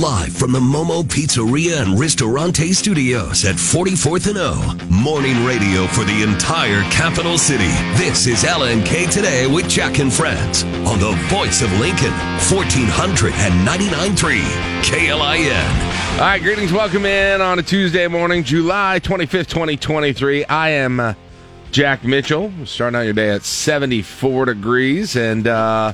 Live from the Momo Pizzeria and Ristorante Studios at 44th and O. Morning radio for the entire capital city. This is LNK Today with Jack and Friends on the voice of Lincoln, 1499.3 KLIN. All right, greetings. Welcome in on a Tuesday morning, July 25th, 2023. I am uh, Jack Mitchell. Starting out your day at 74 degrees. And, uh,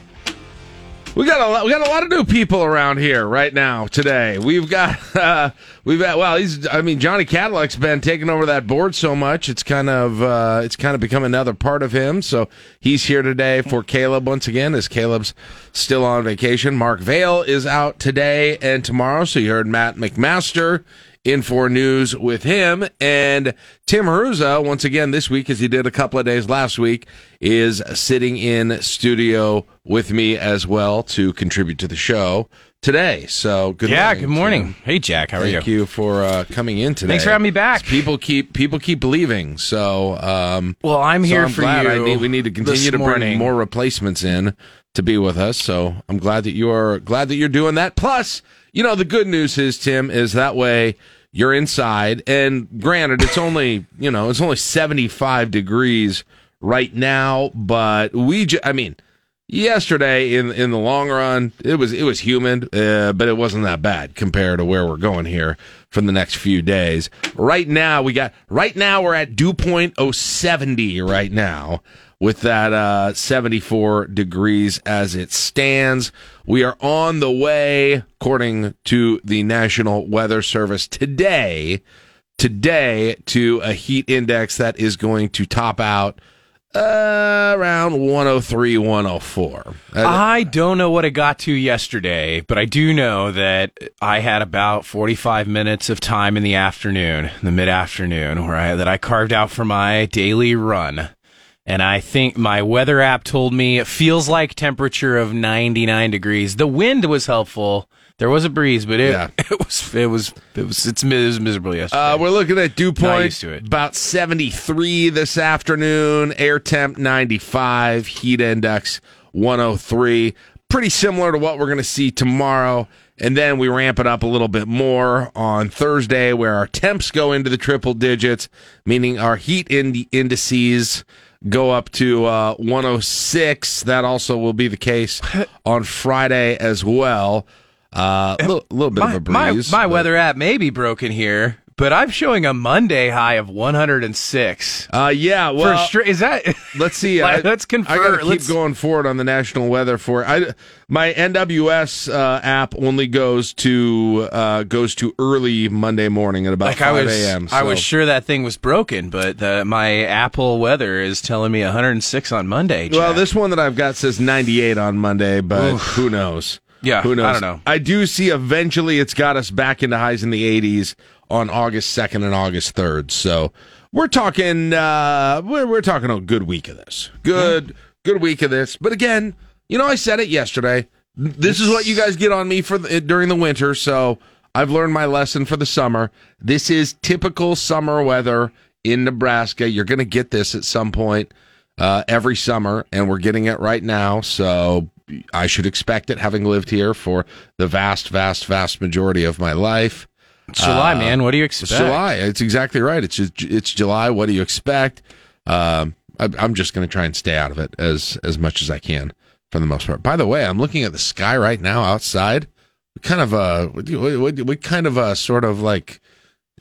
we got a lot, we got a lot of new people around here right now today. We've got uh, we've got well, he's I mean Johnny Cadillac's been taking over that board so much it's kind of uh, it's kind of become another part of him. So he's here today for Caleb once again as Caleb's still on vacation. Mark Vale is out today and tomorrow. So you heard Matt McMaster in for news with him. And Tim Hruza, once again this week, as he did a couple of days last week, is sitting in studio with me as well to contribute to the show today. So good yeah, morning. good morning. Tim. Hey Jack, how are you? Thank you for uh, coming in today. Thanks for having me back. People keep people keep leaving, so um, Well, I'm so here I'm for glad you. I need, we need to continue to bring more replacements in to be with us. So I'm glad that you're glad that you're doing that. Plus, you know, the good news is Tim is that way you're inside, and granted, it's only you know it's only 75 degrees right now, but we, I mean. Yesterday, in in the long run, it was it was humid, uh, but it wasn't that bad compared to where we're going here for the next few days. Right now, we got right now we're at dew point 070 right now with that uh, 74 degrees as it stands. We are on the way, according to the National Weather Service today, today to a heat index that is going to top out uh, around 103, 104. Uh, I don't know what it got to yesterday, but I do know that I had about 45 minutes of time in the afternoon, the mid afternoon, where I, that I carved out for my daily run. And I think my weather app told me it feels like temperature of 99 degrees. The wind was helpful. There was a breeze, but it, Yeah. it was it was it was it's it was miserable yesterday. Uh, we're looking at dew point used to it. about 73 this afternoon, air temp 95, heat index 103. Pretty similar to what we're going to see tomorrow. And then we ramp it up a little bit more on Thursday, where our temps go into the triple digits, meaning our heat ind- indices go up to uh, 106. That also will be the case on Friday as well. Uh, a little, little bit my, of a my, breeze. my but- weather app may be broken here, but I'm showing a Monday high of 106. Uh, yeah, well, stra- is that Let's see. I, let's I gotta keep Let's- going forward on the national weather for I. My NWS uh, app only goes to uh, goes to early Monday morning at about like five was, a.m. I was sure that thing was broken, but the, my Apple weather is telling me 106 on Monday. Jack. Well, this one that I've got says 98 on Monday, but who knows? Yeah, who knows? I don't know. I do see eventually it's got us back into highs in the 80s on August 2nd and August 3rd. So we're talking, uh, we're, we're talking a good week of this. Good, good week of this. But again, you know, I said it yesterday. This is what you guys get on me for the, during the winter. So I've learned my lesson for the summer. This is typical summer weather in Nebraska. You're going to get this at some point uh, every summer, and we're getting it right now. So I should expect it, having lived here for the vast, vast, vast majority of my life. It's July, uh, man. What do you It's expect? July. It's exactly right. It's just, it's July. What do you expect? Um, I, I'm just going to try and stay out of it as as much as I can for the most part. By the way, I'm looking at the sky right now outside. What kind of a what, what, what kind of a sort of like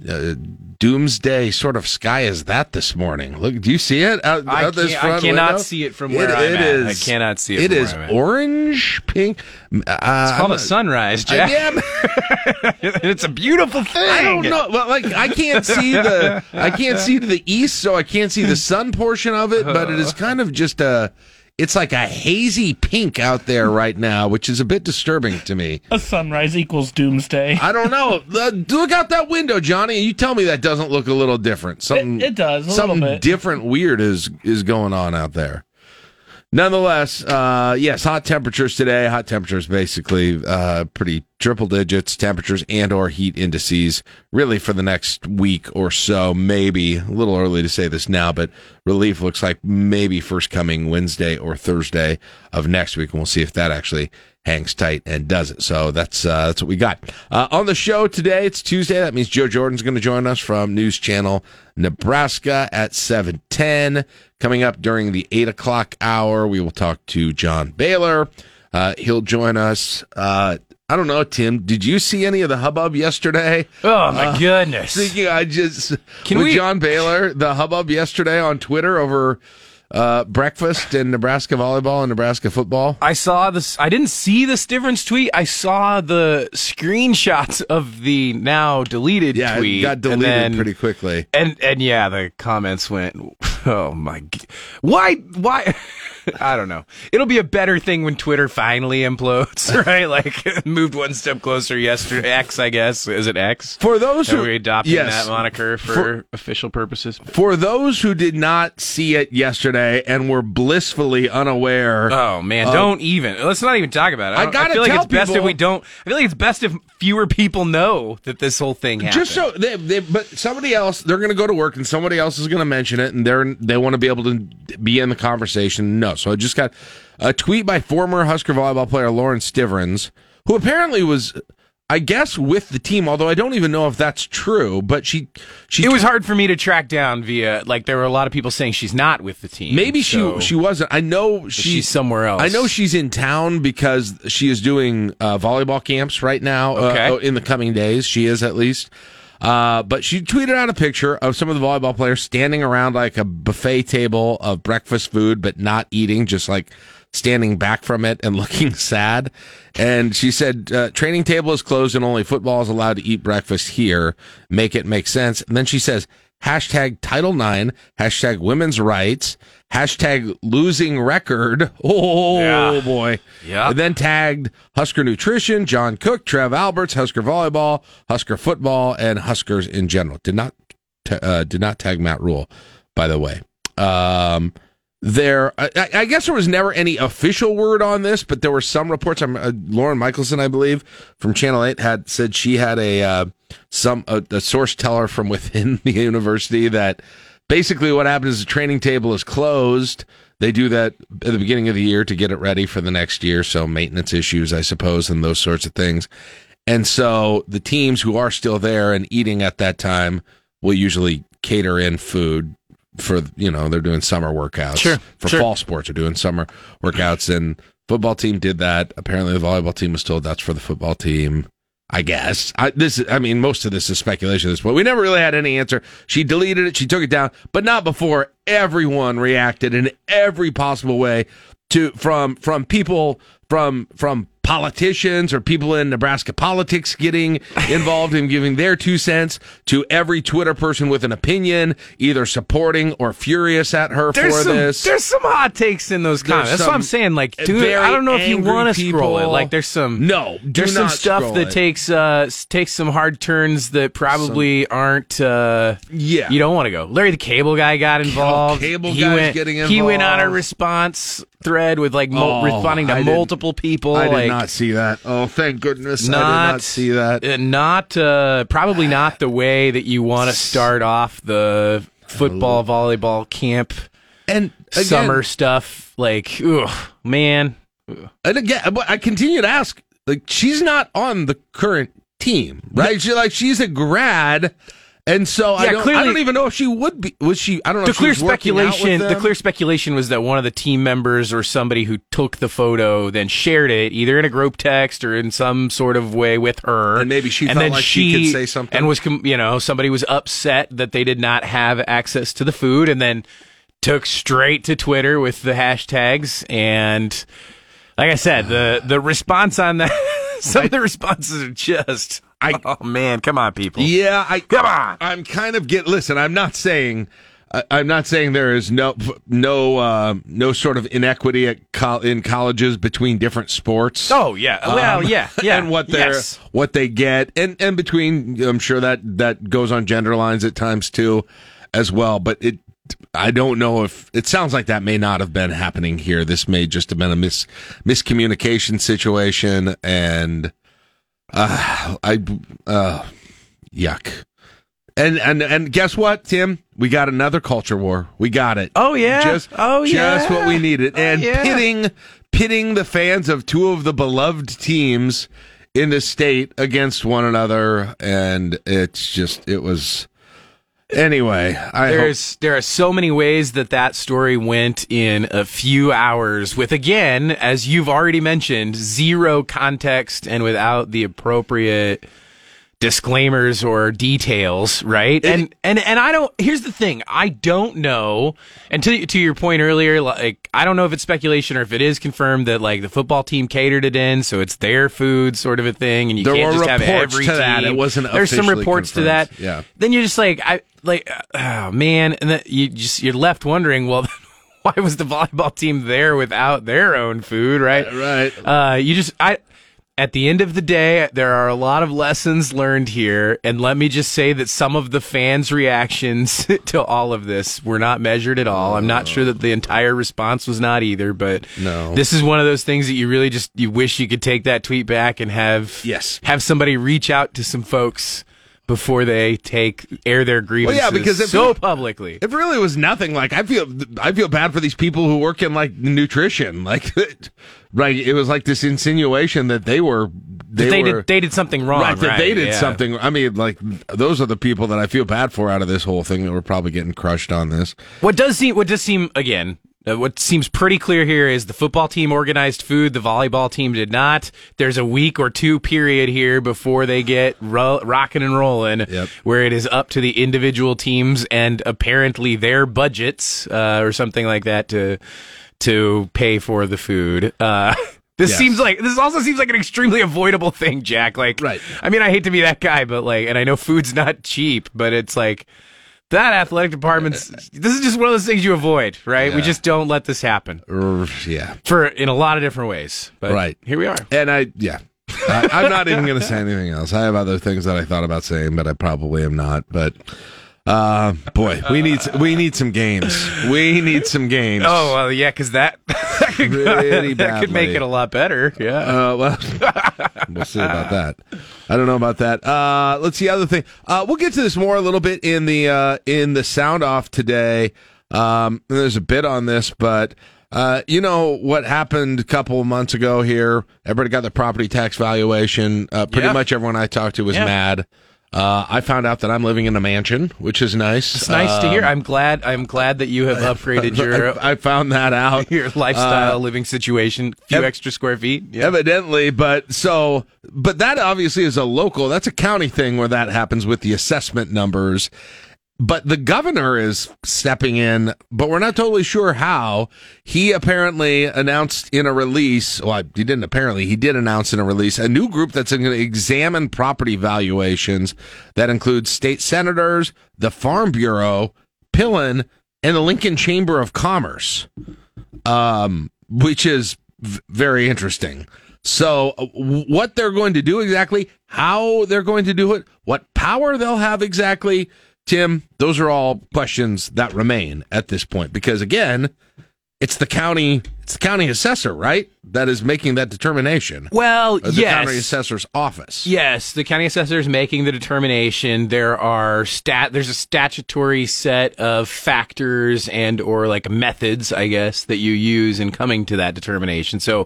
uh, doomsday sort of sky is that this morning? Look, do you see it out, I, out this front I cannot window? see it from It- where I'm it at. I cannot see it. It is I'm orange, pink. Uh, It's called a sunrise, Jack. it's a beautiful thing. I don't know. Well, like I can't see the I can't see to the east, so I can't see the sun portion of it. But it is kind of just a. It's like a hazy pink out there right now, which is a bit disturbing to me. A sunrise equals doomsday. I don't know. Uh, Look out that window, Johnny, and you tell me that doesn't look a little different. Something It- it does, a something little bit. different, weird is is going on out there. Nonetheless, uh, yes, hot temperatures today. Hot temperatures, basically, uh, pretty triple digits temperatures and or heat indices really for the next week or so. Maybe a little early to say this now but relief looks like maybe first coming wednesday or thursday of next week and we'll see if that actually hangs tight and does it. So that's uh, that's what we got. Uh, on the show today it's tuesday. That means joe jordan's going to join us from news channel nebraska at 710 coming up during the 8 o'clock hour we will talk to john baylor. Uh, he'll join us uh, I don't know, Tim. Did you see any of the hubbub yesterday? Oh my goodness! Thinking I just Can with we- John Baylor, the hubbub yesterday on Twitter over uh, breakfast and Nebraska volleyball and Nebraska football. I saw this. I didn't see this difference tweet. I saw the screenshots of the now deleted Yeah, tweet. it got deleted then- pretty quickly. And and yeah, the comments went, "Oh my, g- why why." I don't know. It'll be a better thing when Twitter finally implodes, right? Like moved one step closer yesterday. X, I guess. Is it X? For those Are who we adopting yes, that moniker for, For- official purposes? for those who did not see it yesterday and were blissfully unaware. Oh man, don't even. Let's not even talk about it. I don't- gotta feel like it's best if we don't. I feel like it's best if fewer people know that this whole thing happened. just so they, they but somebody else they're going to go to work and somebody else is going to mention it and they're they want to be able to be in the conversation no so i just got a tweet by former husker volleyball player lauren stivrins who apparently was i guess with the team although i don't even know if that's true but she she it was hard for me to track down via like there were a lot of people saying she's not with the team. maybe so- she she wasn't i know she, she's somewhere else. I know she's in town because she is doing uh, volleyball camps right now. Okay. Uh, in the coming days, she is at least. Uh, but she tweeted out a picture of some of the volleyball players standing around like a buffet table of breakfast food, but not eating, just like standing back from it and looking sad. And she said, uh, training table is closed and only football is allowed to eat breakfast here. Make it make sense. And then she says, hashtag Title IX, hashtag women's rights, hashtag losing record. Oh Yeah. boy. Yeah. And then tagged Husker Nutrition, John Cook, Trev Alberts, Husker Volleyball, Husker Football, and Huskers in general. Did not ta- uh, did not tag Matt Rhule, by the way. Um, there, I, I I guess there was never any official word on this, but there were some reports. I'm, uh, Lauren Michelson, I believe, from Channel Eight, had said she had a uh, some a, a source teller from within the university that basically what happens is the training table is closed. They do that at the beginning of the year to get it ready for the next year. So maintenance issues, I suppose, and those sorts of things. And so the teams who are still there and eating at that time will usually cater in food for, you know, they're doing summer workouts. Sure, For sure. fall sports, are doing summer workouts. And football team did that. Apparently the volleyball team was told that's for the football team. I guess I, this. I mean, most of this is speculation at this point. We never really had any answer. She deleted it. She took it down, but not before everyone reacted in every possible way to from from people from from politicians or people in Nebraska politics getting involved in giving their two cents to every Twitter person with an opinion, either supporting or furious at her There's for some, this. there's some hot takes in those comments. That's what I'm saying. Like, dude, I don't know if you want to scroll it. Like, there's some No, there's some stuff that it. takes uh takes some hard turns that probably aren't. uh Yeah. you don't want to go. Larry the Cable Guy got involved. Cable he Guy's went, getting He went on a response thread with like Oh, responding to I multiple people. Like, not see that. Oh, thank goodness I not did not see that. uh, Not uh, probably not the way that you want to start off the football volleyball camp And again, summer stuff. Like, ugh, man. and again, but I continue to ask. Like, she's not on the current team, right? She like she's a grad, and so I don't. I clearly- don't even know if she would be. Was she? I don't know. The if she clear was working out with speculation. The clear speculation was that one of the team members or somebody who took the photo then shared it either in a group text or in some sort of way with her, And maybe she and felt then like she could say something. and was you know somebody was upset that they did not have access to the food, and then took straight to Twitter with the hashtags and. Like I said, the the response on that, some of the responses are just, I- oh man, come on, people. Yeah, I Come on. I'm kind of get. Listen, I'm not saying. I- I'm not saying there is no no uh, no sort of inequity at col- in colleges between different sports. Oh yeah, well Um, yeah, yeah, and what they yes. what they get, and and between I'm sure that that goes on gender lines at times too, as well. But it, I don't know if it sounds like that may not have been happening here. This may just have been a mis miscommunication situation, and Uh, I uh, yuck. And and and guess what, Tim? We got another culture war. We got it. Oh, yeah? just Oh, just yeah. what we needed. Oh, and yeah. pitting pitting the fans of two of the beloved teams in the state against one another, and it's just it was. Anyway, I hope There's there are so many ways that that story went in a few hours with again as you've already mentioned zero context and without the appropriate disclaimers or details right and and and I don't here's the thing I don't know and to to your point earlier like I don't know if it's speculation or if it is confirmed that like the football team catered it in so it's their food sort of a thing and you There can't just have every to that. team. It wasn't there's some reports to that Yeah. then you're just like I like oh man and then you just you're left wondering well why was the volleyball team there without their own food right right. uh you just I at the end of the day there are a lot of lessons learned here and let me just say that some of the fans reactions to all of this were not measured at all i'm not sure that the entire response was not either but No. this is one of those things that you really just you wish you could take that tweet back and have Yes. have somebody reach out to some folks before they take air their grievances yeah, because if so you- publicly. It really was nothing. Like I feel, I feel bad for these people who work in like nutrition. Like, right? It was like this insinuation that they were, they, They, were, did they did something wrong. right, that they did yeah. something. I mean, like those are the people that I feel bad for out of this whole thing that were probably getting crushed on this. What does seem what does seem again uh, what seems pretty clear here is the football team organized food, the volleyball team did not. There's a week or two period here before they get ro- rocking and rolling, Yep. where it is up to the individual teams and apparently their budgets uh, or something like that to to pay for the food. Uh, this Yes. seems like this also seems like an extremely avoidable thing, Jack. Like, Right. I mean, I hate to be that guy, but like, and I know food's not cheap, but it's like that athletic department's. this is just one of those things you avoid, right? We Yeah. just don't let this happen yeah, for in a lot of different ways. But Right. here we are. and I yeah. I, I'm not even going to say anything else. I have other things that I thought about saying, but I probably am not. But uh, boy, we need we need some games. We need some games. Oh well, yeah, because that that could, Pretty that could make it a lot better. Yeah. Uh, well, we'll see about that. I don't know about that. Uh, let's see other thing. Uh, we'll get to this more a little bit in the uh, in the sound off today. Um, there's a bit on this, but uh, you know what happened a couple of months ago here. Everybody got their property tax valuation. Uh, pretty Yeah. much everyone I talked to was Yeah. mad. Uh, I found out that I'm living in a mansion, which is nice. It's nice to hear. I'm glad. I'm glad that you have upgraded your I, I found that out. your lifestyle living situation. Few ev- extra square feet. Yeah. Evidently, but so, but that obviously is a local, that's a county thing where that happens with the assessment numbers. But the governor is stepping in, but we're not totally sure how. He apparently announced in a release, well, he didn't apparently, he did announce in a release, a new group that's going to examine property valuations that includes state senators, the Farm Bureau, Pillen, and the Lincoln Chamber of Commerce um, which is v- very interesting. So, uh, what they're going to do exactly, how they're going to do it, what power they'll have exactly, Tim, those are all questions that remain at this point. Because again, it's the county, it's the county assessor, right, that is making that determination. well, the county assessor's office. Yes, the county assessor is making the determination. There are stat. There's a statutory set of factors and or like methods, I guess, that you use in coming to that determination. So,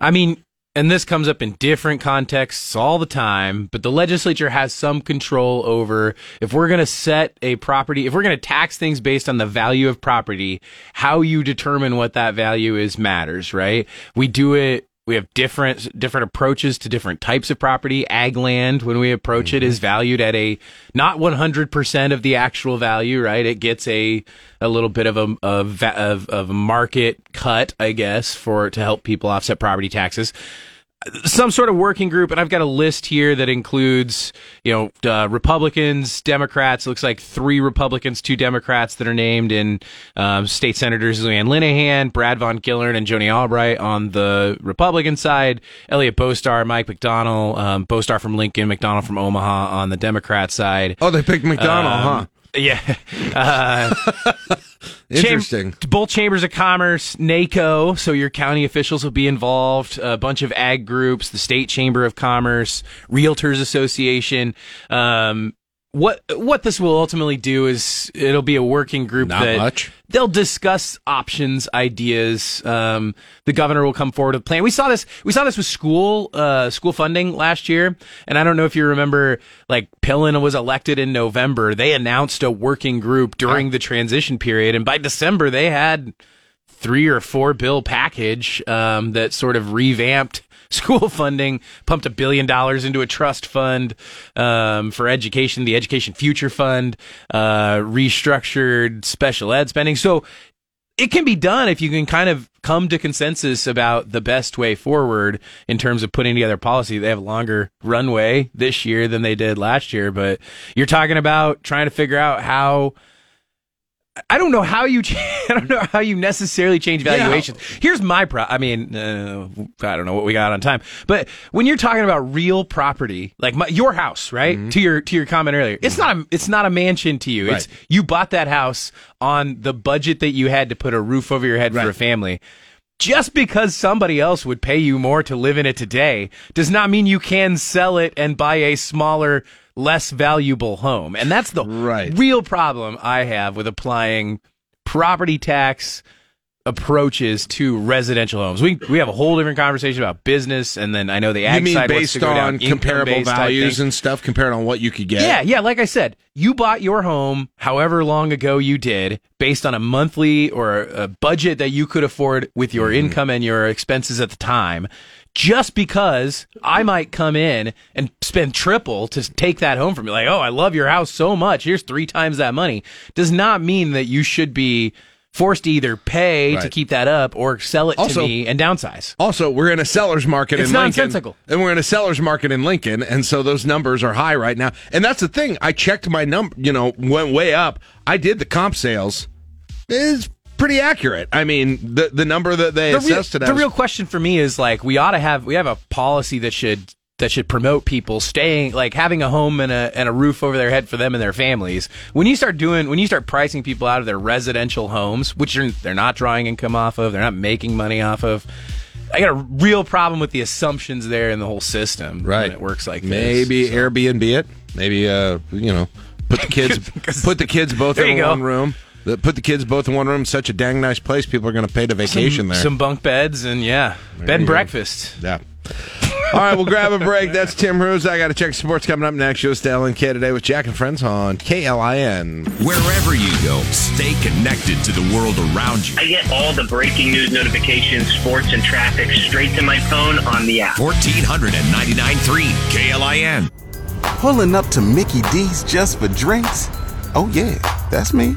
I mean, and this comes up in different contexts all the time. But the legislature has some control over if we're going to set a property, if we're going to tax things based on the value of property, how you determine what that value is matters, right? We do it we have different different approaches to different types of property. Ag land, when we approach it, is mm-hmm. valued at a not 100% of the actual value, right? It gets a a little bit of a of of, of a market cut, I guess, for to help people offset property taxes some sort of working group, and I've got a list here that includes, you know, uh, Republicans, Democrats. It looks like three Republicans, two Democrats that are named in um, state senators Lou Ann Linehan, Brad Von Gillern, and Joni Albrecht on the Republican side. Eliot Bostar, Mike McDonnell, um, Bostar from Lincoln, McDonnell from Omaha on the Democrat side. Oh, they picked McDonnell, Um, huh? Yeah. Uh, Interesting. Cham- both chambers of commerce, NACO, so your county officials will be involved, a bunch of ag groups, the state chamber of commerce, realtors association. Um, what what this will ultimately do is it'll be a working group Not that much. they'll discuss options, ideas. Um, the governor will come forward with a plan. We saw this. We saw this with school uh, school funding last year, and I don't know if you remember. Like Pillen was elected in November. They announced a working group during the transition period, and by December they had three or four bill package um, that sort of revamped school funding, pumped a billion dollars into a trust fund um, for education, the Education Future Fund, uh, restructured special ed spending. So it can be done if you can kind of come to consensus about the best way forward in terms of putting together policy. They have a longer runway this year than they did last year, but you're talking about trying to figure out how I don't know how you. I don't know how you necessarily change valuations. Here's my pro. I mean, uh, I don't know what we got on time, but when you're talking about real property, like my, your house, right? To your to your comment earlier, it's not a it's not a mansion to you. It's you bought that house on the budget that you had to put a roof over your head for a family. Just because somebody else would pay you more to live in it today does not mean you can sell it and buy a smaller, less valuable home. And that's the Right. real problem I have with applying property tax approaches to residential homes. We we have a whole different conversation about business, and then I know the You ag mean side based go down on comparable values and stuff, compared on what you could get? Yeah, yeah. Like I said, you bought your home however long ago you did, based on a monthly or a budget that you could afford with your Mm-hmm. income and your expenses at the time. Just because I might come in and spend triple to take that home from you, like, oh, I love your house so much. Here's three times that money, does not mean that you should be forced to either pay to keep that up or sell it Also- to me and downsize. Also, we're in a seller's market It's in Lincoln. nonsensical. And we're in a seller's market in Lincoln, and so those numbers are high right now. And that's the thing. I checked my number, you know, went way up. I did the comp sales. Is pretty accurate. I mean, the the number that they the real, assessed it the real question for me is like we ought to have we have a policy that should that should promote people staying like having a home and a and a roof over their head for them and their families. When you start doing when you start pricing people out of their residential homes, which are, they're not drawing income off of, they're not making money off of. I got a real problem with the assumptions there in the whole system. right. when it works like maybe this. So- Airbnb it. Maybe uh, you know, put the kids put the kids both in one room. The- Put the kids both in one room. Such a dang nice place. People are going to pay to vacation some, there. some bunk beds and yeah, bed and you go. breakfast. Yeah. All right, we'll grab a break. That's Tim Hruza. I got to check sports coming up next. You'll stay LNK today with Jack and Friends on KLIN. Wherever you go, stay connected to the world around you. I get all the breaking news notifications, sports, and traffic straight to my phone on the app. 1499.3 KLIN. Pulling up to Mickey D's just for drinks? Oh, yeah, that's me.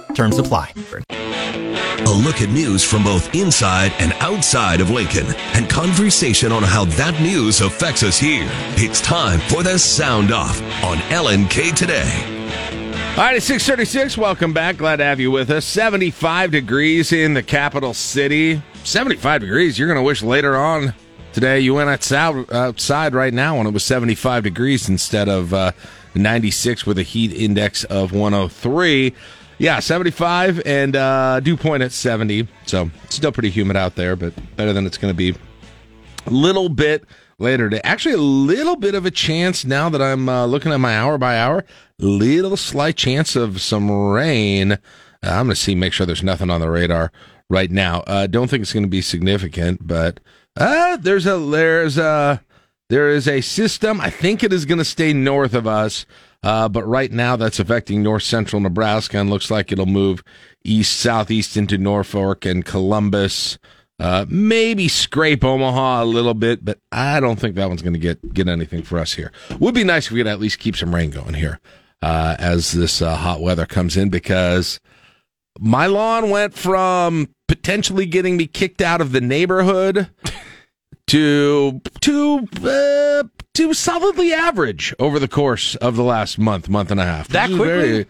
Terms apply. A look at news from both inside and outside of Lincoln and conversation on how that news affects us here. It's time for the Sound Off on LNK Today. All right, it's 636. Welcome back. Glad to have you with us. 75 degrees in the capital city. 75 degrees. You're going to wish later on today you went outside, outside right now when it was 75 degrees instead of uh, 96 with a heat index of 103. Yeah, 75 and uh, dew point at 70. So it's still pretty humid out there, but better than it's going to be a little bit later today. Actually, a little bit of a chance now that I'm uh, looking at my hour by hour. Little slight chance of some rain Uh, I'm going to see, make sure there's nothing on the radar right now. Uh, don't think it's going to be significant, but uh, there's a there's a there is a system. I think it is going to stay north of us, uh, but right now that's affecting north central Nebraska and looks like it'll move east southeast into Norfolk and Columbus. Uh, maybe scrape Omaha a little bit, but I don't think that one's going to get get anything for us here. Would be nice if we could at least keep some rain going here uh, as this uh, hot weather comes in because my lawn went from potentially getting me kicked out of the neighborhood to to uh, to solidly average over the course of the last month, month and a half. That quickly?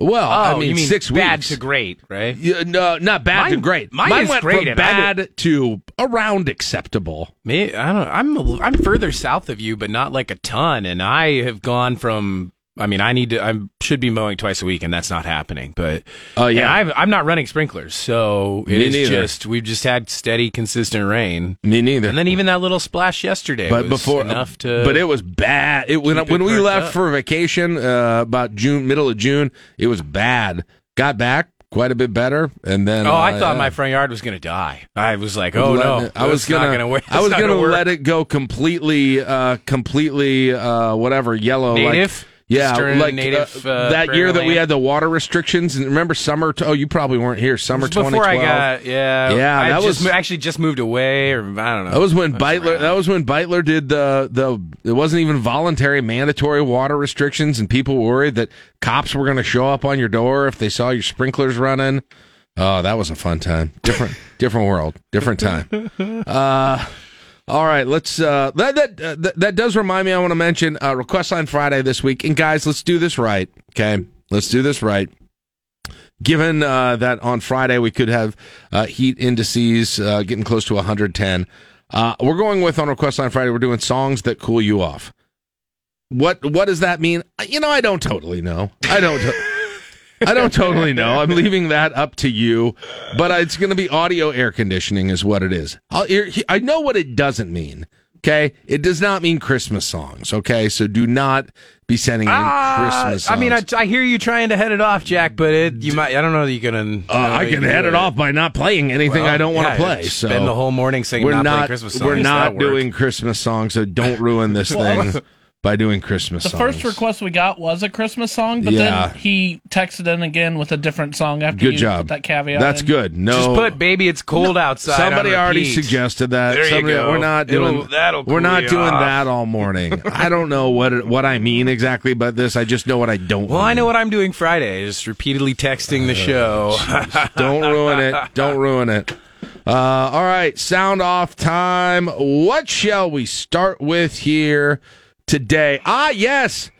well, Oh, I mean, you mean six bad weeks to great, right? Yeah, no, not bad to Mine- great. mine is went great, from bad to around acceptable. Me, I don't. I'm I'm further south of you, but not like a ton. And I have gone from. I mean, I need to. I should be mowing twice a week, and that's not happening. But Oh, yeah. I've, I'm not running sprinklers, so it Me is neither. just we've just had steady, consistent rain. Me neither. And then even that little splash yesterday, but was before enough to. but it was bad. It when it when we left up. for vacation uh, about June, middle of June, it was bad. Got back quite a bit better, and then Oh, I uh, thought yeah. my front yard was going to die. I was like, oh no, it- I was gonna, gonna work. I was not gonna, let it go completely, uh, completely, uh, whatever yellow, Native? like yeah, like native, uh, uh, that year that we had the water restrictions. And remember summer? T- oh, you probably weren't here. Summer It before 2012. I got yeah Yeah, I that just was- mo- actually just moved away or I don't know. That was when Beutler. around. That was when Beutler did the the. It wasn't even voluntary, mandatory water restrictions, and people worried that cops were going to show up on your door if they saw your sprinklers running. Oh, that was a fun time. Different, different world, different time. Uh, all right, let's. Uh, that that, uh, that does remind me. I want to mention uh, request line Friday this week, and guys, let's do this right. Okay, let's do this right. Given uh, that on Friday we could have uh, heat indices uh, getting close to 110, uh, we're going with on request line Friday. We're doing songs that cool you off. What what does that mean? You know, I don't totally know. I don't. I don't totally know. I'm leaving that up to you, but it's going to be audio air conditioning, is what it is. I'll, I know what it doesn't mean. Okay, it does not mean Christmas songs. Okay, so do not be sending in Ah, Christmas. Songs. I mean, I, I hear you trying to head it off, Jack, but it you might. I don't know that you're gonna. Uh, I can head it off by not playing anything I don't want to play. So spend the whole morning singing we're not, not Christmas songs. we're not doing Christmas songs, so don't ruin this thing by doing Christmas The songs. first request we got was a Christmas song, but Yeah. then he texted in again with a different song after Good you job. put that caveat. That's in. good. No, Just put "Baby, It's Cold Outside." Somebody on already suggested that. There you go. We're not It'll- doing that'll We're not doing off. that all morning. I don't know what it, what I mean exactly by this. I just know what I don't. Well, I know what I'm doing Friday. Just repeatedly texting the show. Don't ruin it. Don't ruin it. Uh, all right, sound off time. What shall we start with here today? Ah, yes.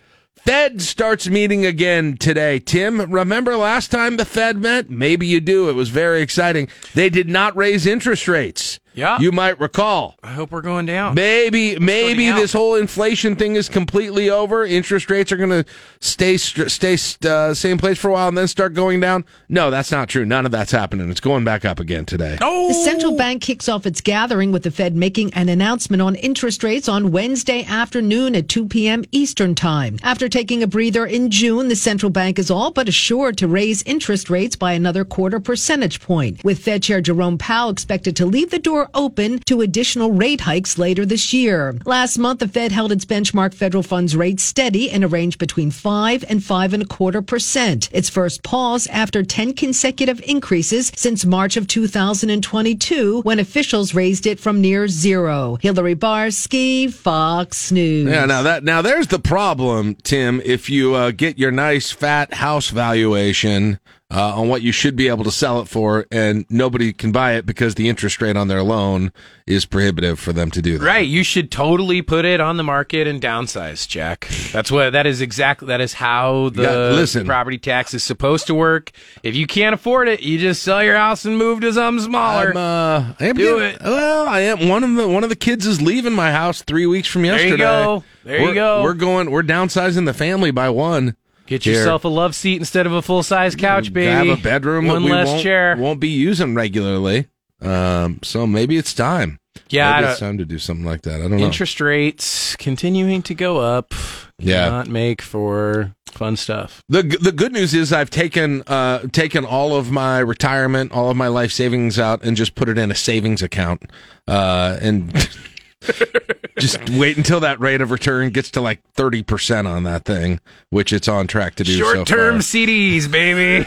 Fed starts meeting again today. Tim, remember last time the Fed met? Maybe you do. It was very exciting. They did not raise interest rates. Yeah. You might recall. I hope we're going down. Maybe maybe out. this whole inflation thing is completely over. Interest rates are going to stay stay uh, same place for a while and then start going down. No, that's not true. None of that's happening. It's going back up again today. Oh. The central bank kicks off its gathering with the Fed making an announcement on interest rates on Wednesday afternoon at 2 p.m. Eastern Time. After taking a breather in June, the central bank is all but assured to raise interest rates by another quarter percentage point, with Fed Chair Jerome Powell expected to leave the door open to additional rate hikes later this year. Last month, the Fed held its benchmark federal funds rate steady in a range between 5 and 5 and a quarter percent. Its first pause after 10 consecutive increases since March of 2022 when officials raised it from near zero. Hillary Barsky, Fox News. Yeah, now that now there's the problem, Tim. If you uh, get your nice fat house valuation uh, on what you should be able to sell it for, and nobody can buy it because the interest rate on their loan is prohibitive for them to do that. Right, you should totally put it on the market and downsize, Jack. That's what that is exactly that is how the Yeah, listen. property tax is supposed to work. If you can't afford it, you just sell your house and move to something smaller. I'm, uh, I am Do getting- it. Well, I am one of the one of the kids is leaving my house three weeks from yesterday. There you go. There you We're- go. We're going. We're downsizing the family by one. Get Here. yourself a love seat instead of a full size couch, baby. Have a bedroom One less won't, chair. won't be using regularly. Um, so maybe it's time. Yeah, maybe it's time to do something like that. I don't know. Interest rates continuing to go up. Yeah. Cannot make for fun stuff. The the good news is I've taken uh taken all of my retirement, all of my life savings out, and just put it in a savings account, uh, and just wait until that rate of return gets to like thirty percent on that thing, which it's on track to do. Short term far. CDs, baby.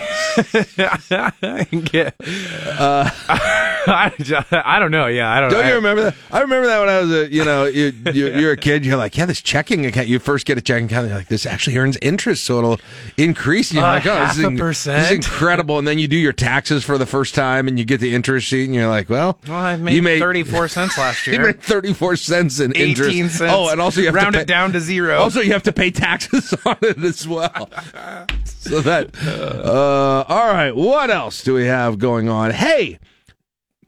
Get- Uh, I, I don't know. Yeah, I don't. Don't I, you remember that? I remember that when I was a, you know, you, you, you're a kid. You're like, yeah, this checking account. You first get a checking account. You're like, this actually earns interest, so it'll increase. And you're Uh, like, oh, this is, in- this is incredible. And then you do your taxes for the first time, and you get the interest sheet, and you're like, well, Well, I made, you made 34 cents last You year. made 34 cents in 18 interest. cents. Oh, and also you have round to pay, it down to zero. Also, you have to pay taxes on it as well. so that, uh, all right. What else do we have going on? Hey,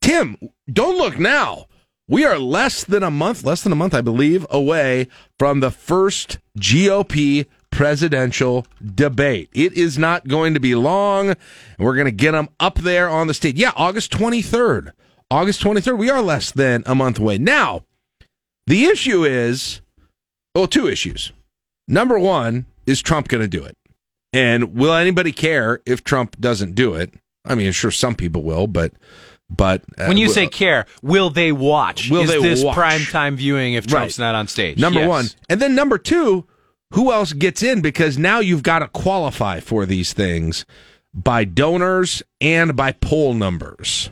Tim, don't look now. We are less than a month, less than a month, I believe, away from the first GOP presidential debate. It is not going to be long. and We're going to get them up there on the stage. Yeah, August 23rd. August 23rd. We are less than a month away. Now, the issue is, well, two issues. Number one, is Trump going to do it? And will anybody care if Trump doesn't do it? I mean, sure, some people will, but but uh, when you say care, will they watch? Will Is they this watch? prime time viewing if Trump's Right. not on stage? Number Yes. one. And then number two, who else gets in? Because now you've got to qualify for these things by donors and by poll numbers.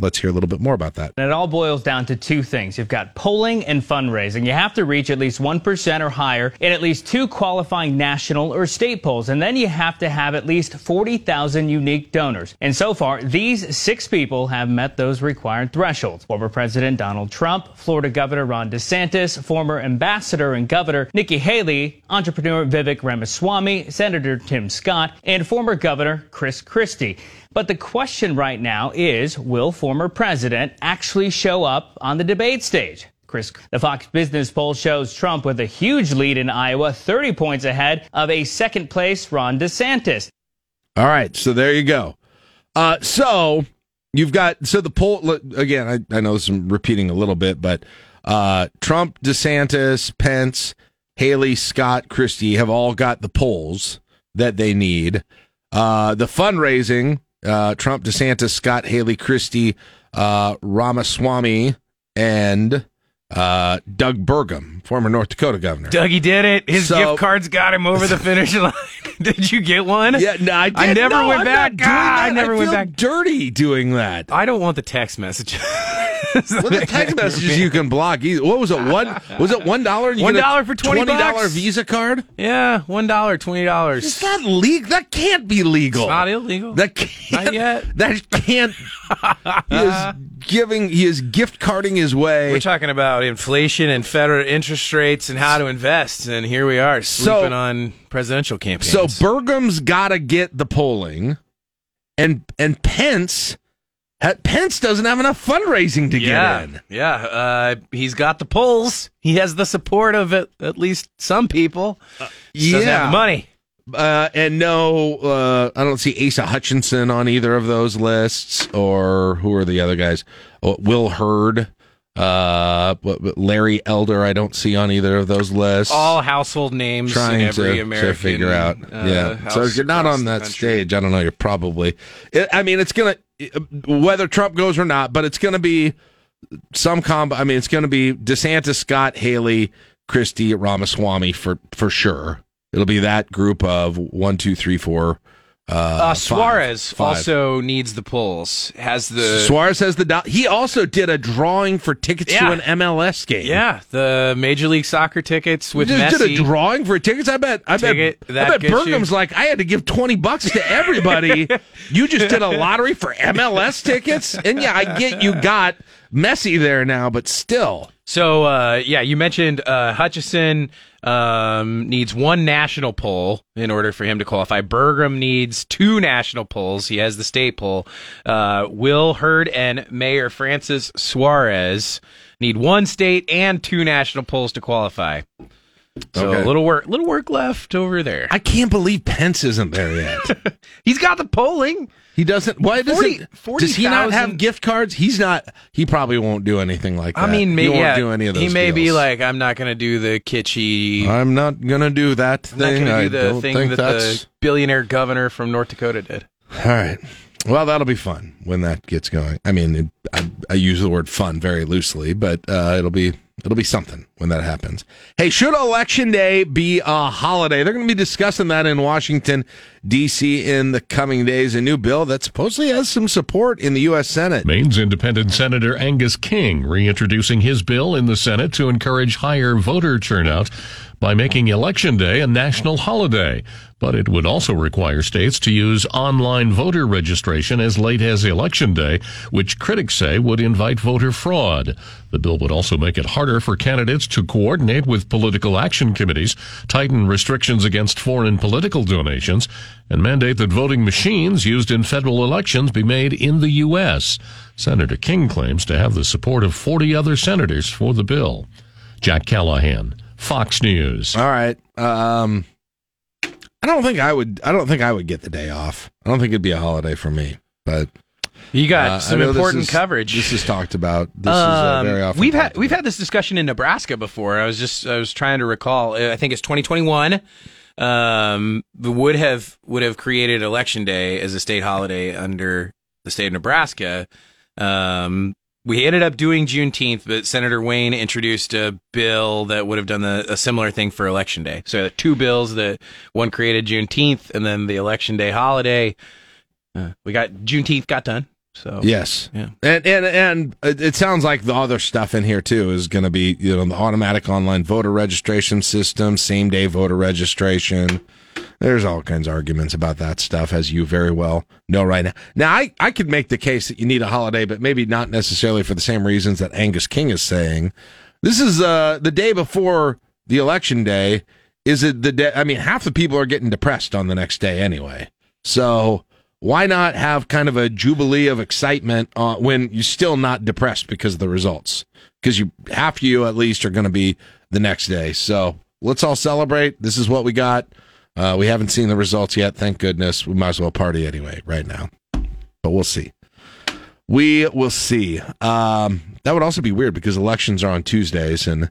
Let's hear a little bit more about that. And it all boils down to two things. You've got polling and fundraising. You have to reach at least 1% or higher in at least two qualifying national or state polls. And then you have to have at least 40,000 unique donors. And so far, these six people have met those required thresholds. Former President Donald Trump, Florida Governor Ron DeSantis, former Ambassador and Governor Nikki Haley, entrepreneur Vivek Ramaswamy, Senator Tim Scott, and former Governor Chris Christie. But the question right now is will former president actually show up on the debate stage? Chris, the Fox Business poll shows Trump with a huge lead in Iowa, 30 points ahead of a second place Ron DeSantis. All right, so there you go. Uh, so you've got so the poll again. I, I know is repeating a little bit, but uh, Trump, DeSantis, Pence, Haley, Scott, Christie have all got the polls that they need. Uh, the fundraising: uh, Trump, DeSantis, Scott, Haley, Christie, uh, Ramaswamy, and uh, Doug Burgum, former North Dakota governor. Dougie did it. His So- gift cards got him over the finish line. did you get one? Yeah, no, I, I never no, went I'm back. Ah, I never went feel back. Dirty doing that. I don't want the text message. Well, the text messages you can block. Either. What was it? One was it one dollar? One dollar for 20 dollar? Visa card. yeah, one dollar, twenty dollars. Is that legal? That can't be legal. It's not illegal. That can't. Not yet. That can't. he is giving. He is gift carding his way. We're talking about inflation and federal interest rates and how to invest, and here we are sleeping on presidential campaigns. so Burgum's got to get the polling, and and Pence. Pence doesn't have enough fundraising to yeah, get in. yeah, uh, he's got the polls. He has the support of at, at least some people. Doesn't have money. Uh, and no, uh, I don't see Asa Hutchinson on either of those lists, or who are the other guys? Oh, Will Hurd, uh, what- Larry Elder. I don't see on either of those lists. All household names trying in every to, American to figure out. uh, yeah. So if you're not on that stage, I don't know. You're probably. It, I mean, it's gonna whether Trump goes or not, but it's gonna be some combo. I mean, it's gonna be DeSantis, Scott, Haley, Christie, Ramaswamy for for sure. It'll be that group of one, two, three, four. Uh, Uh, Suarez five. also needs the polls. Has the Suarez has the. do- He also did a drawing for tickets Yeah. to an MLS game. yeah the Major League Soccer tickets with just Messi. did a drawing for tickets. I bet. I Ticket, bet. I bet you- Burgum's like I had to give twenty bucks to everybody. you just did a lottery for MLS tickets, and yeah, I get you got Messi there now, but still. So uh, yeah, you mentioned uh, Hutchinson um, needs one national poll in order for him to qualify. Burgum needs two national polls. He has the state poll. Uh, Will Hurd and Mayor Francis Suarez need one state and two national polls to qualify. So Okay. a little work, little work left over there. I can't believe Pence isn't there yet. He's got the polling. He doesn't. Why doesn't? 40 does he not have gift cards? He's not. He probably won't do anything like that. I mean, he maybe won't yeah, do any of those. he may be like, I'm not going to do the kitschy. I'm not gonna do that I'm not thing. going to I do the thing that that's the billionaire governor from North Dakota did. all right. Well, that'll be fun when that gets going. I mean, it, I, I use the word fun very loosely, but uh, it'll be it'll be something when that happens. Hey, should election day be a holiday? They're going to be discussing that in Washington D.C. in the coming days. A new bill that supposedly has some support in the U.S. Senate. Maine's independent Senator Angus King reintroducing his bill in the Senate to encourage higher voter turnout by making Election Day a national holiday. But it would also require states to use online voter registration as late as Election Day, which critics say would invite voter fraud. The bill would also make it harder for candidates to coordinate with political action committees, tighten restrictions against foreign political donations, and mandate that voting machines used in federal elections be made in the U.S. Senator King claims to have the support of 40 other senators for the bill. Jack Callahan, Fox News. All right. Um, I don't think I would. I don't think I would get the day off. I don't think it'd be a holiday for me. But You got uh, some know this important is- coverage. This is talked about. This is uh, Um, very often. we've talked had we've had this discussion in Nebraska before. I was just I was trying to recall. I think it's 2021. Um, would have would have created Election Day as a state holiday under the state of Nebraska. Um, we ended up doing Juneteenth, but Senator Wayne introduced a bill that would have done the, a similar thing for Election Day. So two bills that one created Juneteenth and then the Election Day holiday. Uh, we got Juneteenth got done. So Yes. Yeah. And and and it it sounds like the other stuff in here too is going to be you know the automatic online voter registration system, same day voter registration. There's all kinds of arguments about that stuff, as you very well know right now. Now, I, I could make the case that you need a holiday, but maybe not necessarily for the same reasons that Angus King is saying. This is uh, the day before the election day. Is it the day? I mean, half the people are getting depressed on the next day anyway. So why not have kind of a jubilee of excitement uh, when you're still not depressed because of the results? Because you half of you at least are going to be the next day. So let's all celebrate. This is what we got. Uh, we haven't seen the results yet. Thank goodness. We might as well party anyway right now. But we'll see. We will see. Um, that would also be weird because elections are on Tuesdays, and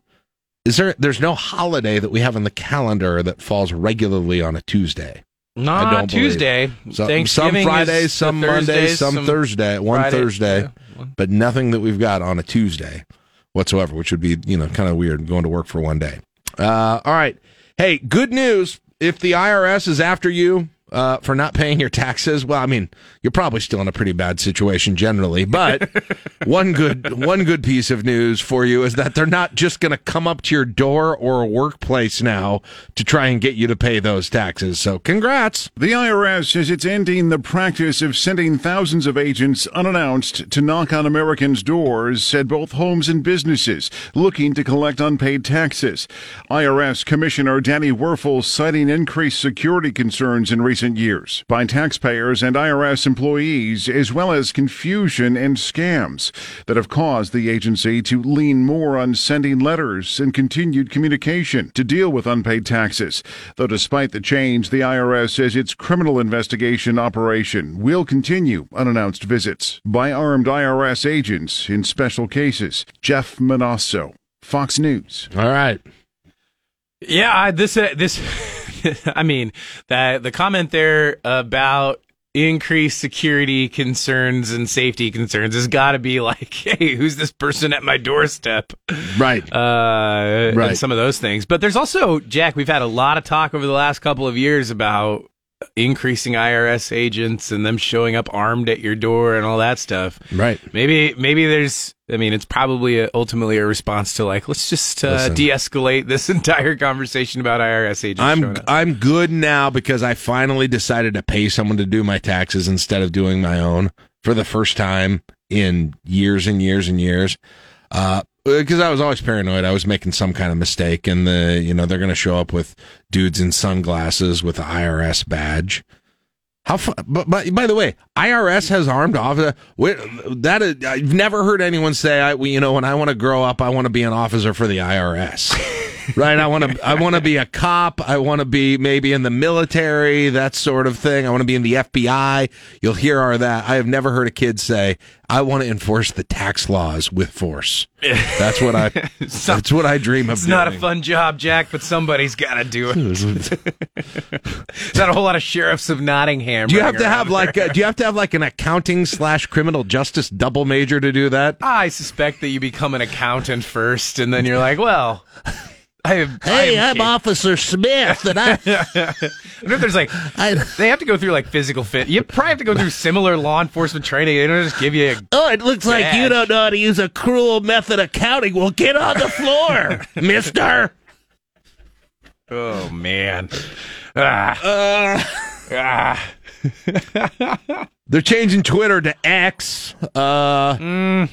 is there? There's no holiday that we have on the calendar that falls regularly on a Tuesday. Not. Tuesday. So, some Thanksgiving Fridays, is some Mondays, Thursdays, some, Thursday, one Friday- Thursday, yeah. but nothing that we've got on a Tuesday whatsoever, which would be you know kind of weird going to work for one day. Uh, all right, hey, good news. If the IRS is after you uh, for not paying your taxes, well, I mean, you're probably still in a pretty bad situation generally. But one good one good piece of news for you is that they're not just going to come up to your door or a workplace now to try and get you to pay those taxes. So, congrats. The IRS says it's ending the practice of sending thousands of agents unannounced to knock on Americans' doors at both homes and businesses looking to collect unpaid taxes. IRS Commissioner Danny Werfel citing increased security concerns in recent years by taxpayers and IRS employees, as well as confusion and scams that have caused the agency to lean more on sending letters and continued communication to deal with unpaid taxes. Though despite the change, the IRS says its criminal investigation operation will continue unannounced visits by armed IRS agents in special cases. Jeff Monosso, Fox News. All right. Yeah, I, this uh, this. I mean, that the comment there about increased security concerns and safety concerns has got to be like, hey, who's this person at my doorstep? Right. Uh, Right. And some of those things. But there's also, Jack, we've had a lot of talk over the last couple of years about increasing IRS agents and them showing up armed at your door and all that stuff. Right. Maybe, maybe there's, I mean, it's probably a, ultimately a response to like, let's just uh, de-escalate this entire conversation about IRS agents. I'm. I'm good now because I finally decided to pay someone to do my taxes instead of doing my own for the first time in years and years and years. Uh, Uh, because I was always paranoid, I was making some kind of mistake, and the you know they're going to show up with dudes in sunglasses with the IRS badge. How? But, but by the way, IRS has armed officer. That is, I've never heard anyone say, "I, you know, when I want to grow up, I want to be an officer for the IRS." right? I want to I want to be a cop. I want to be maybe in the military, that sort of thing. I want to be in the FBI. You'll hear our that. I have never heard a kid say, "I want to enforce the tax laws with force." That's what I that's what I dream of. It's not a fun job, Jack, but somebody's got to do it. It's not a whole lot of sheriffs of Nottingham. Do you have to have like a, do you have to have like an accounting slash criminal justice double major to do that? I suspect that you become an accountant first, and then you're like, well, I have. Hey, I am I'm Officer Smith, and I. I wonder if there's like they have to go through like physical fit. You probably have to go through similar law enforcement training. They don't just give you a Oh, it looks like you don't know how to use a cruel method of counting. Well, get on the floor, Mister. Oh man. Ah. Uh, ah. They're changing Twitter to X. Uh,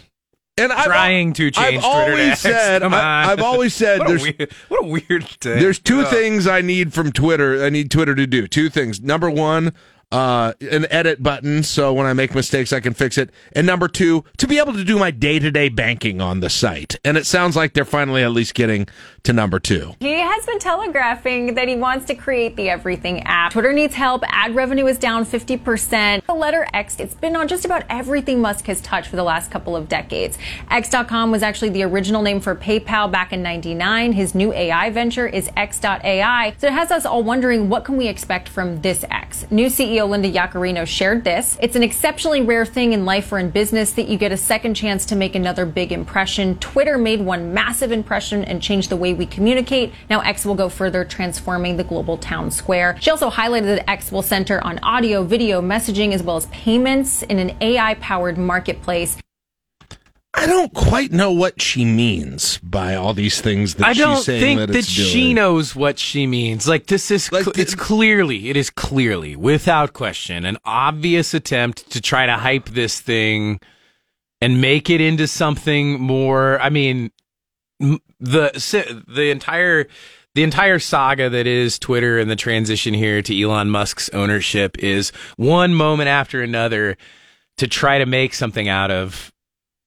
and I'm Trying to change I've Twitter to always X. said, I, have always said, What a there's weird, what a weird thing. there's two Ugh. things I need from Twitter. I need Twitter to do two things. Number one, uh, an edit button, so when I make mistakes, I can fix it. And number two, to be able to do my day to day banking on the site. And it sounds like they're finally at least getting to number two. He has been telegraphing that he wants to create the everything app. Twitter needs help. Ad revenue is down 50%. The letter X, it's been on just about everything Musk has touched for the last couple of decades. X.com was actually the original name for PayPal back in 99. His new AI venture is X.ai. So it has us all wondering what can we expect from this X? New CEO Linda Yaccarino shared this. It's an exceptionally rare thing in life or in business that you get a second chance to make another big impression. Twitter made one massive impression and changed the way we communicate. Now X will go further, transforming the global town square. She also highlighted that X will center on audio, video, messaging, as well as payments in an AI powered marketplace. I don't quite know what she means by all these things that I don't she's saying think that, that, she knows what she means. Like this is, cl- it's clearly, it is clearly, without question, an obvious attempt to try to hype this thing and make it into something more. I mean, the the entire the entire saga that is Twitter and the transition here to Elon Musk's ownership is one moment after another to try to make something out of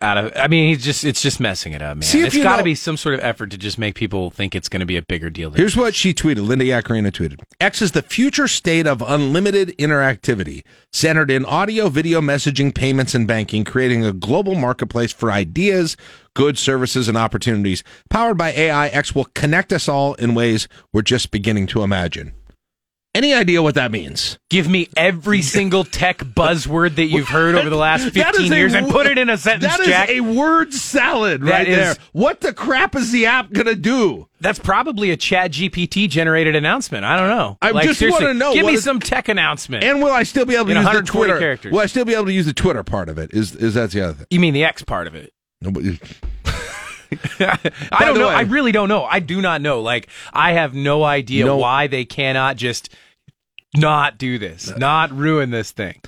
out of I mean he's just it's just messing it up man. See it's got to be some sort of effort to just make people think it's going to be a bigger deal. Here's what she tweeted. Linda Yaccarino tweeted. X is the future state of unlimited interactivity, centered in audio, video, messaging, payments, and banking, creating a global marketplace for ideas, goods, services, and opportunities. Powered by AI, X will connect us all in ways we're just beginning to imagine. Any idea what that means? Give me every single tech buzzword that you've heard over the last That is 15 a years and put it in a sentence, That is Jack. a word salad That right is- there. What the crap is the app going to do? That's probably a Chat GPT generated announcement. I don't know. I Like, just want to know. Give me is- some tech announcement. And will I still be able to In use the Twitter? characters. Will I still be able to use the Twitter part of it? Is is that's the other thing? you mean the X part of it? Nobody. I don't know. way- I really don't know. I do not know. Like I have no idea No. why they cannot just not do this, not ruin this thing.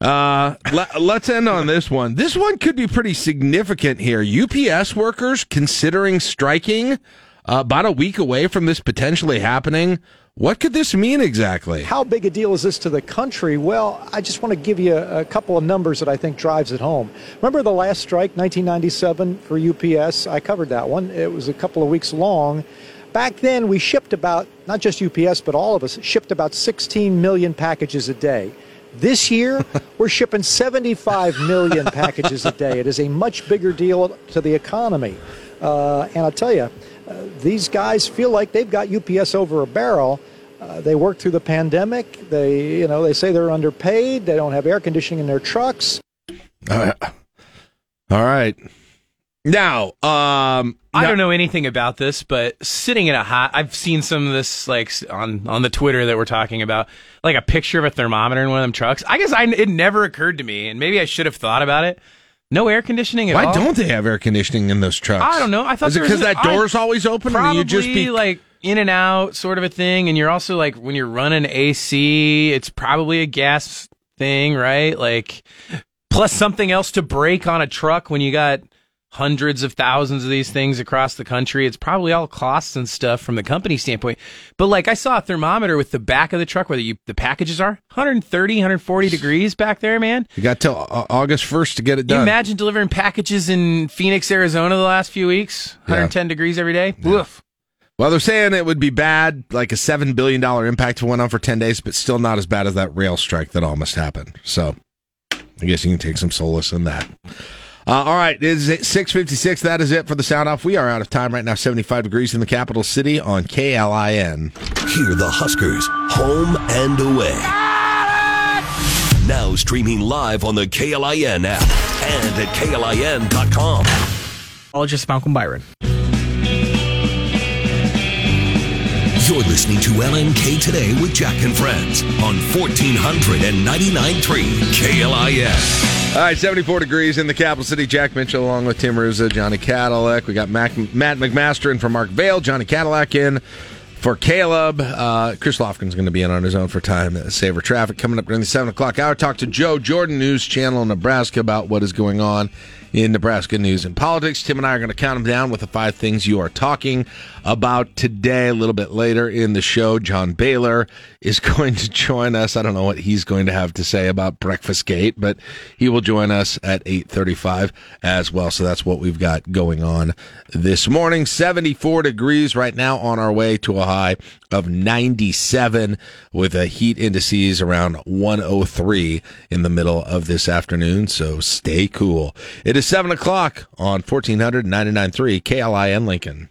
Uh, let, let's end on this one. This one could be pretty significant here. UPS workers considering striking uh, about a week away from this potentially happening. What could this mean exactly? How big a deal is this to the country? Well, I just want to give you a, a couple of numbers that I think drives it home. Remember the last strike, 1997, for UPS? I covered that one. It was a couple of weeks long. Back then, we shipped about, not just UPS, but all of us, shipped about 16 million packages a day. This year, we're shipping 75 million packages a day. It is a much bigger deal to the economy. Uh, and I'll tell you, these guys feel like they've got UPS over a barrel. Uh, they worked through the pandemic. They, you know, they say they're underpaid. They don't have air conditioning in their trucks. Uh, all right. Now, um, I now- don't know anything about this, but sitting in a hot, I've seen some of this like on on the Twitter that we're talking about, like a picture of a thermometer in one of them trucks. I guess I it never occurred to me, and maybe I should have thought about it. No air conditioning at all. Why all. don't they have air conditioning in those trucks? I don't know. I thought is it because that I- door's always open, Probably and you just be like in and out sort of a thing, and you're also like when you're running AC, it's probably a gas thing, right? Like plus something else to break on a truck when you got hundreds of thousands of these things across the country. It's probably all costs and stuff from the company standpoint. But like I saw a thermometer with the back of the truck where the, the packages are 130, 140 degrees back there, man. you got till uh, August first to get it Can you done. imagine delivering packages in Phoenix, Arizona the last few weeks? 110 degrees every day? Woof. Well, they're saying it would be bad, like a $7 billion impact went on for 10 days, but still not as bad as that rail strike that almost happened. So I guess you can take some solace in that. Uh, all right, it is 656. That is it for the sound off. We are out of time right now. 75 degrees in the capital city on KLIN. Hear the Huskers, home and away. Now streaming live on the KLIN app and at KLIN.com. Ologist Malcolm Byron. You're listening to LNK Today with Jack and Friends on 1499.3 KLIN. All right, 74 degrees in the capital city. Jack Mitchell along with Tim Hruza, Johnny Cadillac. We got Mac, Matt McMaster in for Mark Vale, Johnny Cadillac in for Caleb. Uh, Chris Lofgren's going to be in on his own for time saver traffic. Coming up during the 7 o'clock hour, talk to Joe Jordan, News Channel Nebraska, about what is going on in Nebraska news and politics. Tim and I are going to count them down with the five things you are talking about today. A little bit later in the show, John Baylor is going to join us. I don't know what he's going to have to say about Breakfast Gate, but he will join us at 8:35 as well. So that's what we've got going on this morning. 74 degrees right now on our way to a high of 97 with a heat indices around 103 in the middle of this afternoon. So stay cool. It is 7 o'clock on 1499.3 KLIN Lincoln.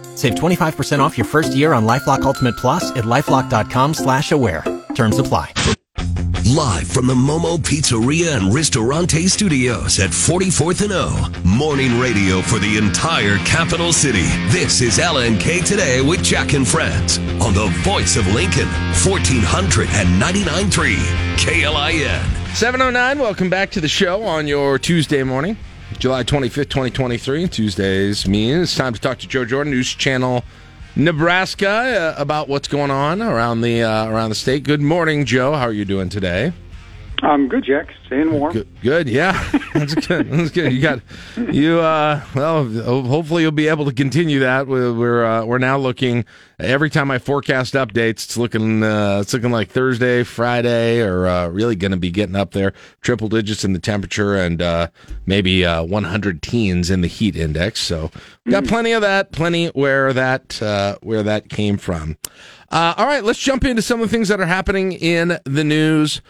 Save 25% off your first year on LifeLock Ultimate Plus at lifeLock.com/aware. Terms apply. Live from the Momo Pizzeria and Ristorante Studios at 44th and O. Morning radio for the entire capital city. This is LNK Today with Jack and Friends on the voice of Lincoln, 1499.3 KLIN. 709, welcome back to the show on your Tuesday morning, July 25th, 2023. Tuesdays means it's time to talk to Joe Jordan, News Channel Nebraska, uh, about what's going on around the uh, around the state. Good morning, Joe. How are you doing today? I'm good, Jack. Staying warm. Good, good. yeah, that's good. That's good. You got you. Uh, well, hopefully you'll be able to continue that. We're we're, uh, we're now looking. Every time I forecast updates, it's looking uh, it's looking like Thursday, Friday, or uh, really going to be getting up there, triple digits in the temperature, and uh, maybe uh, 100 teens in the heat index. So got plenty of that. Plenty where that uh, where that came from. Uh, all right, let's jump into some of the things that are happening in the news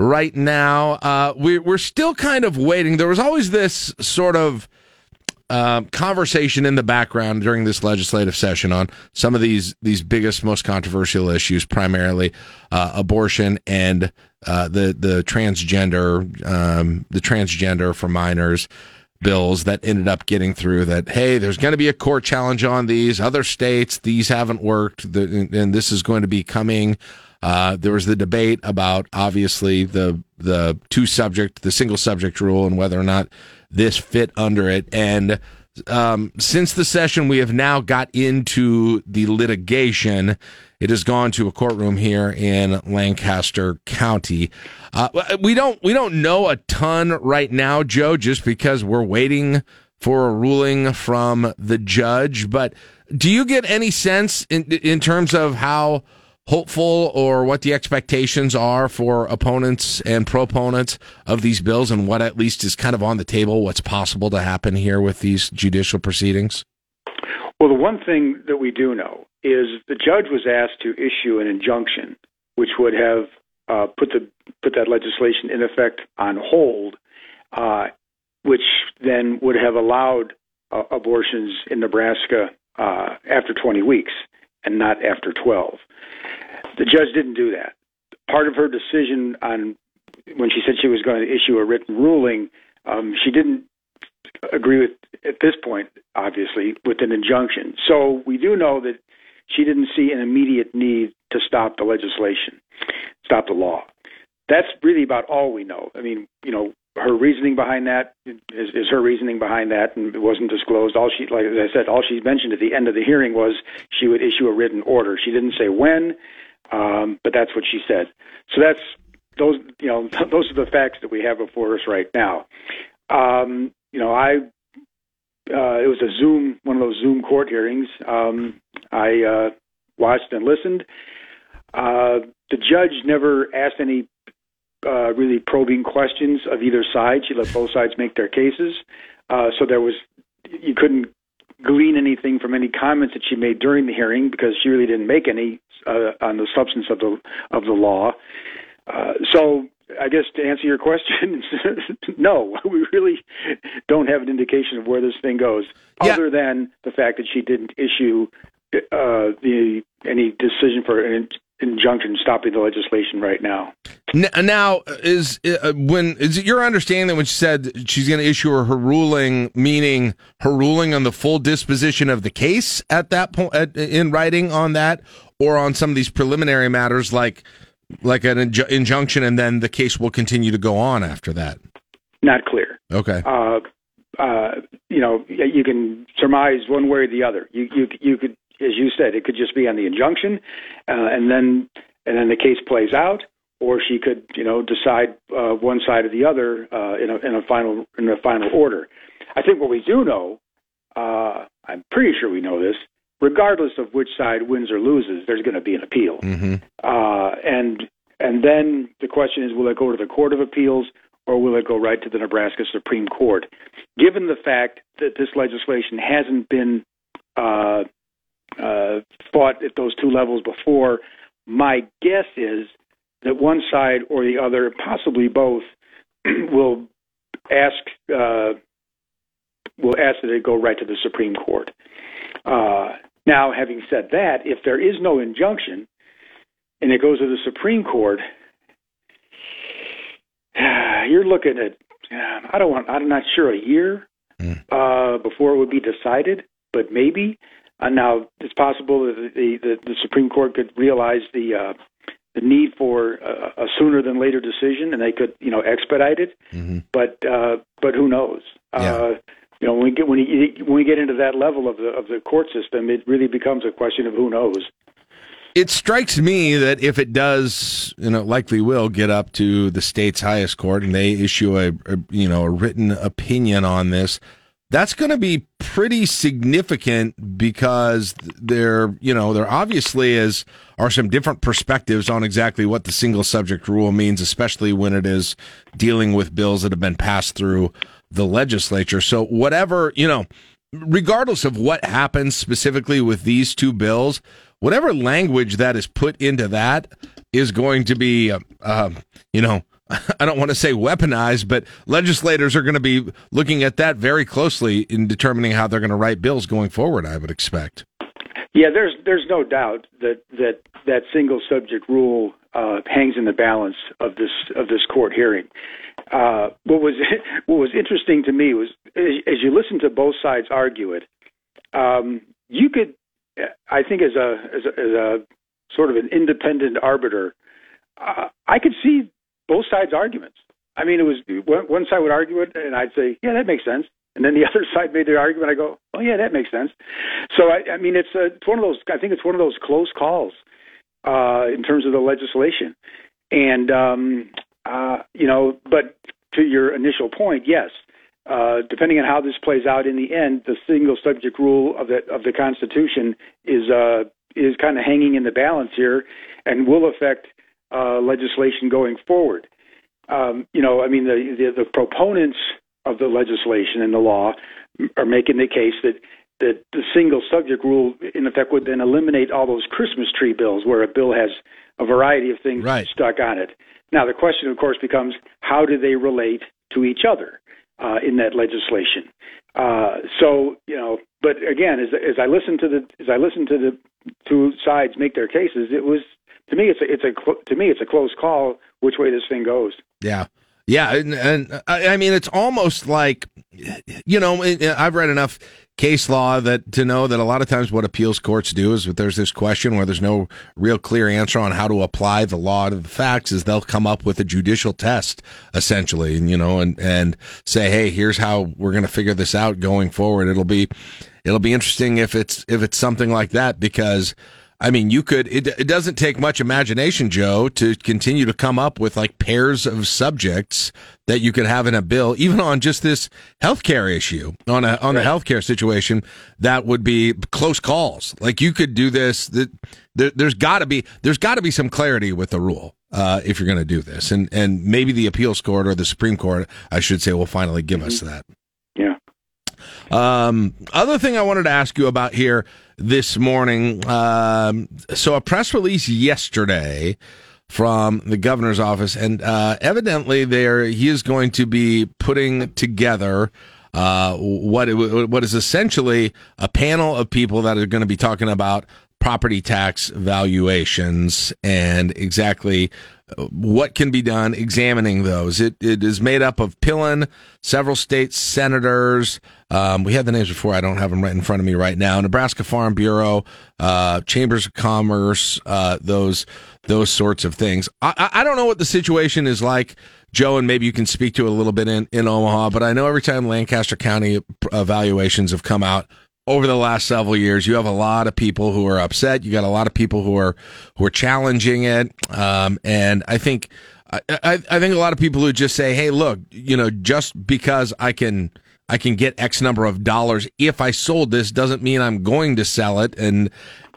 right now. Uh, we, we're still kind of waiting. There was always this sort of uh, conversation in the background during this legislative session on some of these these biggest, most controversial issues, primarily uh, abortion and uh, the the transgender um, the transgender for minors bills that ended up getting through that hey there's going to be a court challenge on these other states these haven't worked and this is going to be coming uh, there was the debate about obviously the the two subject, the single subject rule, and whether or not this fit under it. And um, since the session, we have now got into the litigation. It has gone to a courtroom here in Lancaster County. Uh, we don't we don't know a ton right now, Joe, just because we're waiting for a ruling from the judge. But do you get any sense in in terms of how hopeful or what the expectations are for opponents and proponents of these bills and what at least is kind of on the table, what's possible to happen here with these judicial proceedings? Well, the one thing that we do know is the judge was asked to issue an injunction which would have uh, put the put that legislation in effect on hold, uh, which then would have allowed uh, abortions in Nebraska uh, after 20 weeks and not after 12. The judge didn't do that. Part of her decision on when she said she was going to issue a written ruling, um, she didn't agree with at this point, obviously, with an injunction. So we do know that she didn't see an immediate need to stop the legislation, stop the law. That's really about all we know. I mean, you know, her reasoning behind that is, is her reasoning behind that, and it wasn't disclosed. All she, like I said, all she mentioned at the end of the hearing was she would issue a written order. She didn't say when, um, but that's what she said. So that's those, you know, those are the facts that we have before us right now. Um, you know, I uh, it was a Zoom, one of those Zoom court hearings. Um, I uh, watched and listened. Uh, the judge never asked any uh, really probing questions of either side. She let both sides make their cases. Uh, so there was, you couldn't glean anything from any comments that she made during the hearing because she really didn't make any uh, on the substance of the of the law. Uh, so I guess to answer your question, no, we really don't have an indication of where this thing goes, yeah. other than the fact that she didn't issue uh, the any decision for an injunction stopping the legislation right now. Now, is uh, when is it your understanding that when she said she's going to issue her, her, ruling, meaning her ruling on the full disposition of the case at that point at, in writing on that, or on some of these preliminary matters like like an inju- injunction, and then the case will continue to go on after that? Not clear. Okay. Uh, uh, you know, you can surmise one way or the other. You you you could, as you said, it could just be on the injunction, uh, and then and then the case plays out, or she could you know decide uh, one side or the other uh, in a in a final in a final order. I think what we do know, uh, I'm pretty sure we know this, regardless of which side wins or loses, there's going to be an appeal. Mm-hmm. Uh, and and then the question is, will it go to the Court of Appeals or will it go right to the Nebraska Supreme Court? Given the fact that this legislation hasn't been uh, uh, fought at those two levels before, my guess is that one side or the other, possibly both, will ask uh, will ask that it go right to the Supreme Court. Uh, now, having said that, if there is no injunction and it goes to the Supreme Court, you're looking at I don't want I'm not sure a year mm. uh, before it would be decided, but maybe. Uh, now it's possible that the, the the Supreme Court could realize the uh, the need for a, a sooner than later decision, and they could you know expedite it. Mm-hmm. But uh, but who knows? Yeah. Uh, you know, when we get when you, when we get into that level of the of the court system, it really becomes a question of who knows. It strikes me that if it does, you know, likely will get up to the state's highest court, and they issue a, a you know a written opinion on this, that's going to be pretty significant because there, you know, there obviously is are some different perspectives on exactly what the single subject rule means, especially when it is dealing with bills that have been passed through the legislature. So whatever, you know, regardless of what happens specifically with these two bills, whatever language that is put into that is going to be, uh, uh, you know, I don't want to say weaponized, but legislators are going to be looking at that very closely in determining how they're going to write bills going forward. I would expect. Yeah, there's there's no doubt that that that single subject rule uh, hangs in the balance of this of this court hearing. Uh, what was what was interesting to me was as you listen to both sides argue it, um, you could, I think, as a, as a as a sort of an independent arbiter, uh, I could see both sides' arguments. I mean, it was one, side would argue it, and I'd say, yeah, that makes sense. And then the other side made their argument. I go, oh yeah, that makes sense. So I, I mean, it's a, it's one of those. I think it's one of those close calls uh, in terms of the legislation. And um, uh, you know, but to your initial point, yes. Uh, depending on how this plays out in the end, the single subject rule of the of the Constitution is uh, is kind of hanging in the balance here, and will affect uh, legislation going forward. Um, you know, I mean, the, the the proponents of the legislation and the law are making the case that that the single subject rule, in effect, would then eliminate all those Christmas tree bills where a bill has a variety of things right. stuck on it. Now, the question, of course, becomes how do they relate to each other uh, in that legislation? Uh, so, you know, but again, as, as I listen to the as I listen to the two sides make their cases, it was to me it's a, it's a to me it's a close call which way this thing goes. Yeah. Yeah, and, and I I mean it's almost like you know I've read enough case law that to know that a lot of times what appeals courts do is if there's this question where there's no real clear answer on how to apply the law to the facts is they'll come up with a judicial test essentially and you know and and say hey here's how we're going to figure this out going forward it'll be it'll be interesting if it's if it's something like that because I mean, you could, it, it doesn't take much imagination, Joe, to continue to come up with like pairs of subjects that you could have in a bill, even on just this healthcare issue, on a, on the healthcare situation, that would be close calls. Like you could do this, that there, there's gotta be, there's gotta be some clarity with the rule. Uh, if you're going to do this, and and maybe the appeals court or the Supreme Court, I should say, will finally give us that. Yeah. Um, other thing I wanted to ask you about here this morning. Um, so a press release yesterday from the governor's office, and uh, evidently there he is going to be putting together. Uh, what it, what is essentially a panel of people that are going to be talking about property tax valuations and exactly what can be done examining those. It, it is made up of Pillen, several state senators. Um, we had the names before. I don't have them right in front of me right now. Nebraska Farm Bureau, uh, Chambers of Commerce, uh, those those sorts of things. I, I don't know what the situation is like. Joe, and maybe you can speak to it a little bit in, in Omaha, but I know every time Lancaster County evaluations have come out, over the last several years, you have a lot of people who are upset. You got a lot of people who are who are challenging it, um, and I think I, I, I think a lot of people who just say, "Hey, look, you know, just because I can." I can get X number of dollars if I sold this doesn't mean I'm going to sell it and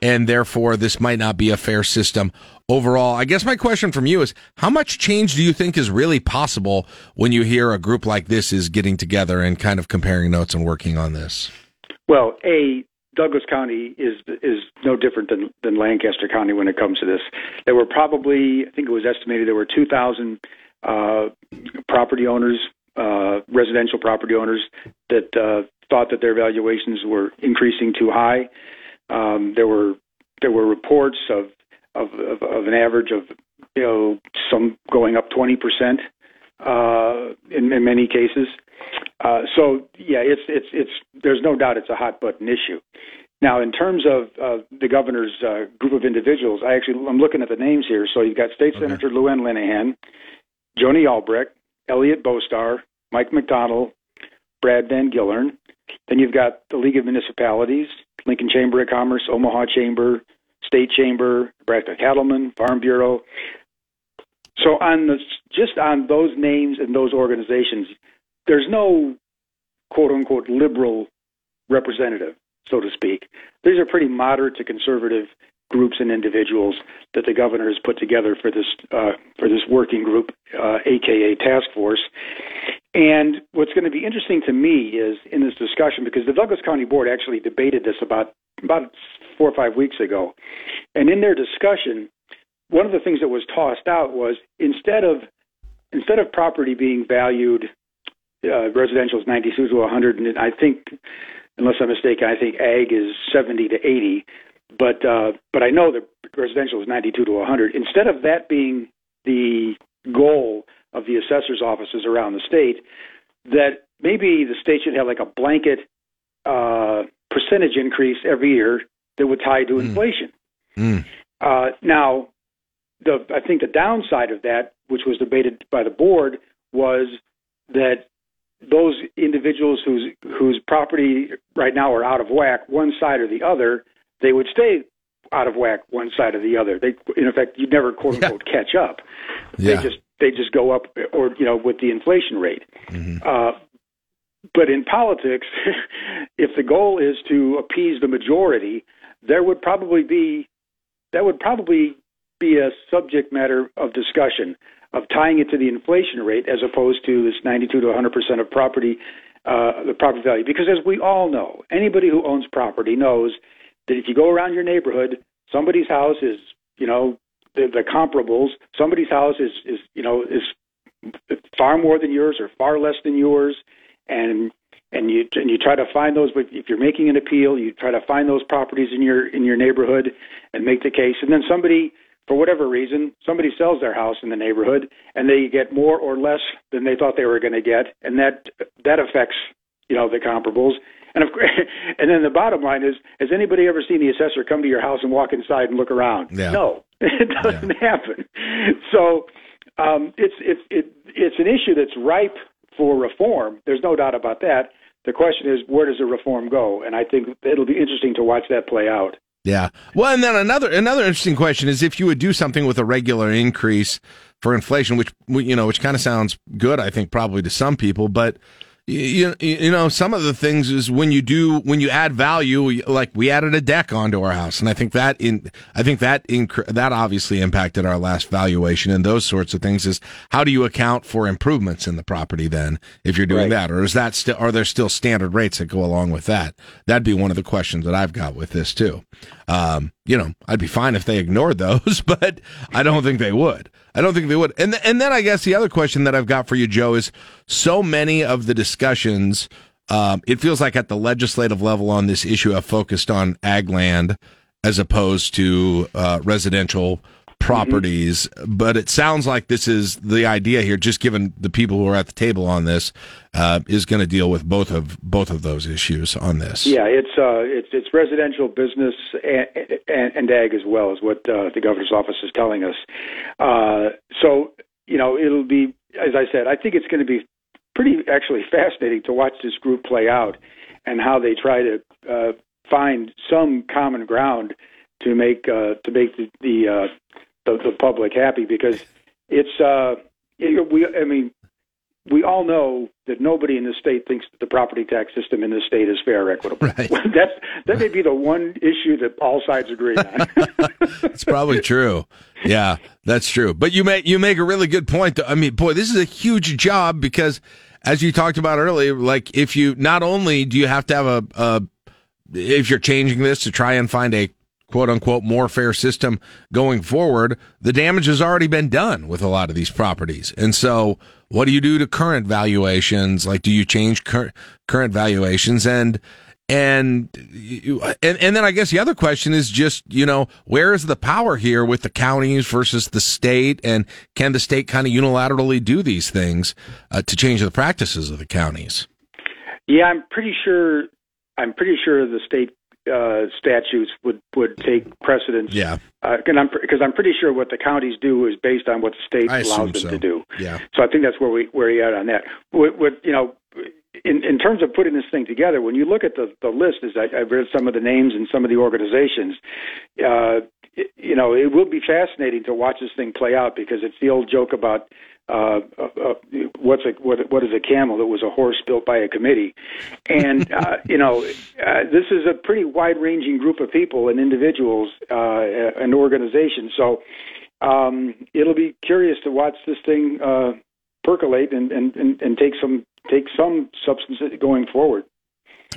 and therefore this might not be a fair system overall. I guess my question from you is how much change do you think is really possible when you hear a group like this is getting together and kind of comparing notes and working on this? Well, a Douglas County is is no different than than Lancaster County when it comes to this. There were probably, I think it was estimated, there were 2,000 uh, property owners, uh, residential property owners, that uh, thought that their valuations were increasing too high. Um, there were there were reports of of, of of an average of you know some going up 20 percent uh, in, in many cases. Uh, so yeah, it's it's it's there's no doubt it's a hot button issue. Now, in terms of uh, the governor's uh, group of individuals, I actually I'm looking at the names here. So you've got State okay. Senator Lou Ann Linehan, Joni Albrecht, Eliot Bostar, Mike McDonnell, Brad von Gillern. Then you've got the League of Municipalities, Lincoln Chamber of Commerce, Omaha Chamber, State Chamber, Nebraska Cattlemen, Farm Bureau. So on the just on those names and those organizations, there's no quote unquote liberal representative, so to speak. These are pretty moderate to conservative groups and individuals that the governor has put together for this uh, for this working group, uh, aka task force. And what's going to be interesting to me is in this discussion because the Douglas County Board actually debated this about about four or five weeks ago, and in their discussion, one of the things that was tossed out was instead of instead of property being valued uh, residential is 92 to 100, and I think, unless I'm mistaken, I think ag is 70 to 80. But uh, but I know that residential is 92 to 100. Instead of that being the goal of the assessor's offices around the state, that maybe the state should have like a blanket uh, percentage increase every year that would tie to mm. inflation. Mm. Uh, now, the I think the downside of that, which was debated by the board, was that those individuals whose whose property right now are out of whack, one side or the other, they would stay out of whack one side or the other. They, in effect, you'd never quote unquote yeah. catch up. Yeah. They just they just go up, or you know, with the inflation rate. Mm-hmm. Uh, but in politics, if the goal is to appease the majority, there would probably be that would probably be a subject matter of discussion of tying it to the inflation rate as opposed to this 92 to 100 percent of property, uh, the property value. Because as we all know, anybody who owns property knows that if you go around your neighborhood, somebody's house is, you know, the, the comparables. Somebody's house is, is, you know, is far more than yours or far less than yours, and and you and you try to find those. But if you're making an appeal, you try to find those properties in your in your neighborhood and make the case. And then somebody for whatever reason, somebody sells their house in the neighborhood and they get more or less than they thought they were going to get, and that that affects you know the comparables. And of course, and then the bottom line is: Has anybody ever seen the assessor come to your house and walk inside and look around? Yeah. No, it doesn't happen. So um, it's it's it, it's an issue that's ripe for reform. There's no doubt about that. The question is, where does the reform go? And I think it'll be interesting to watch that play out. Yeah. Well, and then another another interesting question is if you would do something with a regular increase for inflation, which you know, which kind of sounds good, I think, probably to some people, but you, you know some of the things is when you do when you add value like we added a deck onto our house and i think that in i think that inc- that obviously impacted our last valuation and those sorts of things is how do you account for improvements in the property then if you're doing Right. that? Or is that still are there still standard rates that go along with that? That'd be one of the questions that i've got with this too. Um, you know i'd be fine if they ignored those but i don't think they would I don't think they would. And th- and then I guess the other question that I've got for you, Joe, is so many of the discussions. Um, it feels like at the legislative level on this issue have focused on ag land as opposed to uh, residential properties. But it sounds like this is the idea here. Just given the people who are at the table on this, uh, is going to deal with both of both of those issues on this. Yeah, it's uh, it's it's residential business and, and, and ag as well is what uh, the governor's office is telling us. Uh, so you know, it'll be as I said. I think it's going to be pretty actually fascinating to watch this group play out and how they try to uh, find some common ground to make uh, to make the the, the the public happy because it's uh, it, we I mean we all know that nobody in the state thinks that the property tax system in the state is fair or equitable. Right. That's that may be the one issue that all sides agree on. It's probably true. Yeah, that's true. But you make you make a really good point. Though. I mean, boy, this is a huge job because, as you talked about earlier, like if you not only do you have to have a, a if you're changing this to try and find a quote unquote more fair system going forward, the damage has already been done with a lot of these properties. And so, what do you do to current valuations? Like, do you change current current valuations and and and and then I guess the other question is just you know where is the power here with the counties versus the state, and can the state kind of unilaterally do these things uh, to change the practices of the counties? yeah, I'm pretty sure. I'm pretty sure the state uh, statutes would would take precedence. Yeah, Uh, and I'm because I'm pretty sure what the counties do is based on what the state I allows them so. to do. Yeah. So I think that's where we where you at on that. What, what you know, in in terms of putting this thing together, when you look at the the list, as I, I've read some of the names and some of the organizations, uh, it- you know, it will be fascinating to watch this thing play out because it's the old joke about. Uh, uh, uh, what's a what, what is a camel? It was a horse built by a committee, and uh, you know uh, this is a pretty wide-ranging group of people and individuals uh, and organizations. So um, it'll be curious to watch this thing uh, percolate and, and, and, and take some take some substance going forward.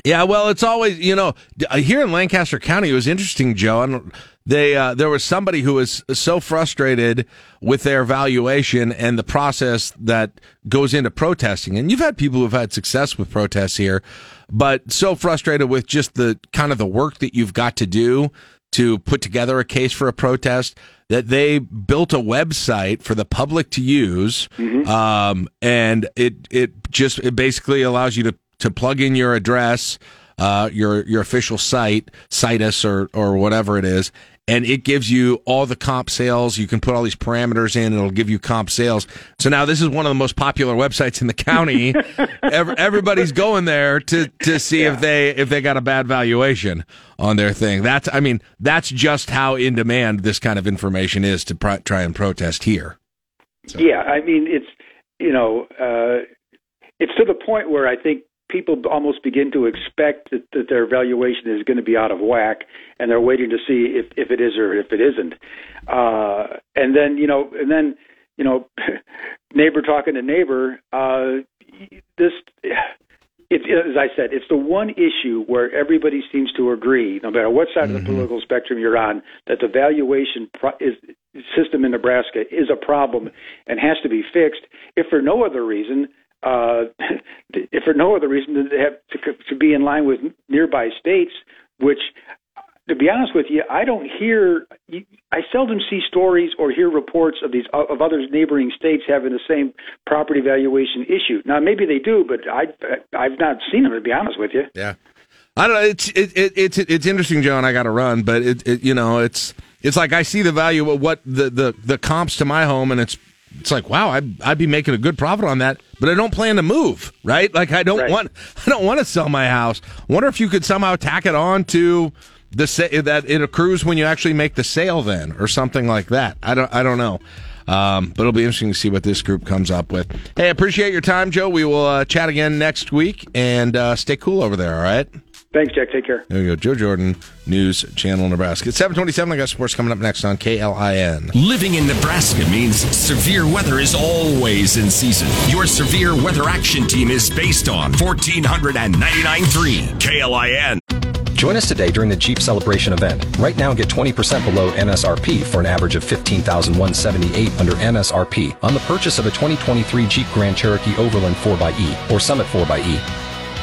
Yeah, well, it's always you know uh, here in Lancaster County. It was interesting, Joe. I don't, they uh, there was somebody who was so frustrated with their valuation and the process that goes into protesting. And you've had people who've had success with protests here, but so frustrated with just the kind of the work that you've got to do to put together a case for a protest that they built a website for the public to use um, and it it just it basically allows you to to plug in your address uh, your your official site situs or or whatever it is and it gives you all the comp sales. You can put all these parameters in and it'll give you comp sales. So now this is one of the most popular websites in the county. Ev- everybody's going there to to see if they if they got a bad valuation on their thing. That's i mean that's just how in demand this kind of information is to try and protest here. Yeah, I mean it's you know uh, it's to the point where I think people almost begin to expect that, that their valuation is going to be out of whack, and they're waiting to see if if it is or if it isn't. Uh, and then you know, and then you know, neighbor talking to neighbor. Uh, this. It's as I said, it's the one issue where everybody seems to agree, no matter what side of the political spectrum you're on, that the valuation pro- is system in Nebraska is a problem and has to be fixed. If for no other reason, uh, if for no other reason than to have to, to be in line with nearby states, which to be honest with you, I don't hear. I seldom see stories or hear reports of these of other neighboring states having the same property valuation issue. Now, maybe they do, but I I've not seen them. To be honest with you. Yeah. I don't know. It's it, it, it's it's interesting, Joe, and I got to run, but it, it you know it's it's like I see the value of what the, the the comps to my home, and it's it's like wow, I'd I'd be making a good profit on that, but I don't plan to move, right? Like I don't Right. want I don't want to sell my house. Wonder if you could somehow tack it on to the sa- that it accrues when you actually make the sale, then, or something like that. I don't I don't know. Um, but it'll be interesting to see what this group comes up with. Hey, appreciate your time, Joe. We will uh, chat again next week, and uh, stay cool over there. All right. Thanks, Jack. Take care. There you go. Joe Jordan, News Channel, Nebraska. It's 727. I got sports coming up next on KLIN. Living in Nebraska means severe weather is always in season. Your severe weather action team is based on 1499.3 KLIN. Join us today during the Jeep Celebration event. Right now, get 20% below MSRP for an average of 15178 under MSRP on the purchase of a 2023 Jeep Grand Cherokee Overland 4xE or Summit 4xE.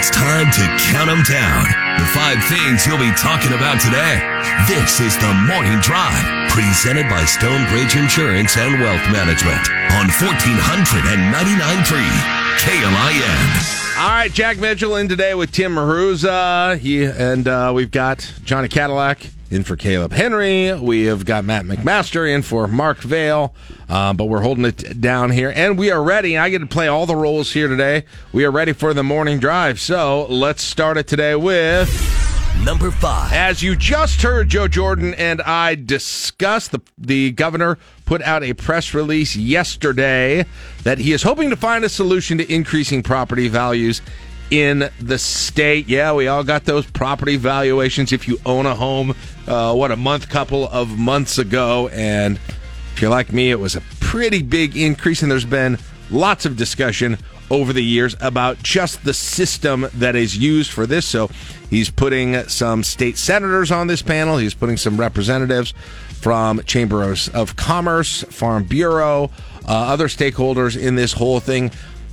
It's time to count them down. The five things you'll be talking about today. This is the Morning Drive, presented by Stonebridge Insurance and Wealth Management on 1499.3 KLIN. All right, Jack Mitchell in today with Tim Hruza. He and uh, we've got Johnny Cadillac in for Caleb Henry. We have got Matt McMaster in for Mark Vale. Uh, but we're holding it down here, and we are ready. I get to play all the roles here today. We are ready for the morning drive. So let's start it today with number five. As you just heard, Joe Jordan and I discuss the the governor put out a press release yesterday that he is hoping to find a solution to increasing property values in the state. Yeah, we all got those property valuations if you own a home, uh, what, a month, couple of months ago. And if you're like me, it was a pretty big increase, and there's been lots of discussion over the years about just the system that is used for this. So he's putting some state senators on this panel, he's putting some representatives from Chambers of Commerce, Farm Bureau, uh, other stakeholders in this whole thing.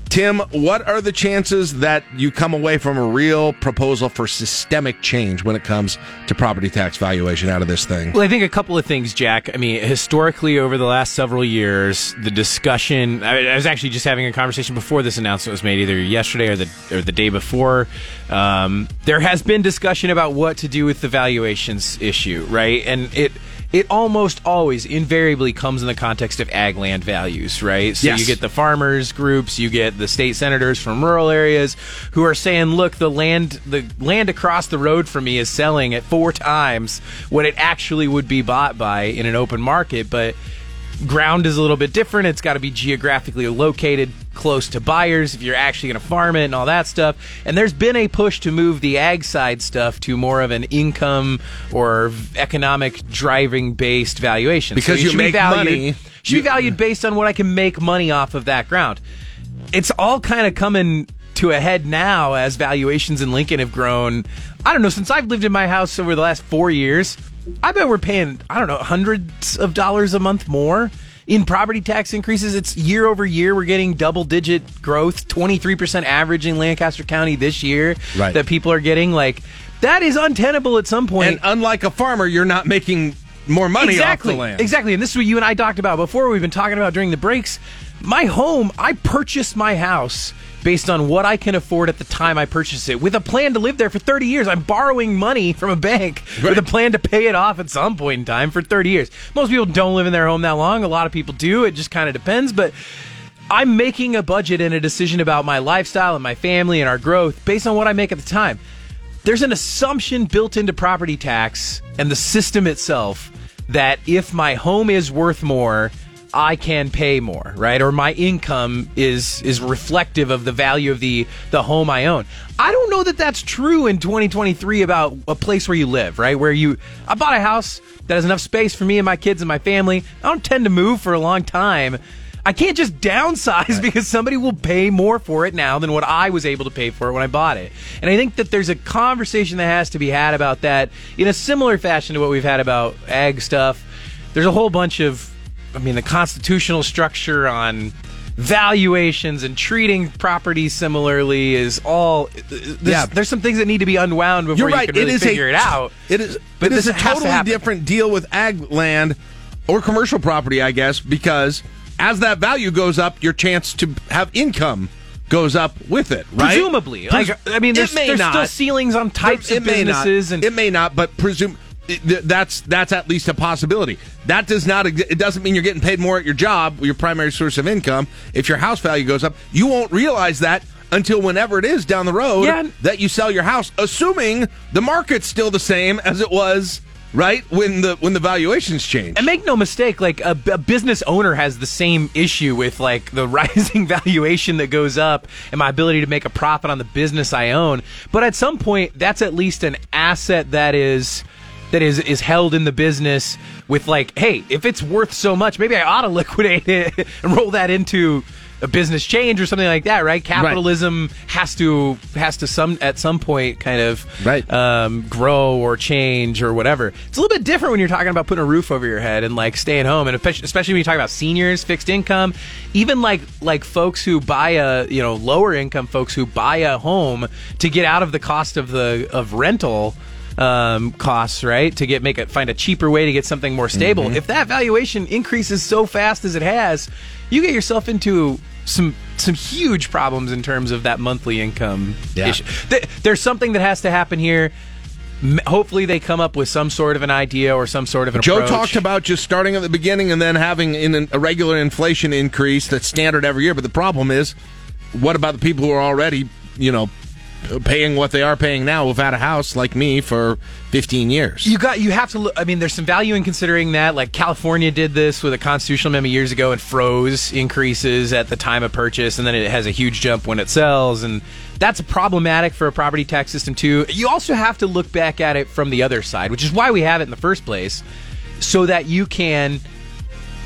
Tim, what are the chances that you come away from a real proposal for systemic change when it comes to property tax valuation out of this thing? Well, I think a couple of things, Jack. I mean, historically, over the last several years, the discussion. I, I was actually just having a conversation before this announcement was made, either yesterday or the or the day before. Um, there has been discussion about what to do with the valuations issue, right? And it it almost always invariably comes in the context of ag land values, right? So Yes. you get the farmers groups, you get the state senators from rural areas who are saying, "Look, the land the land across the road from me is selling at four times what it actually would be bought by in an open market, but ground is a little bit different. It's got to be geographically located close to buyers if you're actually going to farm it and all that stuff. And there's been a push to move the ag side stuff to more of an income or economic driving based valuation. Because it you be make valued- money. Should be valued based on what I can make money off of that ground. It's all kind of coming to a head now as valuations in Lincoln have grown. I don't know, since I've lived in my house over the last four years, I bet we're paying, I don't know, hundreds of dollars a month more in property tax increases. It's year over year. We're getting double digit growth, 23% average in Lancaster County this year Right. that people are getting. Like, that is untenable at some point. And unlike a farmer, you're not making more money exactly, off the land. Exactly. And this is what you and I talked about before. We've been talking about during the breaks. My home, I purchased my house based on what I can afford at the time I purchased it with a plan to live there for 30 years. I'm borrowing money from a bank with a plan to pay it off at some point in time for 30 years. Most people don't live in their home that long. A lot of people do. It just kind of depends. But I'm making a budget and a decision about my lifestyle and my family and our growth based on what I make at the time. There's an assumption built into property tax and the system itself that if my home is worth more, I can pay more, right? Or my income is is reflective of the value of the the home I own. I don't know that that's true in 2023 about a place where you live, right? Where you I bought a house that has enough space for me and my kids and my family. I don't tend to move for a long time. I can't just downsize because somebody will pay more for it now than what I was able to pay for it when I bought it. And I think that there's a conversation that has to be had about that in a similar fashion to what we've had about ag stuff. There's a whole bunch of, I mean, the constitutional structure on valuations and treating property similarly is all. There's, Yeah. there's some things that need to be unwound before You're you can really it is figure a, it out. It is, But it is a has to totally different deal with ag land or commercial property, I guess, because as that value goes up, your chance to have income goes up with it, right? Presumably. Pres- Like, I mean, there's- it may there's still ceilings on types It of not. businesses and- it may not, but presume. Th- That's that's at least a possibility. That does not. ex- It doesn't mean you're getting paid more at your job, your primary source of income. If your house value goes up, you won't realize that until whenever it is down the road Yeah. that you sell your house, assuming the market's still the same as it was right when the when the valuations change. And make no mistake, like a, a business owner has the same issue with like the rising valuation that goes up and my ability to make a profit on the business I own. But at some point, that's at least an asset that is that is is held in the business with like, hey, if it's worth so much, maybe I ought to liquidate it and roll that into a business change or something like that, right? Capitalism has to has to some at some point kind of right. um, grow or change or whatever. It's a little bit different when you're talking about putting a roof over your head and like staying home, and especially especially when you talk about seniors, fixed income, even like like folks who buy a you know lower income folks who buy a home to get out of the cost of the of rental um, costs, right? To get make it find a cheaper way to get something more stable. Mm-hmm. If that valuation increases so fast as it has, you get yourself into some some huge problems in terms of that monthly income Yeah. issue. Th- There's something that has to happen here. Hopefully, they come up with some sort of an idea or some sort of an Joe approach. talked about just starting at the beginning and then having in an, a regular inflation increase that's standard every year. But the problem is, what about the people who are already, you know, paying what they are paying now who've a house like me for 15 years? You got you have to look. I mean, there's some value in considering that. Like California did this with a constitutional amendment years ago and froze increases at the time of purchase, and then it has a huge jump when it sells, and that's problematic for a property tax system too. You also have to look back at it from the other side, which is why we have it in the first place, so that you can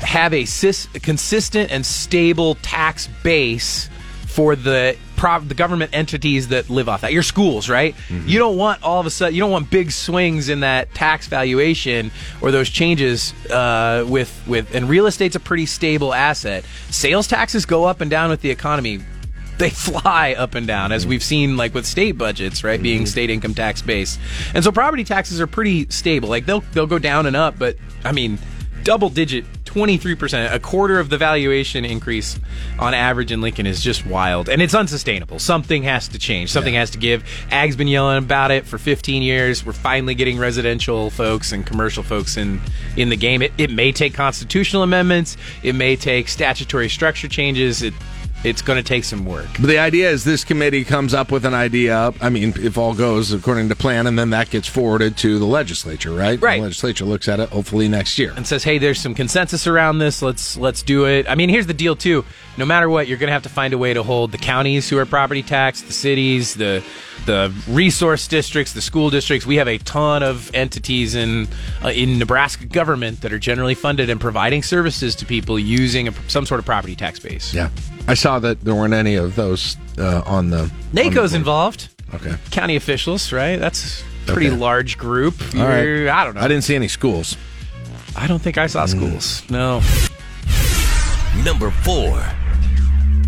have a sis- consistent and stable tax base for the prov- the government entities that live off that. Your schools, right? Mm-hmm. You don't want all of a sudden you don't want big swings in that tax valuation or those changes uh, with with and real estate's a pretty stable asset. Sales taxes go up and down with the economy. They fly up and down as mm-hmm. we've seen like with state budgets, right? Being mm-hmm. state income tax based. And so property taxes are pretty stable. Like they'll they'll go down and up, but I mean double digit 23% a quarter of the valuation increase on average in lincoln is just wild and it's unsustainable. Something has to change. Something has to give. Ag's been yelling about it for 15 years. We're finally getting residential folks and commercial folks in in the game. It, it may take constitutional amendments. It may take statutory structure changes. It it's going to take some work But the idea is this committee comes up with an idea. I mean, if all goes according to plan, and then that gets forwarded to the legislature, right? Right. The legislature looks at it hopefully next year. and says, "Hey, there's some consensus around this. Let's let's do it." I mean, here's the deal too. No matter what, you're going to have to find a way to hold the counties who are property taxed, the cities, the the resource districts, the school districts. We have a ton of entities in uh, in Nebraska government that are generally funded and providing services to people using a, some sort of property tax base. Yeah, I saw that there weren't any of those uh, on the. NACO's involved. Okay. County officials, right? That's a pretty Okay. large group. All right. I don't know. I didn't see any schools. I don't think I saw schools. No. Number four.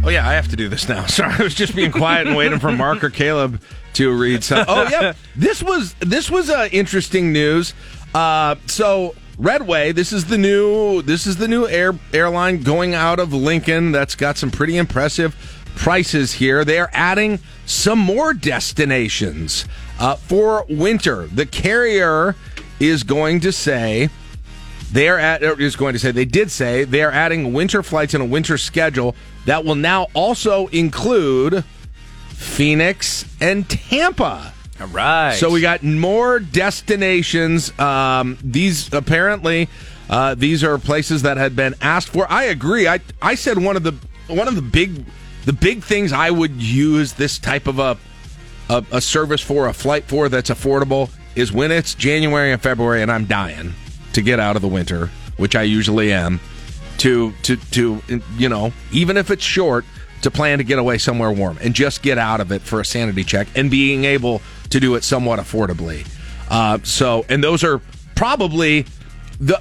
Oh yeah, I have to do this now. Sorry, I was just being quiet and waiting for Mark or Caleb to read some. Oh yeah, this was this was uh, interesting news. Uh, so Redway, this is the new this is the new air airline going out of Lincoln. That's got some pretty impressive prices here. They are adding some more destinations uh, for winter. The carrier is going to say They are at, er, is going to say they did say they are adding winter flights and a winter schedule that will now also include Phoenix and Tampa. All right. So we got more destinations. Um, these apparently uh, these are places that had been asked for. I agree. I I said one of the one of the big the big things I would use this type of a a, a service for a flight for that's affordable is when it's January and February and I'm dying to get out of the winter, which I usually am. To to to you know even if it's short to plan to get away somewhere warm and just get out of it for a sanity check and being able to do it somewhat affordably. Uh, so, and those are probably the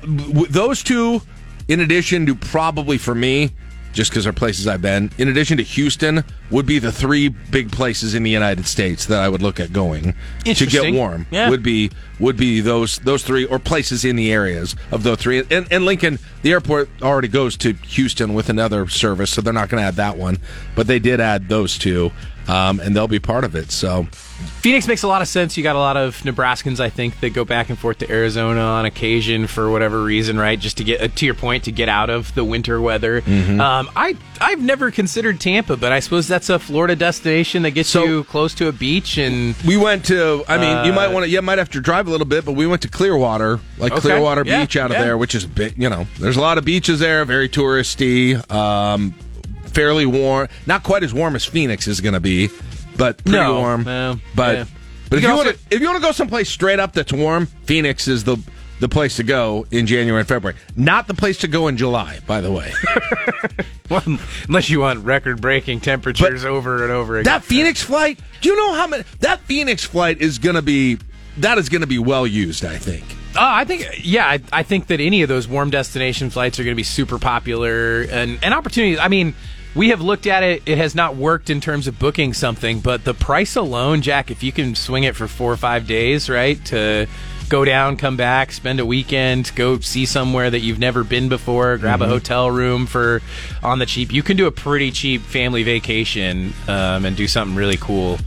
those two, in addition to probably for me, just because they're places I've been. In addition to Houston, would be the three big places in the United States that I would look at going to get warm. Yeah. Would be would be those those three or places in the areas of those three. And, and Lincoln, the airport already goes to Houston with another service, so they're not going to add that one. But they did add those two, um, and they'll be part of it. So Phoenix makes a lot of sense. You got a lot of Nebraskans, I think, that go back and forth to Arizona on occasion for whatever reason, right? Just to get, uh, to your point, to get out of the winter weather. Mhm. Um, I I've never considered Tampa, but I suppose that's a Florida destination that gets you close to a beach. And we went to. I mean, you Uh, might want to. You might have to drive a little bit, but we went to Clearwater, like Okay. Clearwater Yeah, Beach out of yeah. there, which is big. You know, there's a lot of beaches there, very touristy, um, fairly warm. Not quite as warm as Phoenix is going to be, but pretty No, warm. no, but yeah. but You if you also- want to if you want to go someplace straight up that's warm, Phoenix is the the place to go in January and February. Not the place to go in July, by the way. Well, unless you want record-breaking temperatures over and over again. That Phoenix flight, do you know how many? That Phoenix flight is going to be that is going to be well used. I think. Uh, I think, yeah, I, I think that any of those warm destination flights are going to be super popular and, and opportunities. I mean, we have looked at it. It has not worked in terms of booking something, but the price alone, Jack, if you can swing it for four or five days, right, to go down, come back, spend a weekend, go see somewhere that you've never been before, grab Mhm. a hotel room for on the cheap. You can do a pretty cheap family vacation um, and do something really cool.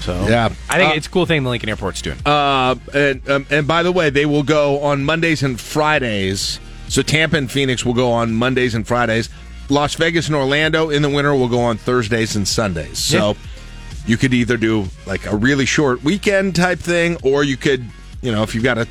So Yeah. I think Uh, it's a cool thing the Lincoln Airport's doing. Uh, and um, and by the way, they will go on Mondays and Fridays. So Tampa and Phoenix will go on Mondays and Fridays. Las Vegas and Orlando in the winter will go on Thursdays and Sundays. So you could either do like a really short weekend type thing, or you could, you know, if you've got a,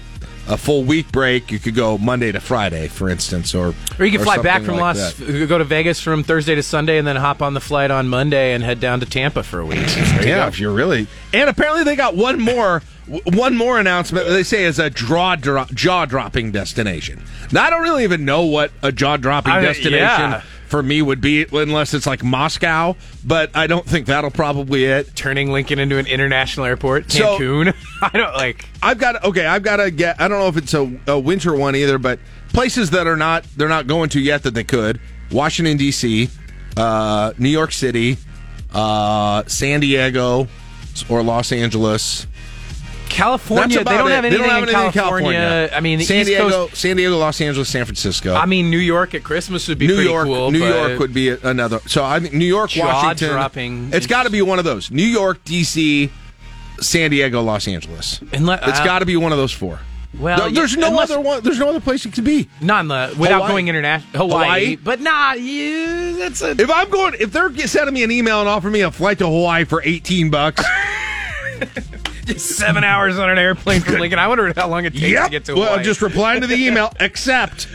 a full week break, you could go Monday to Friday, for instance, or Or you can fly back from like Las, that. go to Vegas from Thursday to Sunday, and then hop on the flight on Monday and head down to Tampa for a week. Yeah, if you're really. And apparently they got one more one more announcement that they say is a draw dro- jaw dropping destination. Now I don't really even know what a jaw dropping I mean, destination yeah. For me would be unless it's like Moscow, but I don't think that'll probably it. Turning Lincoln into an international airport, So- Cancun. I don't like. I've got okay. I've got to get. I don't know if it's a, a winter one either, but places that are not they're not going to yet that they could. Washington D.C., uh, New York City, uh, San Diego, or Los Angeles. California, they don't have They anything, don't have in, anything in California. California. I mean, the San East Diego, Coast. San Diego, Los Angeles, San Francisco. I mean, New York at Christmas would be New pretty York, cool. New York would be another. So I think New York, Washington. Jaw-dropping. It's got to be one of those. New York, D.C., San Diego, Los Angeles. It's uh, got to be one of those four. Well, there's no unless- other one. There's no other place it could be. Not the without Hawaii. going international. Hawaii, Hawaii? but nah, yeah, that's a. If I'm going, if they're sending me an email and offering me a flight to Hawaii for 18 bucks, seven hours on an airplane from Lincoln. I wonder how long it takes to get to Well, Hawaii. just replying to the email. except.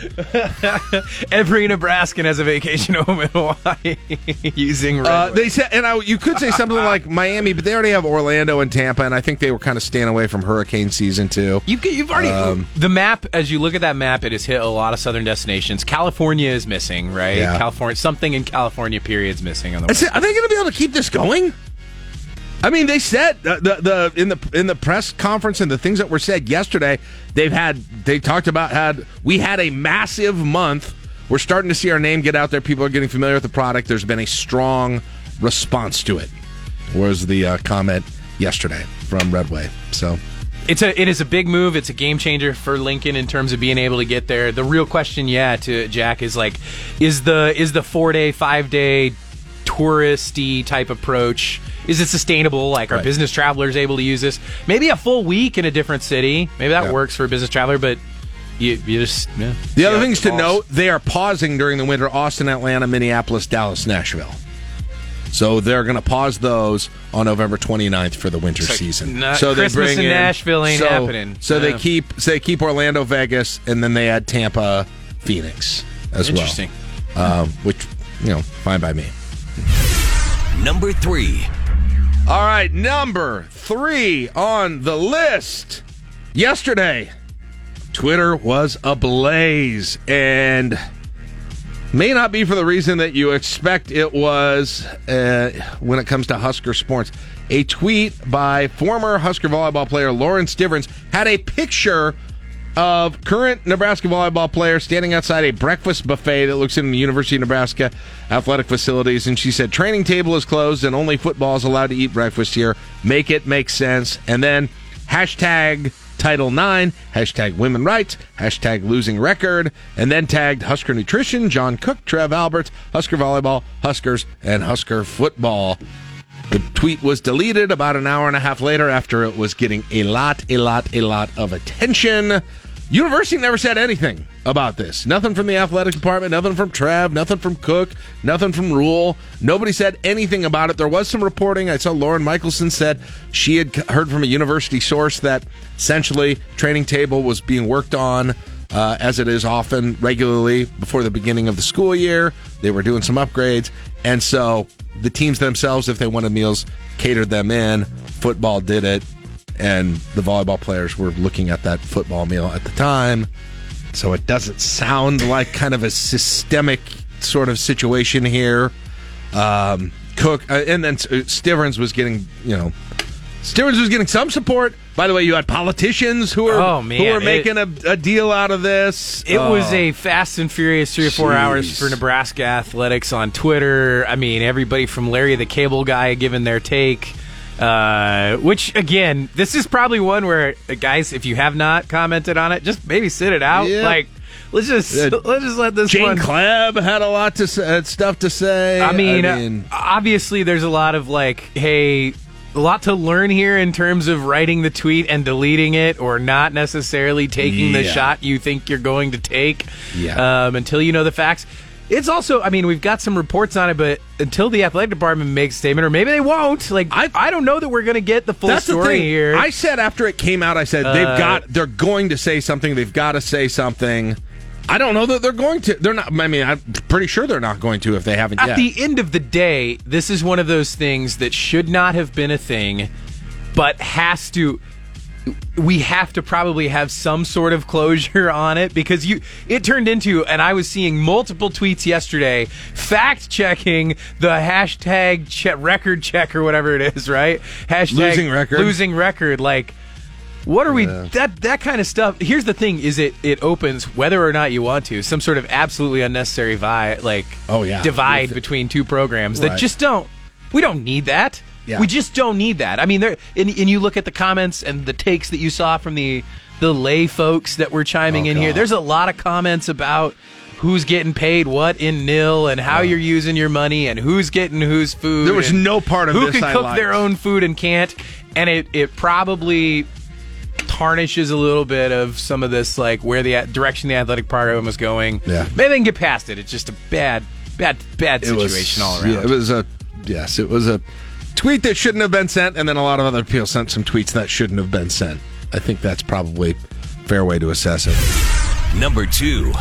Every Nebraskan has a vacation home in Hawaii using Red Uh, they said, and I, you could say something like Miami, but they already have Orlando and Tampa, and I think they were kind of staying away from hurricane season too. You've, you've already Um, the map. As you look at that map, it has hit a lot of southern destinations. California is missing, right? Yeah. California, something in California. Period's missing on the. Are they going to be able to keep this going? I mean, they said uh, the the in the in the press conference and the things that were said yesterday. They've had they talked about had we had a massive month. We're starting to see our name get out there. People are getting familiar with the product. There's been a strong response to it. Was the uh, comment yesterday from Redway? So It's a it is a big move. It's a game changer for Lincoln in terms of being able to get there. The real question, yeah, to Jack is like, is the is the four day, five day touristy type approach is it sustainable? Like, are Right. business travelers able to use this? Maybe a full week in a different city. Maybe that Yeah. works for a business traveler, but you, you just yeah. The other things to note, they are pausing during the winter Austin, Atlanta, Minneapolis, Dallas, Nashville. So they're going to pause those on November 29th for the winter It's like, season. not- so they Christmas bring in in- Nashville ain't so- happening. So they keep so they keep Orlando, Vegas, and then they add Tampa, Phoenix as well. Interesting. Um, which you know, fine by me. Number three. All right, number three on the list. Yesterday, Twitter was ablaze and may not be for the reason that you expect it was uh, when it comes to Husker sports. A tweet by former Husker volleyball player Lauren Stivrins had a picture of current Nebraska volleyball player standing outside a breakfast buffet that looks in the University of Nebraska athletic facilities. And she said, Training table is closed and only football is allowed to eat breakfast here. Make it make sense. And then hashtag Title IX, hashtag women rights, hashtag losing record, and then tagged Husker Nutrition, John Cook, Trev Alberts, Husker Volleyball, Huskers, and Husker Football. The tweet was deleted about an hour and a half later after it was getting a lot, a lot, a lot of attention. University never said anything about this. Nothing from the athletic department, nothing from Trev, nothing from Cook, nothing from Rhule. Nobody said anything about it. There was some reporting. I saw Lauren Michelson said she had heard from a university source that essentially training table was being worked on uh, as it is often regularly before the beginning of the school year. They were doing some upgrades. And so the teams themselves, if they wanted meals, catered them in. Football did it. And the volleyball players were looking at that football meal at the time. So it doesn't sound like kind of a systemic sort of situation here. Um, Cook, uh, and then uh, Stivrins was getting, you know, Stivrins was getting some support. By the way, you had politicians who were Oh, who were making a, a deal out of this. It was Oh. a fast and furious three or four Jeez. hours for Nebraska athletics on Twitter. I mean, everybody from Larry the Cable Guy giving their take. Uh, which again, this is probably one where uh, guys, if you have not commented on it, just maybe sit it out. Yeah. Like, let's just Uh, let's just let this Jane one. Kleeb had a lot to say, stuff to say. I mean, I mean uh, obviously, there's a lot of like, hey, a lot to learn here in terms of writing the tweet and deleting it, or not necessarily taking the shot you think you're going to take. Yeah. Um, until you know the facts. It's also, I mean, we've got some reports on it, but until the athletic department makes a statement, or maybe they won't. Like, I, I don't know that we're going to get the full that's the story thing. here. I said after it came out, I said they've Uh, got, they're going to say something. They've got to say something. I don't know that they're going to. They're not. I mean, I'm pretty sure they're not going to if they haven't yet. At yet. the end of the day, this is one of those things that should not have been a thing, but has to. We have to probably have some sort of closure on it because you. It turned into, and I was seeing multiple tweets yesterday, fact checking the hashtag che- record check or whatever it is, right? Hashtag Losing record. Losing record. Like, what are we? That that kind of stuff. Here's the thing: is it it opens whether or not you want to some sort of absolutely unnecessary vi- like Oh, yeah. divide between two programs that Right. just don't. We don't need that. Yeah. We just don't need that. I mean, there and, and you look at the comments and the takes that you saw from the the lay folks that were chiming Oh, in here. There's a lot of comments about who's getting paid what in nil and how you're using your money and who's getting whose food. There was no part of who can I cook liked. their own food and can't. And it it probably tarnishes a little bit of some of this like where the direction the athletic program was going. Yeah. maybe they can get past it. It's just a bad, bad, bad It was- situation all around. Yeah, it was a yes, it was a tweet that shouldn't have been sent, and then a lot of other people sent some tweets that shouldn't have been sent. I think that's probably a fair way to assess it. Number two.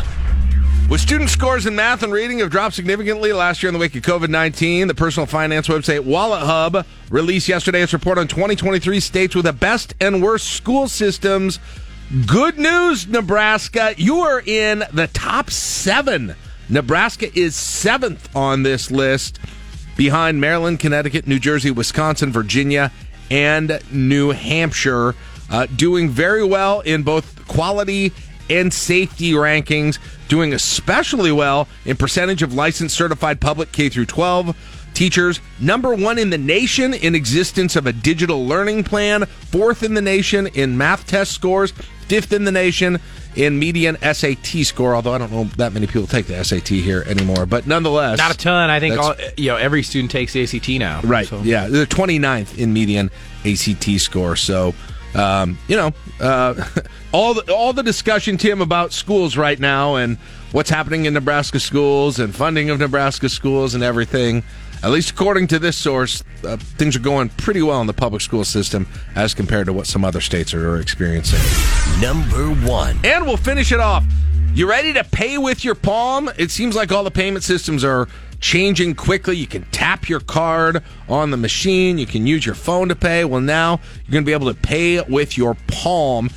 With student scores in math and reading have dropped significantly last year in the wake of COVID 19, the personal finance website Wallet Hub released yesterday its report on 2023 states with the best and worst school systems. Good news, Nebraska. You are in the top seven. Nebraska is seventh on this list behind Maryland, Connecticut, New Jersey, Wisconsin, Virginia, and New Hampshire. Uh, doing very well in both quality and safety rankings, doing especially well in percentage of licensed certified public K through 12 teachers, number 1 in the nation in existence of a digital learning plan, fourth in the nation in math test scores, fifth in the nation in median SAT score, although I don't know that many people take the SAT here anymore, but nonetheless, Not a ton. I think all, you know every student takes the ACT now. Right. So- Yeah. They're 29th in median ACT score. So um, you know, uh, all the all the discussion, Tim, about schools right now and what's happening in Nebraska schools and funding of Nebraska schools and everything. At least according to this source, uh, things are going pretty well in the public school system as compared to what some other states are experiencing. Number one. And we'll finish it off. You ready to pay with your palm? It seems like all the payment systems are changing quickly. You can tap your card on the machine. You can use your phone to pay. Well, now you're going to be able to pay with your palm.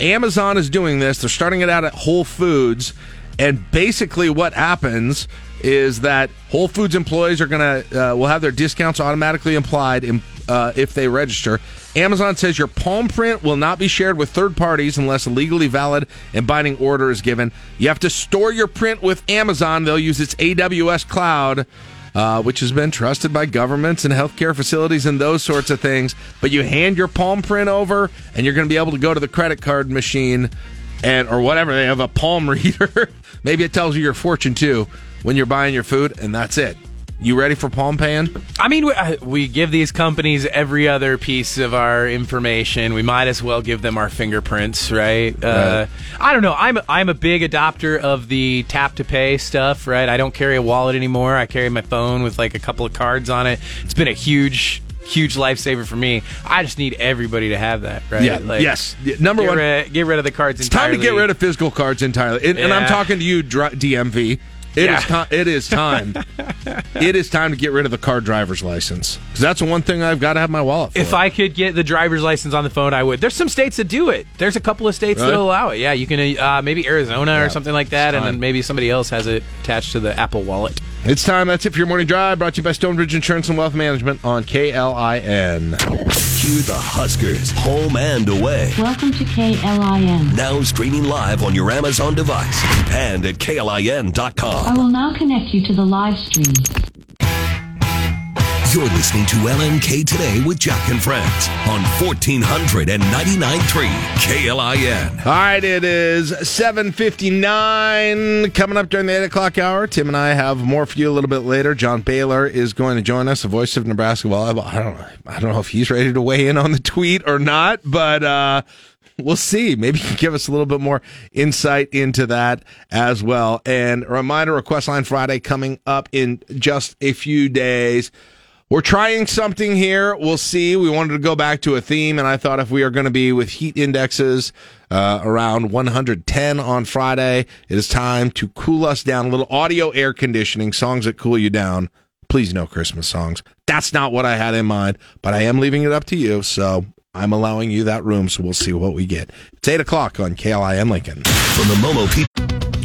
Amazon is doing this. They're starting it out at Whole Foods. And basically, what happens is that Whole Foods employees are going to uh, will have their discounts automatically applied in, uh, if they register. Amazon says your palm print will not be shared with third parties unless a legally valid and binding order is given. You have to store your print with Amazon. They'll use its AWS cloud. Uh, which has been trusted by governments and healthcare facilities and those sorts of things. But you hand your palm print over, and you're going to be able to go to the credit card machine and or whatever. They have a palm reader. Maybe it tells you your fortune too when you're buying your food, and that's it. You ready for palm paying? I mean, we, uh, we give these companies every other piece of our information. We might as well give them our fingerprints, right? Uh, I don't know. I'm I'm a big adopter of the tap to pay stuff, right? I don't carry a wallet anymore. I carry my phone with like a couple of cards on it. It's been a huge huge lifesaver for me. I just need everybody to have that, right? Yeah. yes. Yeah, Number get one, rid, get rid of the cards. It's entirely. time to get rid of physical cards entirely. And, and I'm talking to you, DMV. It is Yeah. time. It is time. it is time to get rid of the car driver's license because that's the one thing I've got to have my wallet for. If I could get the driver's license on the phone, I would. There's some states that do it. There's a couple of states Really? that allow it. Yeah, you can uh, maybe Arizona or something like that, and then maybe somebody else has it attached to the Apple Wallet. It's time. That's it for your morning drive. Brought to you by Stonebridge Insurance and Wealth Management on KLIN. Cue the Huskers, home and away. Welcome to KLIN. Now streaming live on your Amazon device and at KLIN.com. I will now connect you to the live stream. You're listening to LNK Today with Jack and Friends on 1499.3 KLIN. All right, it is 7.59 coming up during the 8 o'clock hour. Tim and I have more for you a little bit later. John Baylor is going to join us, the voice of Nebraska volleyball. I don't know. I don't know if he's ready to weigh in on the tweet or not, but uh, we'll see. Maybe he can give us a little bit more insight into that as well. And a reminder, Request Line Friday coming up in just a few days. We're trying something here. We'll see. We wanted to go back to a theme, and I thought if we are going to be with heat indexes uh, around 110 on Friday, it is time to cool us down. A little audio air conditioning, songs that cool you down. Please, no Christmas songs. That's not what I had in mind, but I am leaving it up to you. So I'm allowing you that room. So we'll see what we get. It's 8 o'clock on KLIN Lincoln. From the Momo people.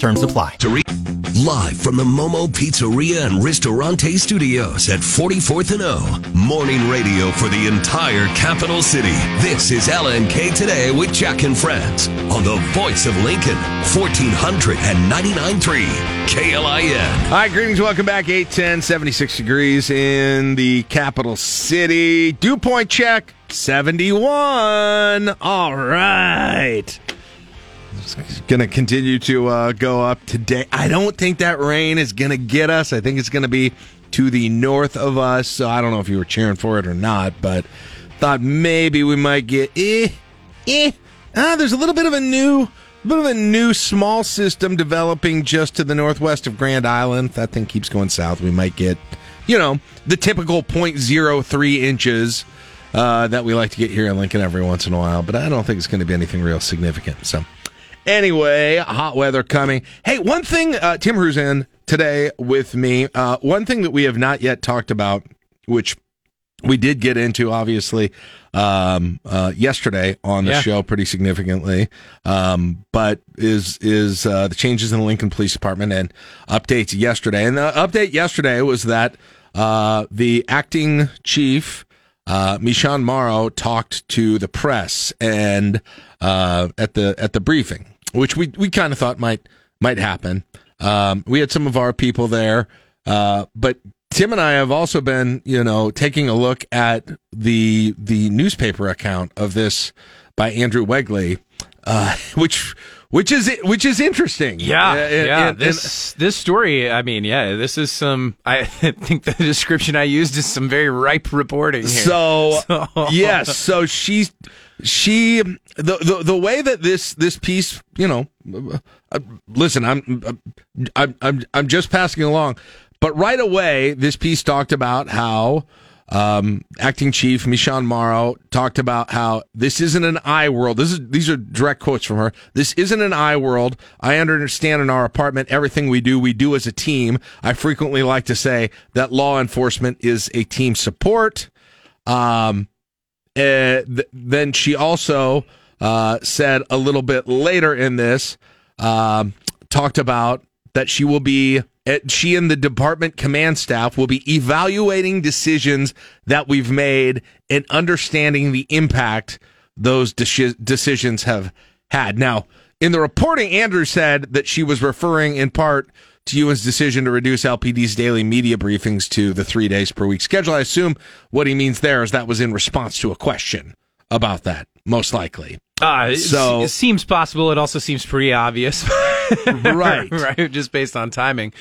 Terms apply. Live from the Momo Pizzeria and Ristorante Studios at 44th and O. Morning radio for the entire capital city. This is LNK Today with Jack and Friends on the voice of Lincoln, 1499.3 KLIN. All right, greetings. Welcome back. 810, 76 degrees in the capital city. Dew point check, 71. All right. Going to continue to uh, go up today. I don't think that rain is going to get us. I think it's going to be to the north of us. So I don't know if you were cheering for it or not, but thought maybe we might get eh, eh. Ah, there's a little bit of a new, bit of a new small system developing just to the northwest of Grand Island. If that thing keeps going south, we might get, you know, the typical 0.03 inches uh, that we like to get here in Lincoln every once in a while, but I don't think it's going to be anything real significant. So, anyway, hot weather coming. Hey, one thing, uh, Tim Hruza's in today with me. Uh, one thing that we have not yet talked about, which we did get into, obviously, um, uh, yesterday on the Yeah. show pretty significantly, um, but is is uh, the changes in the Lincoln Police Department and updates yesterday. And the update yesterday was that uh, the acting chief. Uh, Michon Morrow talked to the press and uh, at the at the briefing, which we, we kind of thought might might happen. Um, we had some of our people there, uh, but Tim and I have also been, you know, taking a look at the the newspaper account of this by Andrew Wegley, uh, which which is which is interesting. Yeah, and- yeah. and- this this story, I mean, yeah, this is some. I think the description I used is some very ripe reporting. Here. So, So- yes, so she she the, the the way that this this piece, you know, uh, listen, I'm I'm I'm I'm just passing along, but right away this piece talked about how um, acting chief Michon Morrow talked about how this isn't an I world. This is these are direct quotes from her. This isn't an I world. I understand in our apartment everything we do, we do as a team. I frequently like to say that law enforcement is a team support. Um, uh, th- then she also uh, said a little bit later in this, um, talked about that she will be, uh, she and the department command staff will be evaluating decisions that we've made and understanding the impact those deci- decisions have had. Now, in the reporting, Andrew said that she was referring in part to Ewins's decision to reduce LPD's daily media briefings to the three days per week schedule. I assume what he means there is that was in response to a question about that, most likely. Uh, it, So- it seems possible. It also seems pretty obvious, Right. right, just based on timing.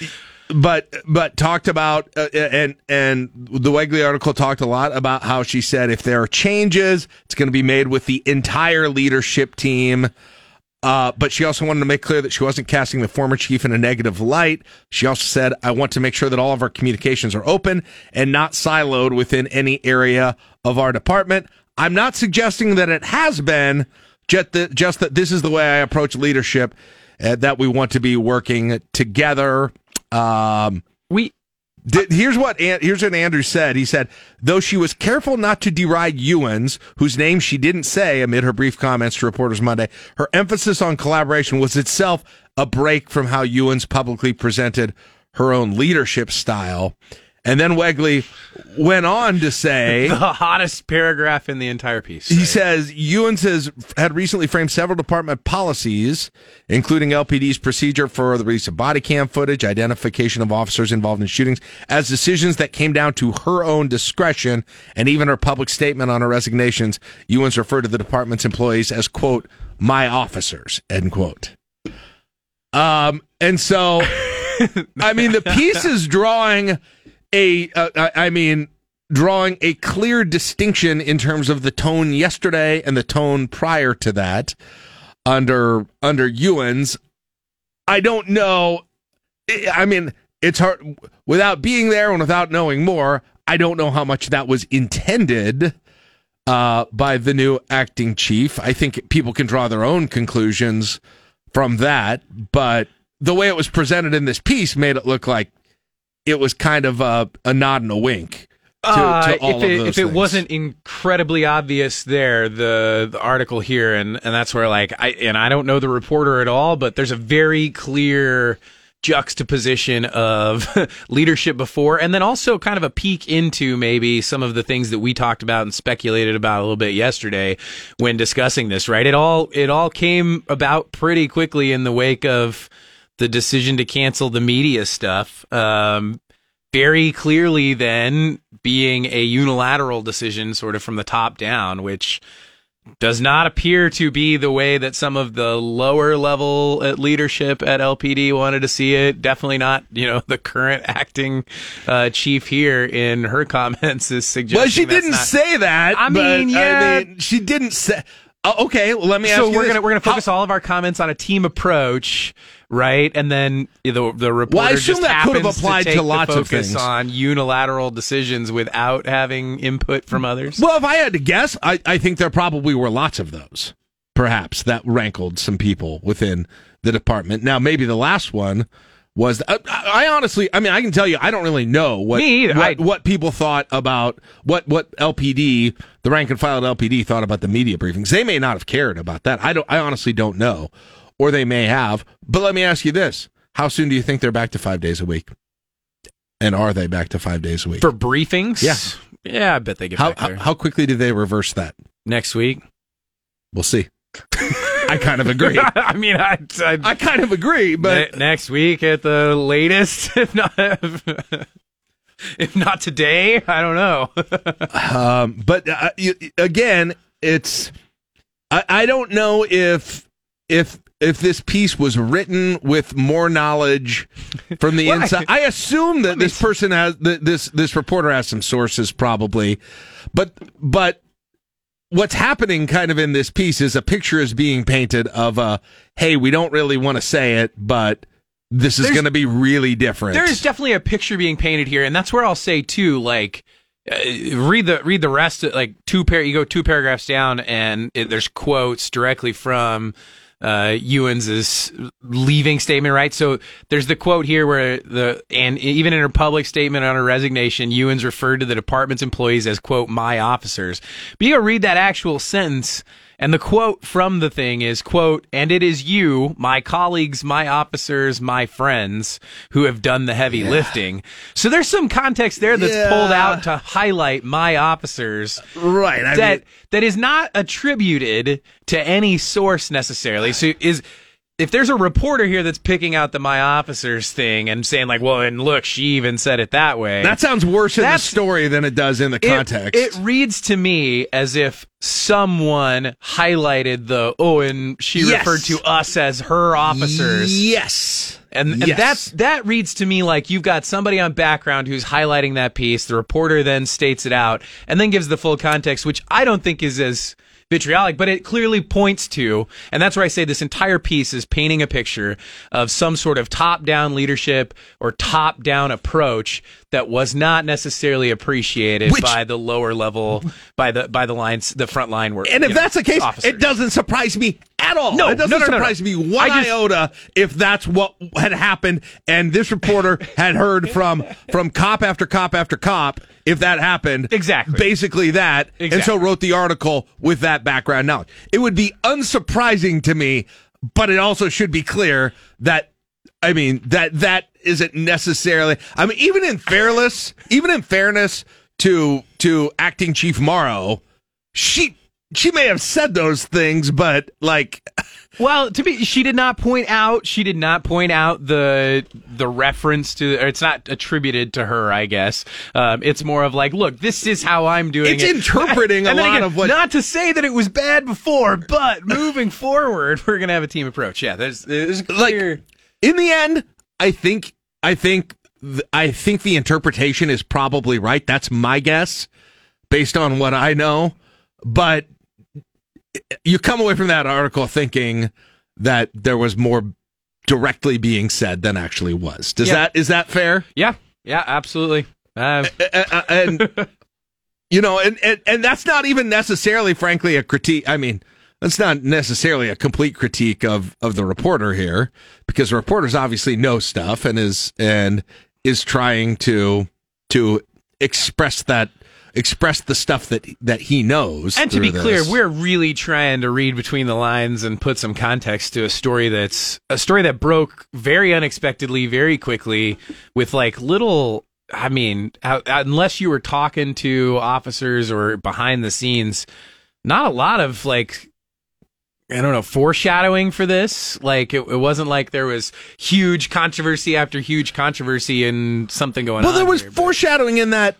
but but talked about uh, and and the Wegley article talked a lot about how she said if there are changes, it's going to be made with the entire leadership team. Uh, but she also wanted to make clear that she wasn't casting the former chief in a negative light. She also said, "I want to make sure that all of our communications are open and not siloed within any area of our department." I'm not suggesting that it has been, just that just that this is the way I approach leadership. Uh, that we want to be working together. Um, we here's what here's what Andrew said. He said, though she was careful not to deride Ewins, whose name she didn't say amid her brief comments to reporters Monday, her emphasis on collaboration was itself a break from how Ewins publicly presented her own leadership style. And then Wegley went on to say the hottest paragraph in the entire piece. he says Ewins has had recently framed several department policies, including LPD's procedure for the release of body cam footage, identification of officers involved in shootings, as decisions that came down to her own discretion, and even her public statement on her resignations. Ewins referred to the department's employees as quote my officers end quote. Um, and so, I mean, the piece is drawing a, uh, I mean, drawing a clear distinction in terms of the tone yesterday and the tone prior to that under under Ewins. I don't know. I- I mean, it's hard without being there and without knowing more. I don't know how much that was intended uh, by the new acting chief. I think people can draw their own conclusions from that, but the way it was presented in this piece made it look like it was kind of a, a nod and a wink. To, Uh, to all if of it, if it wasn't incredibly obvious there, the the article here, and and that's where like I and I don't know the reporter at all, but there's a very clear juxtaposition of leadership before, and then also kind of a peek into maybe some of the things that we talked about and speculated about a little bit yesterday when discussing this. Right? It all it all came about pretty quickly in the wake of the decision to cancel the media stuff. Um, very clearly then being a unilateral decision sort of from the top down which does not appear to be the way that some of the lower level at leadership at LPD wanted to see it. Definitely not, you know, the current acting uh, chief here in her comments is suggesting. Well, she didn't not- say that. I mean, yeah. I mean, she didn't say. Oh, okay, well, let me ask so you we're this. gonna we're gonna focus all of our comments on a team approach right? And then the the reporter assume just that could have applied to, to lots the of things. on unilateral decisions without having input from others. Well, if I had to guess, I, I think there probably were lots of those, perhaps, that rankled some people within the department. Now, maybe the last one was. Uh, I, I honestly, I mean, I can tell you, I don't really know what what, I- what people thought about what what LPD, the rank and file LPD, thought about the media briefings. They may not have cared about that. I don't. I honestly don't know, or they may have. But let me ask you this: How soon do you think they're back to five days a week? And are they back to five days a week For briefings? Yeah. Yeah, I bet they get How, back there. how quickly do they reverse that? Next week? We'll see. I kind of agree. I mean, I, I, I kind of agree, but Ne- next week at the latest, if not if not today, I don't know. um, but uh, you, again, it's I, I don't know if if if this piece was written with more knowledge from the Well, inside. I assume that this person has that this this reporter has some sources probably, but but what's happening kind of in this piece is a picture is being painted of a hey we don't really want to say it but this is going to be really different There is definitely a picture being painted here, and that's where I'll say too. Like, uh, read the read the rest. Of, like two par, you go two paragraphs down, and it, there's quotes directly from uh, Ewins's leaving statement. Right. So there's the quote here where the and even in her public statement on her resignation, Ewins referred to the department's employees as quote my officers. But you go read that actual sentence. And the quote from the thing is, quote, and it is you, my colleagues, my officers, my friends who have done the heavy lifting. So there's some context there that's pulled out to highlight my officers. Right. I that mean- that is not attributed to any source necessarily. So is if there's a reporter here that's picking out the my officers thing and saying like, well, and look, she even said it that way. that sounds worse in the story than it does in the it- context It, reads to me as if someone highlighted the oh, and she Yes. referred to us as her officers. Yes. And, and Yes. that's that reads to me like you've got somebody on background who's highlighting that piece. The reporter then states it out and then gives the full context, which I don't think is as vitriolic, but it clearly points to, and that's where I say this entire piece is painting a picture of some sort of top-down leadership or top-down approach that was not necessarily appreciated Which- by the lower level, by the by the lines, the front line work. And if you know, that's the case, officers. it doesn't surprise me at all. No, it doesn't no, no. surprise me one just- iota if that's what had happened and this reporter had heard from from cop after cop after cop if that happened. Exactly. Basically that. And so wrote the article with that background knowledge. It would be unsurprising to me, but it also should be clear that I mean that that isn't necessarily. I mean, even in fairness, even in fairness to to acting chief Morrow, she she may have said those things, but like, Well, to be, she did not point out. She did not point out the the reference to. Or it's not attributed to her, I guess. Um, it's more of like, look, this is how I'm doing It's it. interpreting a lot again, of what- Not to say that it was bad before, but moving forward, we're gonna have a team approach. Yeah, there's there's clear. in the end, I think I think I think the interpretation is probably right. That's my guess, based on what I know. But you come away from that article thinking that there was more directly being said than actually was. Does Yeah. that is that fair? Yeah, yeah, absolutely. Uh, and you know, and, and and that's not even necessarily, frankly, a critique. I mean, that's not necessarily a complete critique of of the reporter here, because the reporters obviously know stuff and is and is trying to to express that express the stuff that that he knows. And to be through clear, we're really trying to read between the lines and put some context to a story that's a story that broke very unexpectedly, very quickly, with like little. I mean, uh, unless you were talking to officers or behind the scenes, not a lot of like. I don't know, foreshadowing for this. Like, it, it wasn't like there was huge controversy after huge controversy and something going well, on. Well, there was here, foreshadowing in that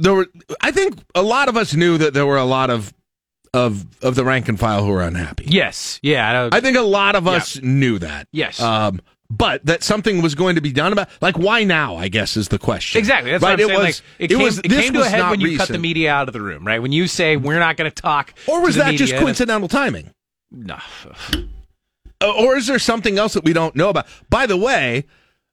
there were. I think a lot of us knew that there were a lot of of of the rank and file who were unhappy. Yes, yeah. I, I think a lot of us knew that. Yes. Um, but that something was going to be done about, like, why now? I guess is the question. Exactly. That's right? what I'm it saying. was. like, it, came, was. it came to was a head when you cut the media out of the room, right? When you say we're not going to talk, Or was that just media," coincidental timing? No. or is there something else that we don't know about? By the way,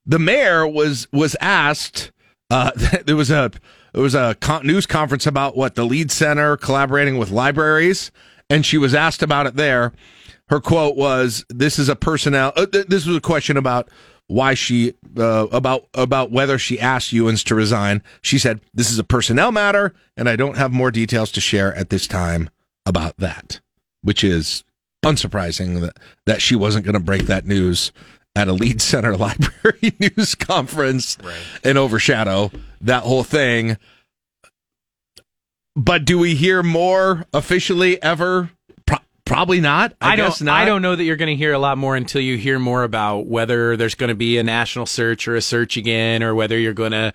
the mayor was was asked. Uh, there was a there was a con- news conference about what the Lied Center collaborating with libraries, and she was asked about it there. Her quote was, "This is a personnel." Uh, th- this was a question about why she uh, about about whether she asked Ewins to resign. She said, "This is a personnel matter, and I don't have more details to share at this time about that," which is unsurprising that that she wasn't going to break that news at a Lied Center Library news conference and overshadow that whole thing. But do we hear more officially ever? Pro- probably not. I, I, don't. guess not. I don't know that you're going to hear a lot more until you hear more about whether there's going to be a national search or a search again, or whether you're going to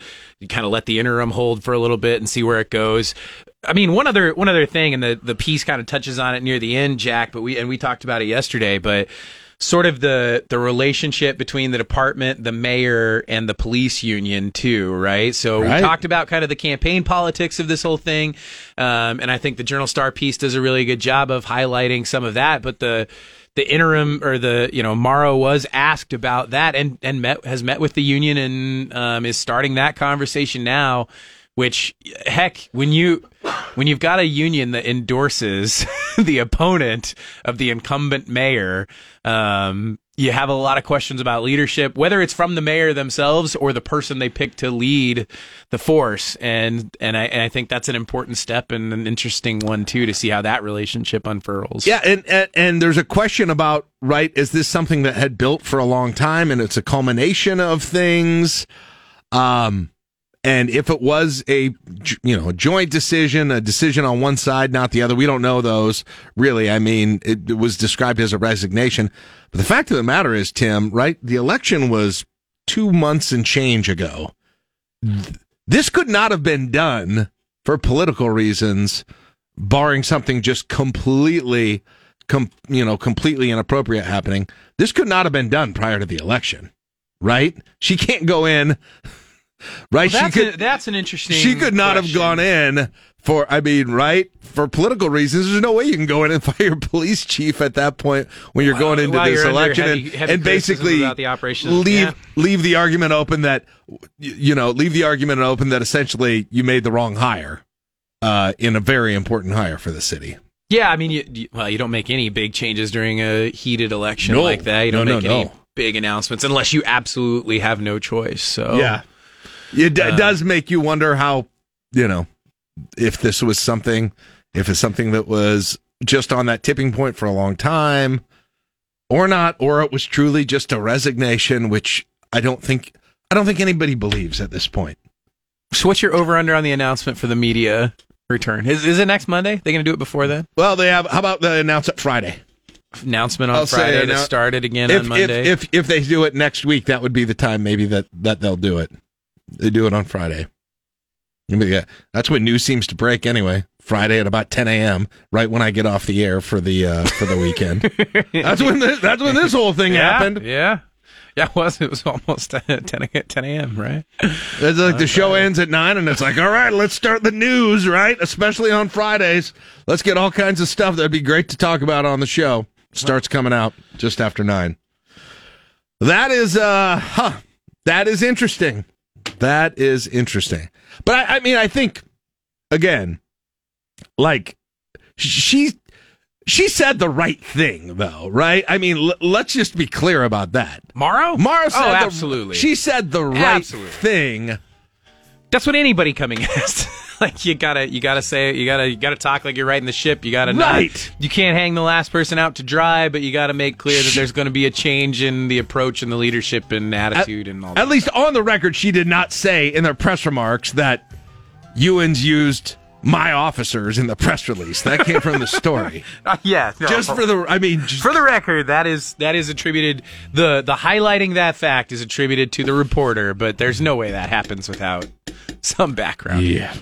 kind of let the interim hold for a little bit and see where it goes. I mean, one other one other thing, and the the piece kind of touches on it near the end, Jack. But we and we talked about it yesterday, but sort of the the relationship between the department, the mayor, and the police union too, right? So we talked about kind of the campaign politics of this whole thing, um, and I think the Journal Star piece does a really good job of highlighting some of that. But the the interim or the you know Morrow was asked about that and and met has met with the union and um, is starting that conversation now. Which heck, when you when you've got a union that endorses the opponent of the incumbent mayor, um, you have a lot of questions about leadership, whether it's from the mayor themselves or the person they pick to lead the force. And and I, and I think that's an important step and an interesting one too to see how that relationship unfurls. Yeah, and, and and there's a question about right. Is this something that had built for a long time, and it's a culmination of things? Um, and if it was a you know a joint decision, a decision on one side, not the other, we don't know those really. I mean, it, it was described as a resignation, but the fact of the matter is, Tim, right? The election was two months and change ago. This could not have been done for political reasons, barring something just completely, com, you know, completely inappropriate happening. This could not have been done prior to the election, right? She can't go in, right? Well, that's, she could. a- that's an interesting. she could not have gone in for. I mean, right? For political reasons, there's no way you can go in and fire your police chief at that point when you're going into this election heavy- and, heavy and basically the operation. leave Yeah. leave the argument open that you know leave the argument open that essentially you made the wrong hire uh, in a very important hire for the city. Yeah, I mean, you, you, well, you don't make any big changes during a heated election No. like that. You don't No, no, make any no. big announcements unless you absolutely have no choice. So Yeah. It, d- Uh, does make you wonder how, you know, if this was something, if it's something that was just on that tipping point for a long time or not, or it was truly just a resignation, which I don't think, I don't think anybody believes at this point. So what's your over under on the announcement for the media return? Is, is it next Monday? They going to do it before then? Well, they have, how about the announce it Friday? Announcement on I'll say Friday to start it again if, on Monday. If, if, if they do it next week, that would be the time maybe that, that they'll do it. They do it on Friday. Yeah, that's when news seems to break anyway. Friday at about 10 a.m. Right when I get off the air for the uh, for the weekend. that's when this, that's when this whole thing Yeah, happened. Yeah, yeah, it was. It was almost 10, 10 10 a.m. Right? It's like the show ends at nine, and it's like, all right, let's start the news, right? Especially on Fridays. Let's get all kinds of stuff that'd be great to talk about on the show. Starts coming out just after nine. That is, uh, huh. That is interesting. That is interesting. But I, I mean, I think again, like she she said the right thing though, right? I mean, l- let's just be clear about that. Morrow? Morrow said oh, the- absolutely. she said the right Absolutely. thing. That's what anybody coming has. Like you gotta, you gotta say, you gotta, you gotta talk like you're riding the ship. You gotta not- you can't hang the last person out to dry, but you gotta make clear that there's going to be a change in the approach and the leadership and attitude and all. That. At least on the record, she did not say in their press remarks that Ewins used my officers in the press release. That came from the story. Uh, yeah, no. Just for the, I mean, just, for the record, that is that is attributed the the highlighting that fact is attributed to the reporter, but there's no way that happens without some background. Yeah.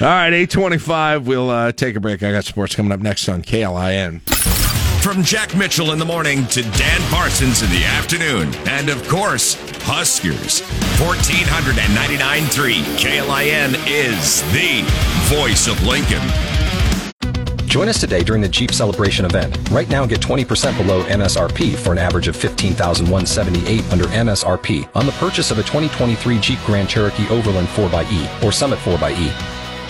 All right, 825. We'll uh, take a break. I got sports coming up next on KLIN. From Jack Mitchell in the morning to Dan Parsons in the afternoon. And of course, Huskers. 1499.3 KLIN is the voice of Lincoln. Join us today during the Jeep Celebration event. Right now, get 20% below MSRP for an average of 15178 under MSRP on the purchase of a 2023 Jeep Grand Cherokee Overland 4xE or Summit 4xE.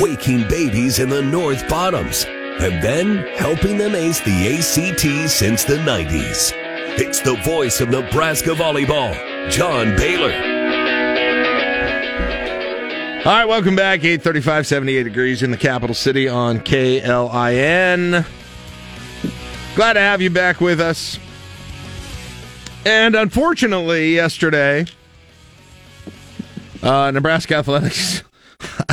Waking babies in the North Bottoms and then helping them ace the ACT since the 90s. It's the voice of Nebraska volleyball, John Baylor. All right, welcome back. 835, 78 degrees in the capital city on KLIN. Glad to have you back with us. And unfortunately, yesterday, uh, Nebraska Athletics,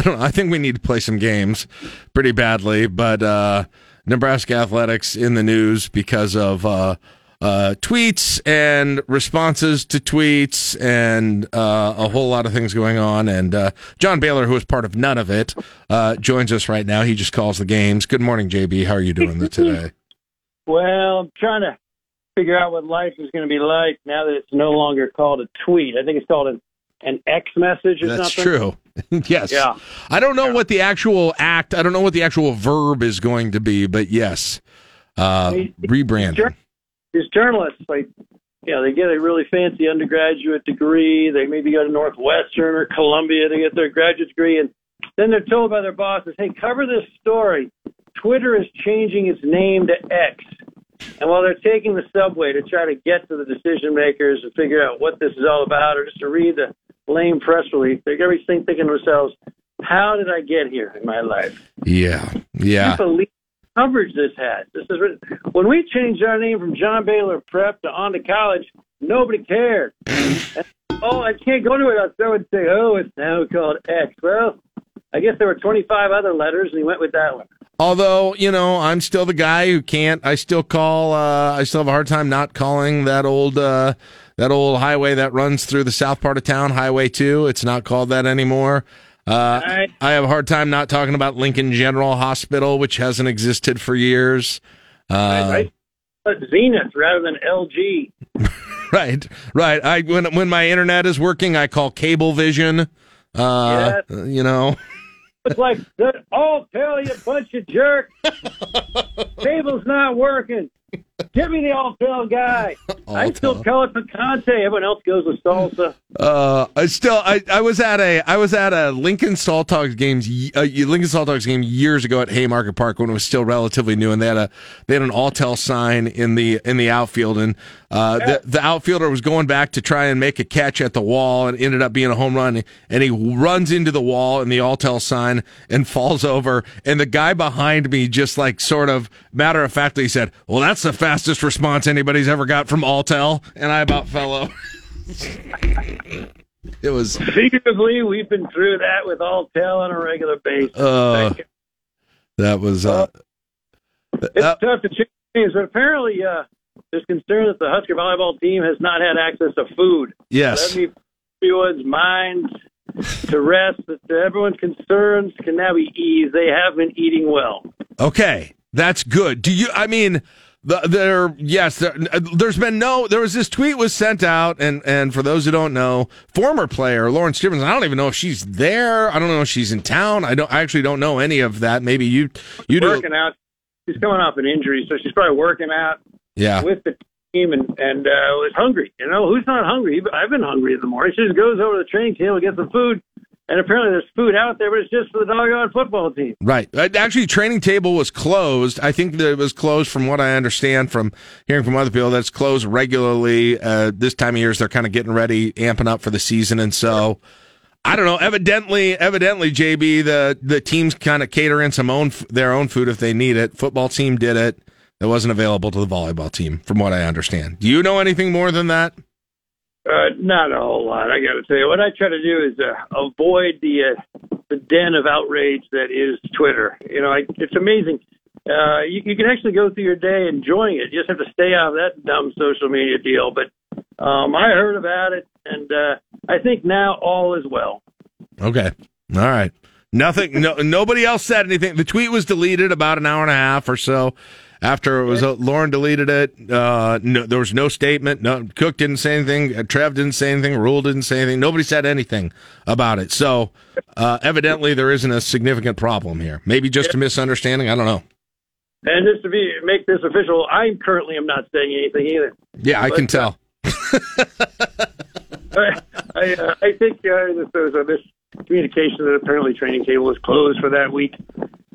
I don't know, I think we need to play some games pretty badly, but uh, Nebraska Athletics in the news because of uh, uh, tweets and responses to tweets and uh, a whole lot of things going on. And uh, John Baylor, who is part of none of it, uh, joins us right now. He just calls the games. Good morning, JB. How are you doing today? Well, I'm trying to figure out what life is going to be like now that it's no longer called a tweet. I think it's called an an X message or That's something. That's true. yes. Yeah. I don't know what the actual act, I don't know what the actual verb is going to be, but yes. Uh, rebranding. These journalists, like, you know, they get a really fancy undergraduate degree. They maybe go to Northwestern or Columbia to get their graduate degree, and then they're told by their bosses, "Hey, cover this story. Twitter is changing its name to X." And while they're taking the subway to try to get to the decision makers and figure out what this is all about, or just to read the lame press release, they're everything thinking to themselves, "How did I get here in my life?" Yeah. Yeah. You believe the coverage this had. This is when we changed our name from John Baylor Prep to On to College. Nobody cared. And, oh, I can't go to it. So and say, "Oh, it's now called X." Well, I guess there were 25 other letters, and he went with that one. Although, you know, I'm still the guy who can't, I still call, uh, I still have a hard time not calling that old, uh, that old highway that runs through the south part of town, Highway 2. It's not called that anymore. Uh, I have a hard time not talking about Lincoln General Hospital, which hasn't existed for years. Uh, I put Zenith rather than LG. right, right. I when when my internet is working, I call Cablevision. Uh, you know. It's like, oh, tell you, bunch of jerks. Cable's not working. Give me the Alltel guy. I still call it Picante. Everyone else goes with salsa. Uh, I still, I, I was at a, I was at a Lincoln Saltdogs games, uh, Lincoln Saltdogs game years ago at Haymarket Park when it was still relatively new, and they had a, they had an Alltel sign in the in the outfield, and uh, the the outfielder was going back to try and make a catch at the wall, and ended up being a home run, and he runs into the wall and the Alltel sign and falls over, and the guy behind me just like sort of matter of factly said, "Well, that's the fastest response anybody's ever got from Alltel," and I about fell over. it was Figuratively, we've been through that with Alltel on a regular basis. uh, that was uh, It's tough to change names, but apparently uh, there's concern that the Husker volleyball team has not had access to food. Yes. Me everyone's minds to rest that everyone's concerns can now be eased. They have been eating well. Okay, that's good. Do you? I mean, the, there. Yes, there, there's been no. There was this tweet was sent out, and and for those who don't know, former player Lauren Stivrins. I don't even know if she's there. I don't know if she's in town. I don't. I actually don't know any of that. Maybe you. You do. working out. She's coming off an injury, so she's probably working out Yeah. with the team and and uh, was hungry. You know, who's not hungry? I've been hungry in the morning. She just goes over to the training table, gets some food, and apparently there's food out there, but it's just for the doggone football team. Right. Uh, Actually, training table was closed. I think that it was closed from what I understand from hearing from other people. That's closed regularly. Uh, this time of year, they're kind of getting ready, amping up for the season, and so I don't know. Evidently, evidently, JB, the the teams kind of cater in some own their own food if they need it. Football team did it. It wasn't available to the volleyball team, from what I understand. Do you know anything more than that? Uh, not a whole lot. I got to tell you, what I try to do is uh, avoid the uh, the den of outrage that is Twitter. You know, I, it's amazing. Uh, you, you can actually go through your day enjoying it. You just have to stay out of that dumb social media deal. But um, I heard about it, and uh, I think now all is well. Okay. All right. Nothing. No. Nobody else said anything. The tweet was deleted about an hour and a half or so after it was. Uh, Lauren deleted it. Uh, no, there was no statement. No, Cook didn't say anything. Uh, Trev didn't say anything. Rhule didn't say anything. Nobody said anything about it. So uh, evidently, there isn't a significant problem here. Maybe just a misunderstanding. I don't know. And just to be make this official, I currently am not saying anything either. Yeah, I But, can tell. I I, uh, I think uh, there was a miscommunication that apparently training table was closed for that week,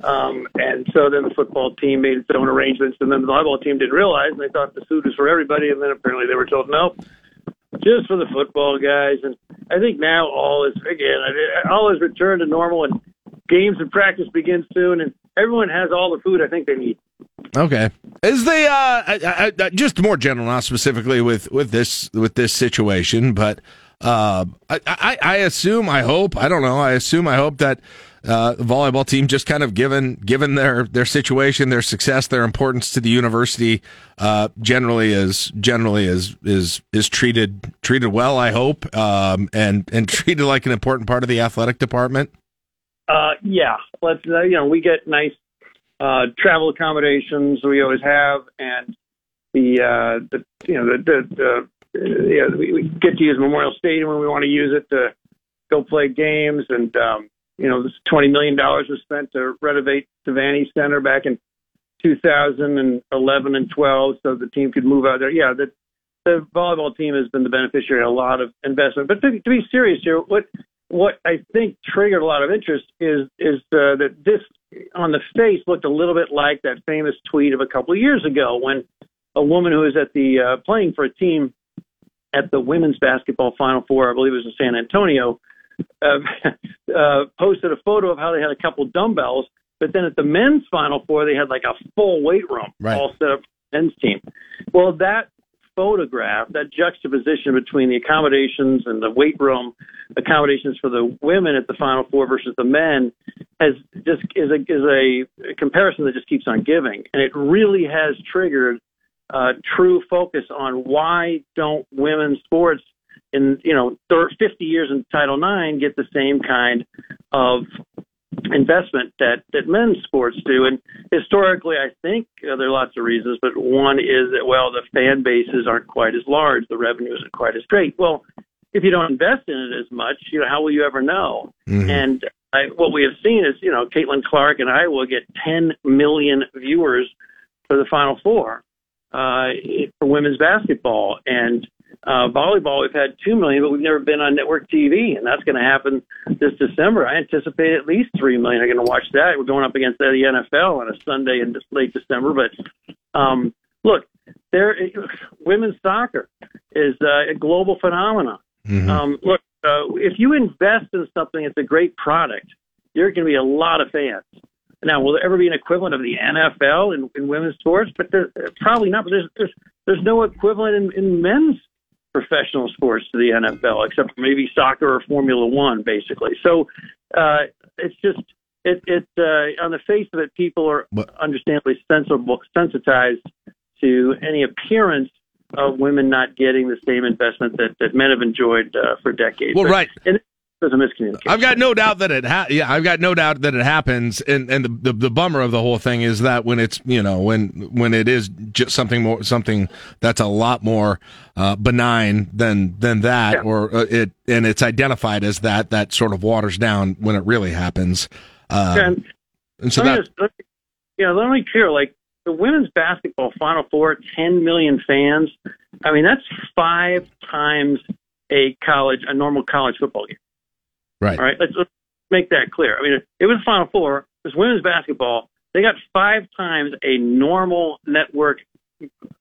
um, and so then the football team made its own arrangements, and then the volleyball team didn't realize, and they thought the suit was for everybody, and then apparently they were told no, just for the football guys. And I think now all is again, all is returned to normal, and games and practice begin soon, and everyone has all the food I think they need. Okay. Is the uh, I, I, I- just more general, not specifically with with this with this situation, but uh, I, I I assume, I hope, I don't know, I assume, I hope that uh, the volleyball team just kind of given given their their situation, their success, their importance to the university, uh, generally is generally is is is treated treated well. I hope, um, and and treated like an important part of the athletic department. Uh, yeah, let's uh, you know we get nice uh, travel accommodations we always have, and the the you know the the, the uh, yeah we, we get to use Memorial Stadium when we want to use it to go play games, and um, you know this twenty million dollars was spent to renovate Devaney Center back in 2011 and 12, so the team could move out there. Yeah, the the volleyball team has been the beneficiary of a lot of investment. But to, to be serious here, what what I think triggered a lot of interest is is uh, that this on the face looked a little bit like that famous tweet of a couple of years ago when a woman who was at the uh, playing for a team at the women's basketball final four, I believe it was in San Antonio, uh, uh, posted a photo of how they had a couple dumbbells, but then at the men's final four they had like a full weight room Right. all set up for the men's team. Well, that photograph, that juxtaposition between the accommodations and the weight room accommodations for the women at the Final Four versus the men, has just is a is a comparison that just keeps on giving, and it really has triggered uh, true focus on why don't women's sports in you know thir 50 years in Title IX get the same kind of investment that that men's sports do. And historically, I think uh, there are lots of reasons, but one is that well, the fan bases aren't quite as large, the revenue isn't quite as great. Well, if you don't invest in it as much, you know, how will you ever know? And I, what we have seen is, you know, Caitlin Clark and I will get 10 million viewers for the Final Four uh, for women's basketball and uh, volleyball. We've had two million, but we've never been on network TV, and that's going to happen this December. I anticipate at least three million are going to watch that. We're going up against the NFL on a Sunday in late December, but um, look, there women's soccer is uh, a global phenomenon. Um, look, uh, if you invest in something, it's a great product. There are going to be a lot of fans. Now, will there ever be an equivalent of the NFL in, in women's sports? But there, probably not. But there's there's there's no equivalent in, in men's professional sports to the NFL, except for maybe soccer or Formula One, basically. So uh, it's just it it uh, on the face of it, people are understandably sensible, sensitized to any appearance of women not getting the same investment that, that men have enjoyed uh, for decades. Well, But- right. And there's a miscommunication. I've got no doubt that it ha- yeah, I've got no doubt that it happens and and the, the the bummer of the whole thing is that when it's, you know, when when it is just something more something that's a lot more uh, benign than than that or uh, it and it's identified as that that sort of waters down when it really happens. Uh, And- and so let me that just- let me- you let me be clear. Like the women's basketball Final Four, 10 million fans. I mean, that's five times a college, a normal college football game. Right. All right. Let's, let's make that clear. I mean, it was Final Four. It was women's basketball. They got five times a normal network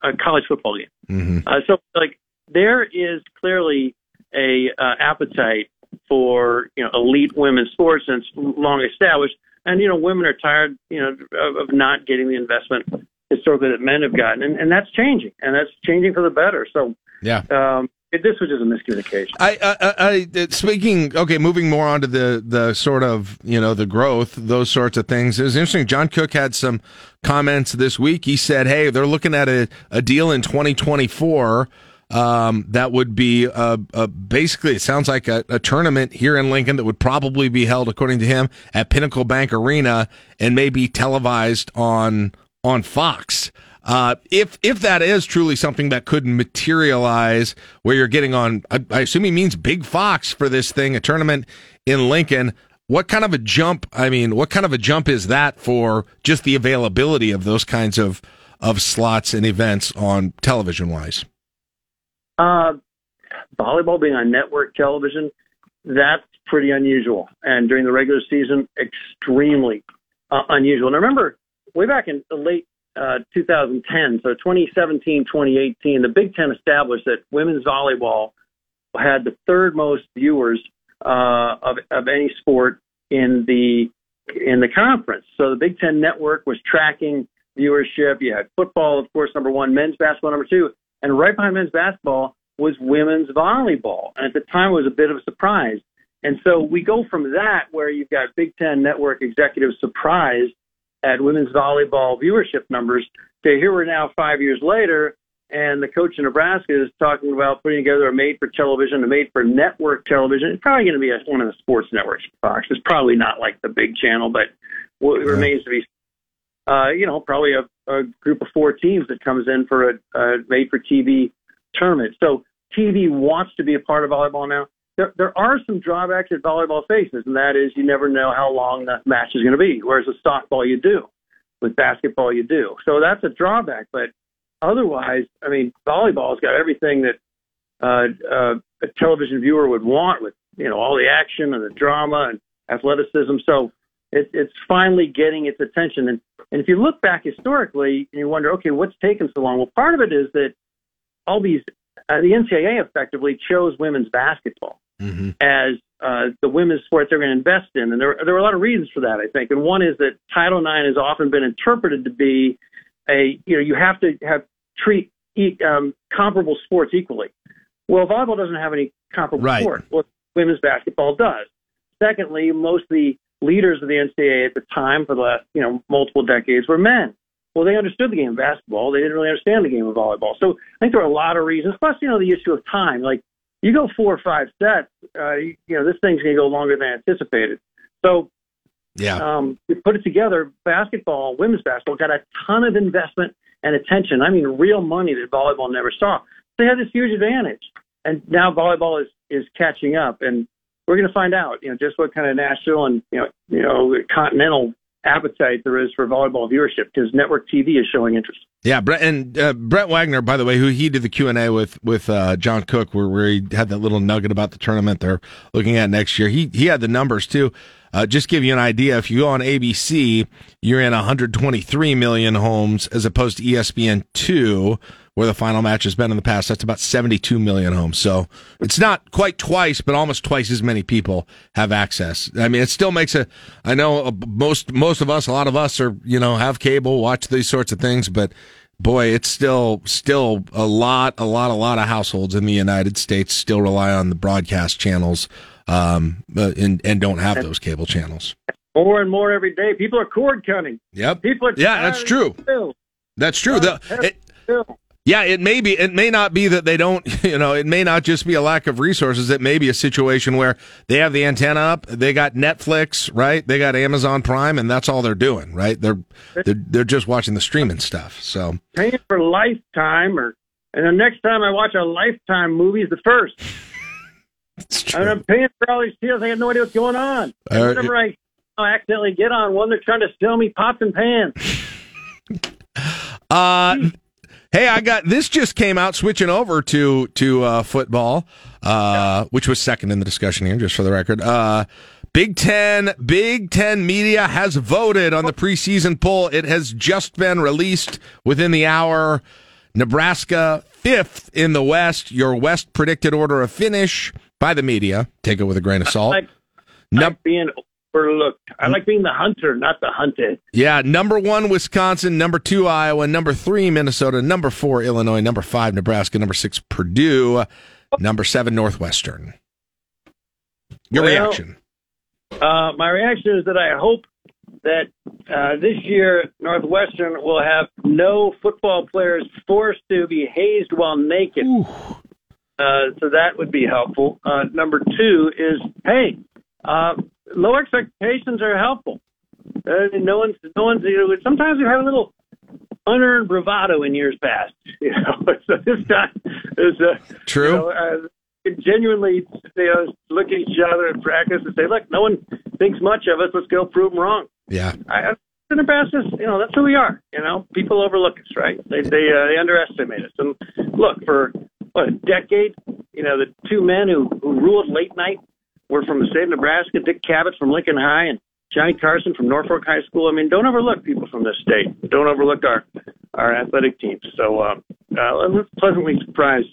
uh, college football game. Mm-hmm. Uh, so, like, there is clearly a uh, appetite for you know elite women's sports and it's long established. And you know, women are tired, you know, of, of not getting the investment historically that men have gotten, and, and that's changing, and that's changing for the better. So, Yeah. um, this was just a miscommunication. I, I, I, speaking. Okay, moving more on to the the sort of you know the growth, those sorts of things. It was interesting. John Cook had some comments this week. He said, "Hey, they're looking at a, a deal in 2024 um, that would be uh, uh, basically. It sounds like a, a tournament here in Lincoln that would probably be held, according to him, at Pinnacle Bank Arena and maybe televised on on Fox." Uh, if if that is truly something that could materialize, where you're getting on, I, I assume he means Big Fox for this thing, a tournament in Lincoln. What kind of a jump? I mean, what kind of a jump is that for just the availability of those kinds of of slots and events on television wise? Uh, volleyball being on network television, that's pretty unusual. And during the regular season, extremely uh, unusual. And I remember, way back in the late uh, 2010, so 2017, 2018, the Big Ten established that women's volleyball had the third most viewers uh, of, of any sport in the in the conference. So the Big Ten network was tracking viewership. You had football, of course, number one, men's basketball number two, and right behind men's basketball was women's volleyball. And at the time, it was a bit of a surprise. And so we go from that, where you've got Big Ten network executives surprised at women's volleyball viewership numbers, to here we're now five years later, and the coach in Nebraska is talking about putting together a made for television, a made for network television. It's probably going to be a, one of the sports networks. Fox. It's probably not like the big channel, but what remains to be uh, you know, probably a, a group of four teams that comes in for a, a made for TV tournament. So TV wants to be a part of volleyball now. There, there are some drawbacks that volleyball faces, and that is you never know how long the match is going to be. Whereas with softball, you do. With basketball, you do. So that's a drawback. But otherwise, I mean, volleyball's got everything that uh, uh, a television viewer would want with, you know, all the action and the drama and athleticism. So it, it's finally getting its attention. And, and if you look back historically and you wonder, okay, what's taken so long? Well, part of it is that all these, uh, the NCAA effectively chose women's basketball as uh, the women's sport they're going to invest in. And there, there were a lot of reasons for that, I think. And one is that Title IX has often been interpreted to be a, you know, you have to have treat um, comparable sports equally. Well, volleyball doesn't have any comparable Right. sport. Well, women's basketball does. Secondly, most of the leaders of the NCAA at the time for the last, you know, multiple decades were men. Well, they understood the game of basketball. They didn't really understand the game of volleyball. So I think there are a lot of reasons. Plus, you know, the issue of time. Like you go four or five sets, uh, you, you know, this thing's going to go longer than anticipated. So Yeah. um, you put it together, basketball, women's basketball got a ton of investment and attention. I mean, real money that volleyball never saw. They had this huge advantage, and now volleyball is is catching up, and we're going to find out, you know, just what kind of national and you know, you know, continental appetite there is for volleyball viewership because network TV is showing interest. Yeah, Brent and uh, Brent Wagner, by the way, who he did the Q and A with with uh, John Cook, where, where he had that little nugget about the tournament they're looking at next year. He he had the numbers too. Uh, just give you an idea, if you go on ABC, you're in 123 million homes as opposed to ESPN two, where the final match has been in the past. That's about 72 million homes. So it's not quite twice, but almost twice as many people have access. I mean, it still makes a. I know uh, most most of us, a lot of us are you know have cable, watch these sorts of things, but boy, it's still still a lot, a lot, a lot of households in the United States still rely on the broadcast channels, um, uh, and and don't have those cable channels. More and more every day, people are cord cutting. Yep. People are Yeah, that's true. That's true. The, it. Yeah, it may be. It may not be that they don't. You know, it may not just be a lack of resources. It may be a situation where they have the antenna up, they got Netflix, right? They got Amazon Prime, and that's all they're doing, right? They're they're, they're just watching the streaming stuff. So paying for Lifetime, or and the next time I watch a Lifetime movie is the first. And I'm paying for all these deals. I have no idea what's going on. Uh, whenever I, I accidentally get on one, they're trying to sell me pots and pans. Uh, hey, I got this. Just came out. Switching over to to uh, football, uh, which was second in the discussion here, just for the record. Uh, Big Ten, Big Ten media has voted on the preseason poll. It has just been released within the hour. Nebraska fifth in the West. Your West predicted order of finish by the media. Take it with a grain of salt. like, like being overlooked. I like being the hunter, not the hunted. Yeah, number one, Wisconsin. Number two, Iowa. Number three, Minnesota. Number four, Illinois. Number five, Nebraska. Number six, Purdue. Number seven, Northwestern. Your Well, reaction? Uh, my reaction is that I hope that uh, this year Northwestern will have no football players forced to be hazed while naked. Uh, so that would be helpful. Uh, number two is, hey, uh, low expectations are helpful. Uh, no one's, no one's. You know, sometimes you have a little unearned bravado in years past. You know, so this time is uh, True. You know, uh, genuinely you know, look at each other in practice and say, "Look, no one thinks much of us. Let's go prove them wrong." Yeah. I, I in the past is, you know, that's who we are. You know, people overlook us, right? They they, uh, they underestimate us. And look, for what a decade, you know, the two men who who ruled late night were from the state of Nebraska, Dick Cavett from Lincoln High and Johnny Carson from Norfolk High School. I mean, don't overlook people from this state. Don't overlook our our athletic teams. So uh, uh, let's pleasantly surprise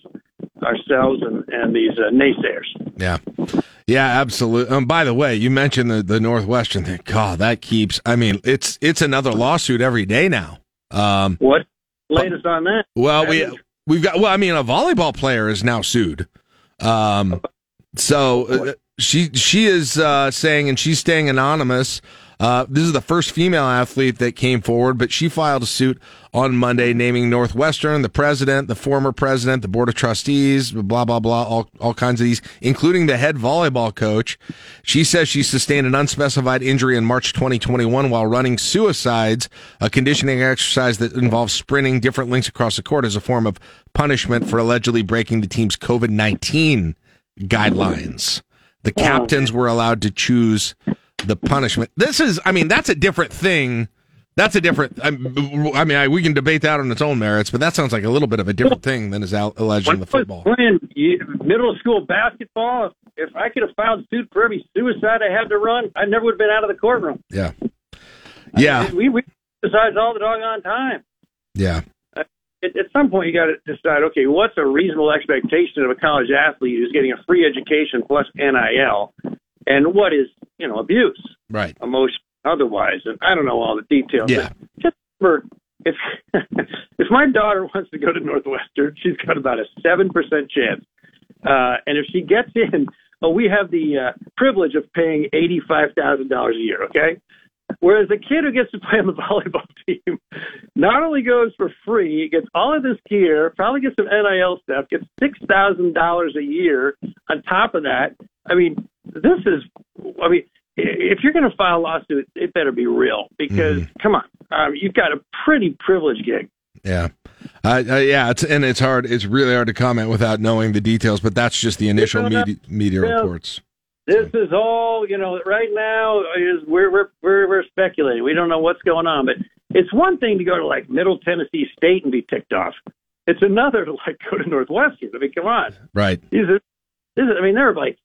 ourselves and, and these uh, naysayers. Yeah. Yeah, absolutely. Um, by the way, you mentioned the, the Northwestern thing. God, that keeps. I mean, it's it's another lawsuit every day now. Um, what latest on that? Well, we we've got. Well, I mean, a volleyball player is now sued. Um, so uh, she she is uh, saying, and she's staying anonymous. Uh, this is the first female athlete that came forward, but she filed a suit on Monday naming Northwestern, the president, the former president, the board of trustees, blah, blah, blah, all, all kinds of these, including the head volleyball coach. She says she sustained an unspecified injury in March 2021 while running suicides, a conditioning exercise that involves sprinting different lengths across the court as a form of punishment for allegedly breaking the team's COVID 19 guidelines. The oh, captains were allowed to choose the punishment. This is, I mean, that's a different thing. That's a different. I I mean, I, we can debate that on its own merits, but that sounds like a little bit of a different thing than is al- alleged in the football. Playing middle school basketball, if, I could have filed suit for every suicide I had to run, I never would have been out of the courtroom. Yeah, yeah, we we suicides all the doggone time. yeah. At, at some point, you got to decide. Okay, what's a reasonable expectation of a college athlete who's getting a free education plus NIL, and what is you know abuse, right? Emotion, otherwise, and I don't know all the details. Yeah. Just for if if my daughter wants to go to Northwestern, she's got about a seven percent chance, uh, and if she gets in, well, we have the uh, privilege of paying eighty five thousand dollars a year. Okay. Whereas a kid who gets to play on the volleyball team not only goes for free, gets all of this gear, probably gets some NIL stuff, gets six thousand dollars a year on top of that. I mean, this is, I mean, if you're going to file a lawsuit, it better be real because come on, um, you've got a pretty privileged gig. Yeah. Uh, uh, yeah, it's and it's hard. It's really hard to comment without knowing the details. But that's just the initial media, media reports. This is all you know. Right now is we're we're we're, we're speculating. We don't know what's going on, but it's one thing to go to like Middle Tennessee State and be ticked off. It's another to like go to Northwestern. I mean, come on. Right. These are, this is, I mean, there are like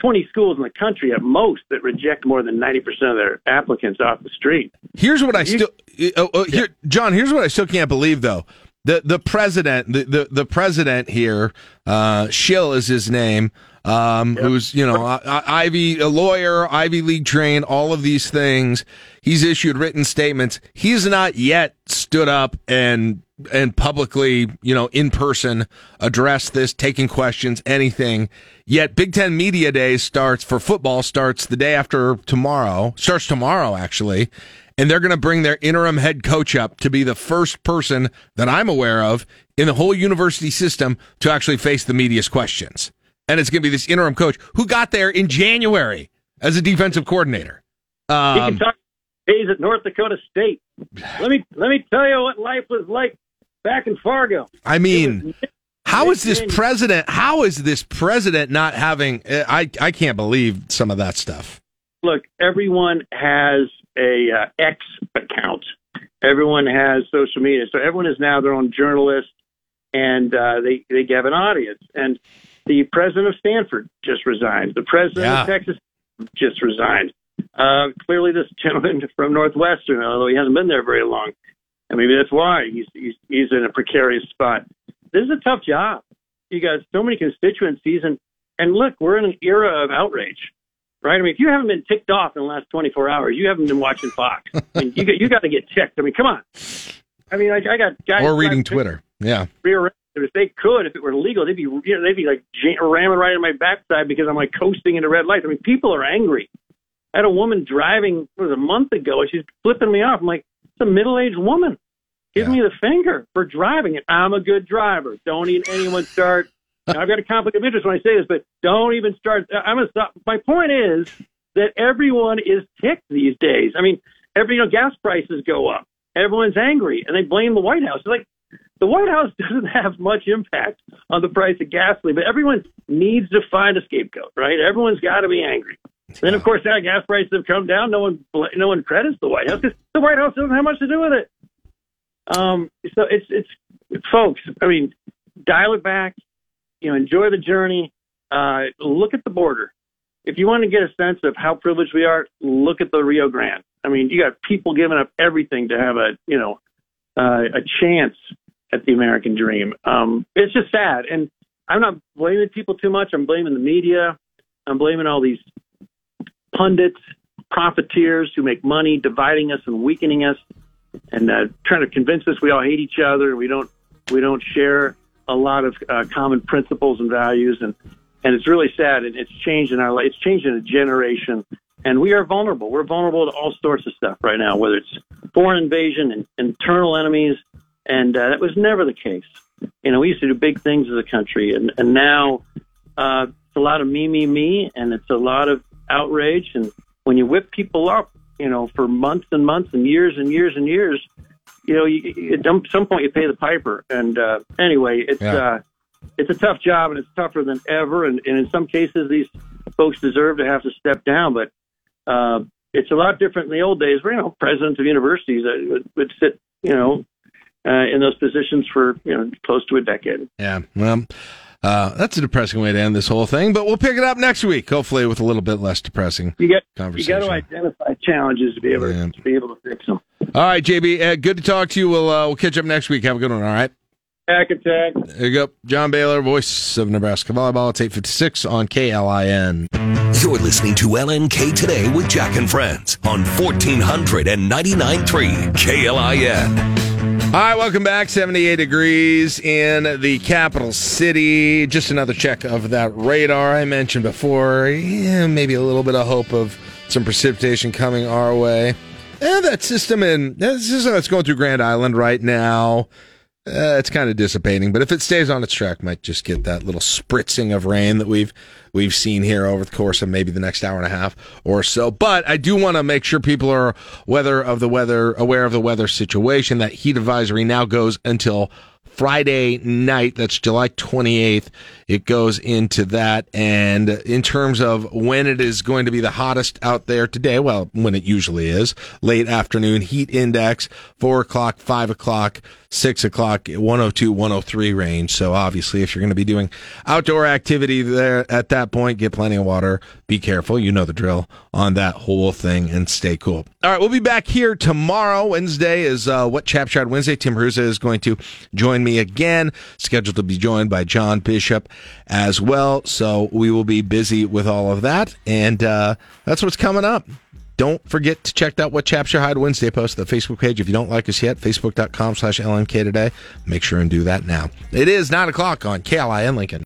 20 schools in the country at most that reject more than 90% of their applicants off the street. Here's what I still, uh, uh, here, John. Here's what I still can't believe though. The the president, the the, the president here, uh, Schill is his name. Um, who's you know I- I- Ivy a lawyer, Ivy League trained, all of these things. He's issued written statements. He's not yet stood up and and publicly, you know, in person addressed this, taking questions, anything. Yet Big Ten Media Day starts for football starts the day after tomorrow. Starts tomorrow actually. And they're going to bring their interim head coach up to be the first person that I'm aware of in the whole university system to actually face the media's questions. And it's going to be this interim coach who got there in January as a defensive coordinator. he Um, can talk days at North Dakota State. Let me let me tell you what life was like back in Fargo. I mean, how is this president? How is this president not having? I I can't believe some of that stuff. Look, everyone has a uh, X account. Everyone has social media, so everyone is now their own journalist, and uh, they they have an audience. And the president of Stanford just resigned. The president Yeah. of Texas just resigned. Uh, clearly, this gentleman from Northwestern, although he hasn't been there very long, and maybe that's why he's he's, he's in a precarious spot. This is a tough job. You got so many constituencies, and And look, we're in an era of outrage, right? I mean, if you haven't been ticked off in the last 24 hours, you haven't been watching Fox. I mean, you got, you got to get checked. I mean, come on. I mean, I, I got guys Or reading Twitter. Yeah. if they could, if it were legal, they'd be you know, they'd be like ramming right in my backside because I'm like coasting into red lights. I mean, people are angry. I had a woman driving it was a month ago, and she's flipping me off. I'm like, it's a middle aged woman. Give me the finger for driving it. I'm a good driver. Don't even anyone's start. Now, I've got a conflict of interest when I say this, but don't even start. I'm gonna stop. My point is that everyone is ticked these days. I mean, every you know, gas prices go up. Everyone's angry, and they blame the White House. It's like the White House doesn't have much impact on the price of gasoline, but everyone needs to find a scapegoat, right? Everyone's got to be angry. And of course, now gas prices have come down. No one, no one credits the White House because the White House doesn't have much to do with it. Um, so it's, it's, folks. I mean, dial it back. You know, enjoy the journey. Uh, look at the border. If you want to get a sense of how privileged we are, look at the Rio Grande. I mean, you got people giving up everything to have a, you know, uh, a chance at the American dream. Um, it's just sad. And I'm not blaming people too much. I'm blaming the media. I'm blaming all these pundits, profiteers who make money dividing us and weakening us and uh, trying to convince us we all hate each other we don't we don't share a lot of uh, common principles and values and and it's really sad and it's changed in our life. It's changed in a generation and we are vulnerable. We're vulnerable to all sorts of stuff right now, whether it's foreign invasion and internal enemies, and uh, that was never the case. You know, we used to do big things as a country, and and now uh, it's a lot of me, me, me, and it's a lot of outrage. And when you whip people up, you know, for months and months and years and years and years, you know, you, at some point you pay the piper. And uh, anyway, it's Yeah. uh, it's a tough job, and it's tougher than ever. And, and in some cases, these folks deserve to have to step down, but uh, it's a lot different in the old days where, you know, presidents of universities uh, would, would sit, you know, uh, in those positions for, you know, close to a decade. Yeah. Well, uh, that's a depressing way to end this whole thing, but we'll pick it up next week, hopefully with a little bit less depressing You got, you got to identify challenges to be able to, to be able to fix them. All right, JB, uh, good to talk to you. We'll uh, we'll catch up next week. Have a good one. All right. Hack attack. There you go. John Baylor, voice of Nebraska volleyball. It's 856 on KLIN. You're listening to LNK Today with Jack and Friends on 1499.3 KLIN. All right, welcome back. 78 degrees in the capital city. Just another check of that radar I mentioned before. Yeah, maybe a little bit of hope of some precipitation coming our way. And that system in that's going through Grand Island right now. Uh, it's kind of dissipating, but if it stays on its track, might just get that little spritzing of rain that we've we've seen here over the course of maybe the next hour and a half or so. But I do want to make sure people are weather of the weather aware of the weather situation. That heat advisory now goes until Friday night. That's July 28th. It goes into that. And in terms of when it is going to be the hottest out there today, well, when it usually is, late afternoon heat index, four o'clock, five o'clock, six o'clock, 102, 103 range. So obviously, if you're going to be doing outdoor activity there at that point, get plenty of water. Be careful. You know the drill on that whole thing and stay cool. All right. We'll be back here tomorrow. Wednesday is uh, What Chap Shot Wednesday. Tim Hruza is going to join me again, scheduled to be joined by John Bishop as well. So we will be busy with all of that. And uh, that's what's coming up. Don't forget to check out what Chapshire Hyde Wednesday post the Facebook page. If you don't like us yet, facebook.com slash LNK today. Make sure and do that now. It is 9 o'clock on KLIN Lincoln.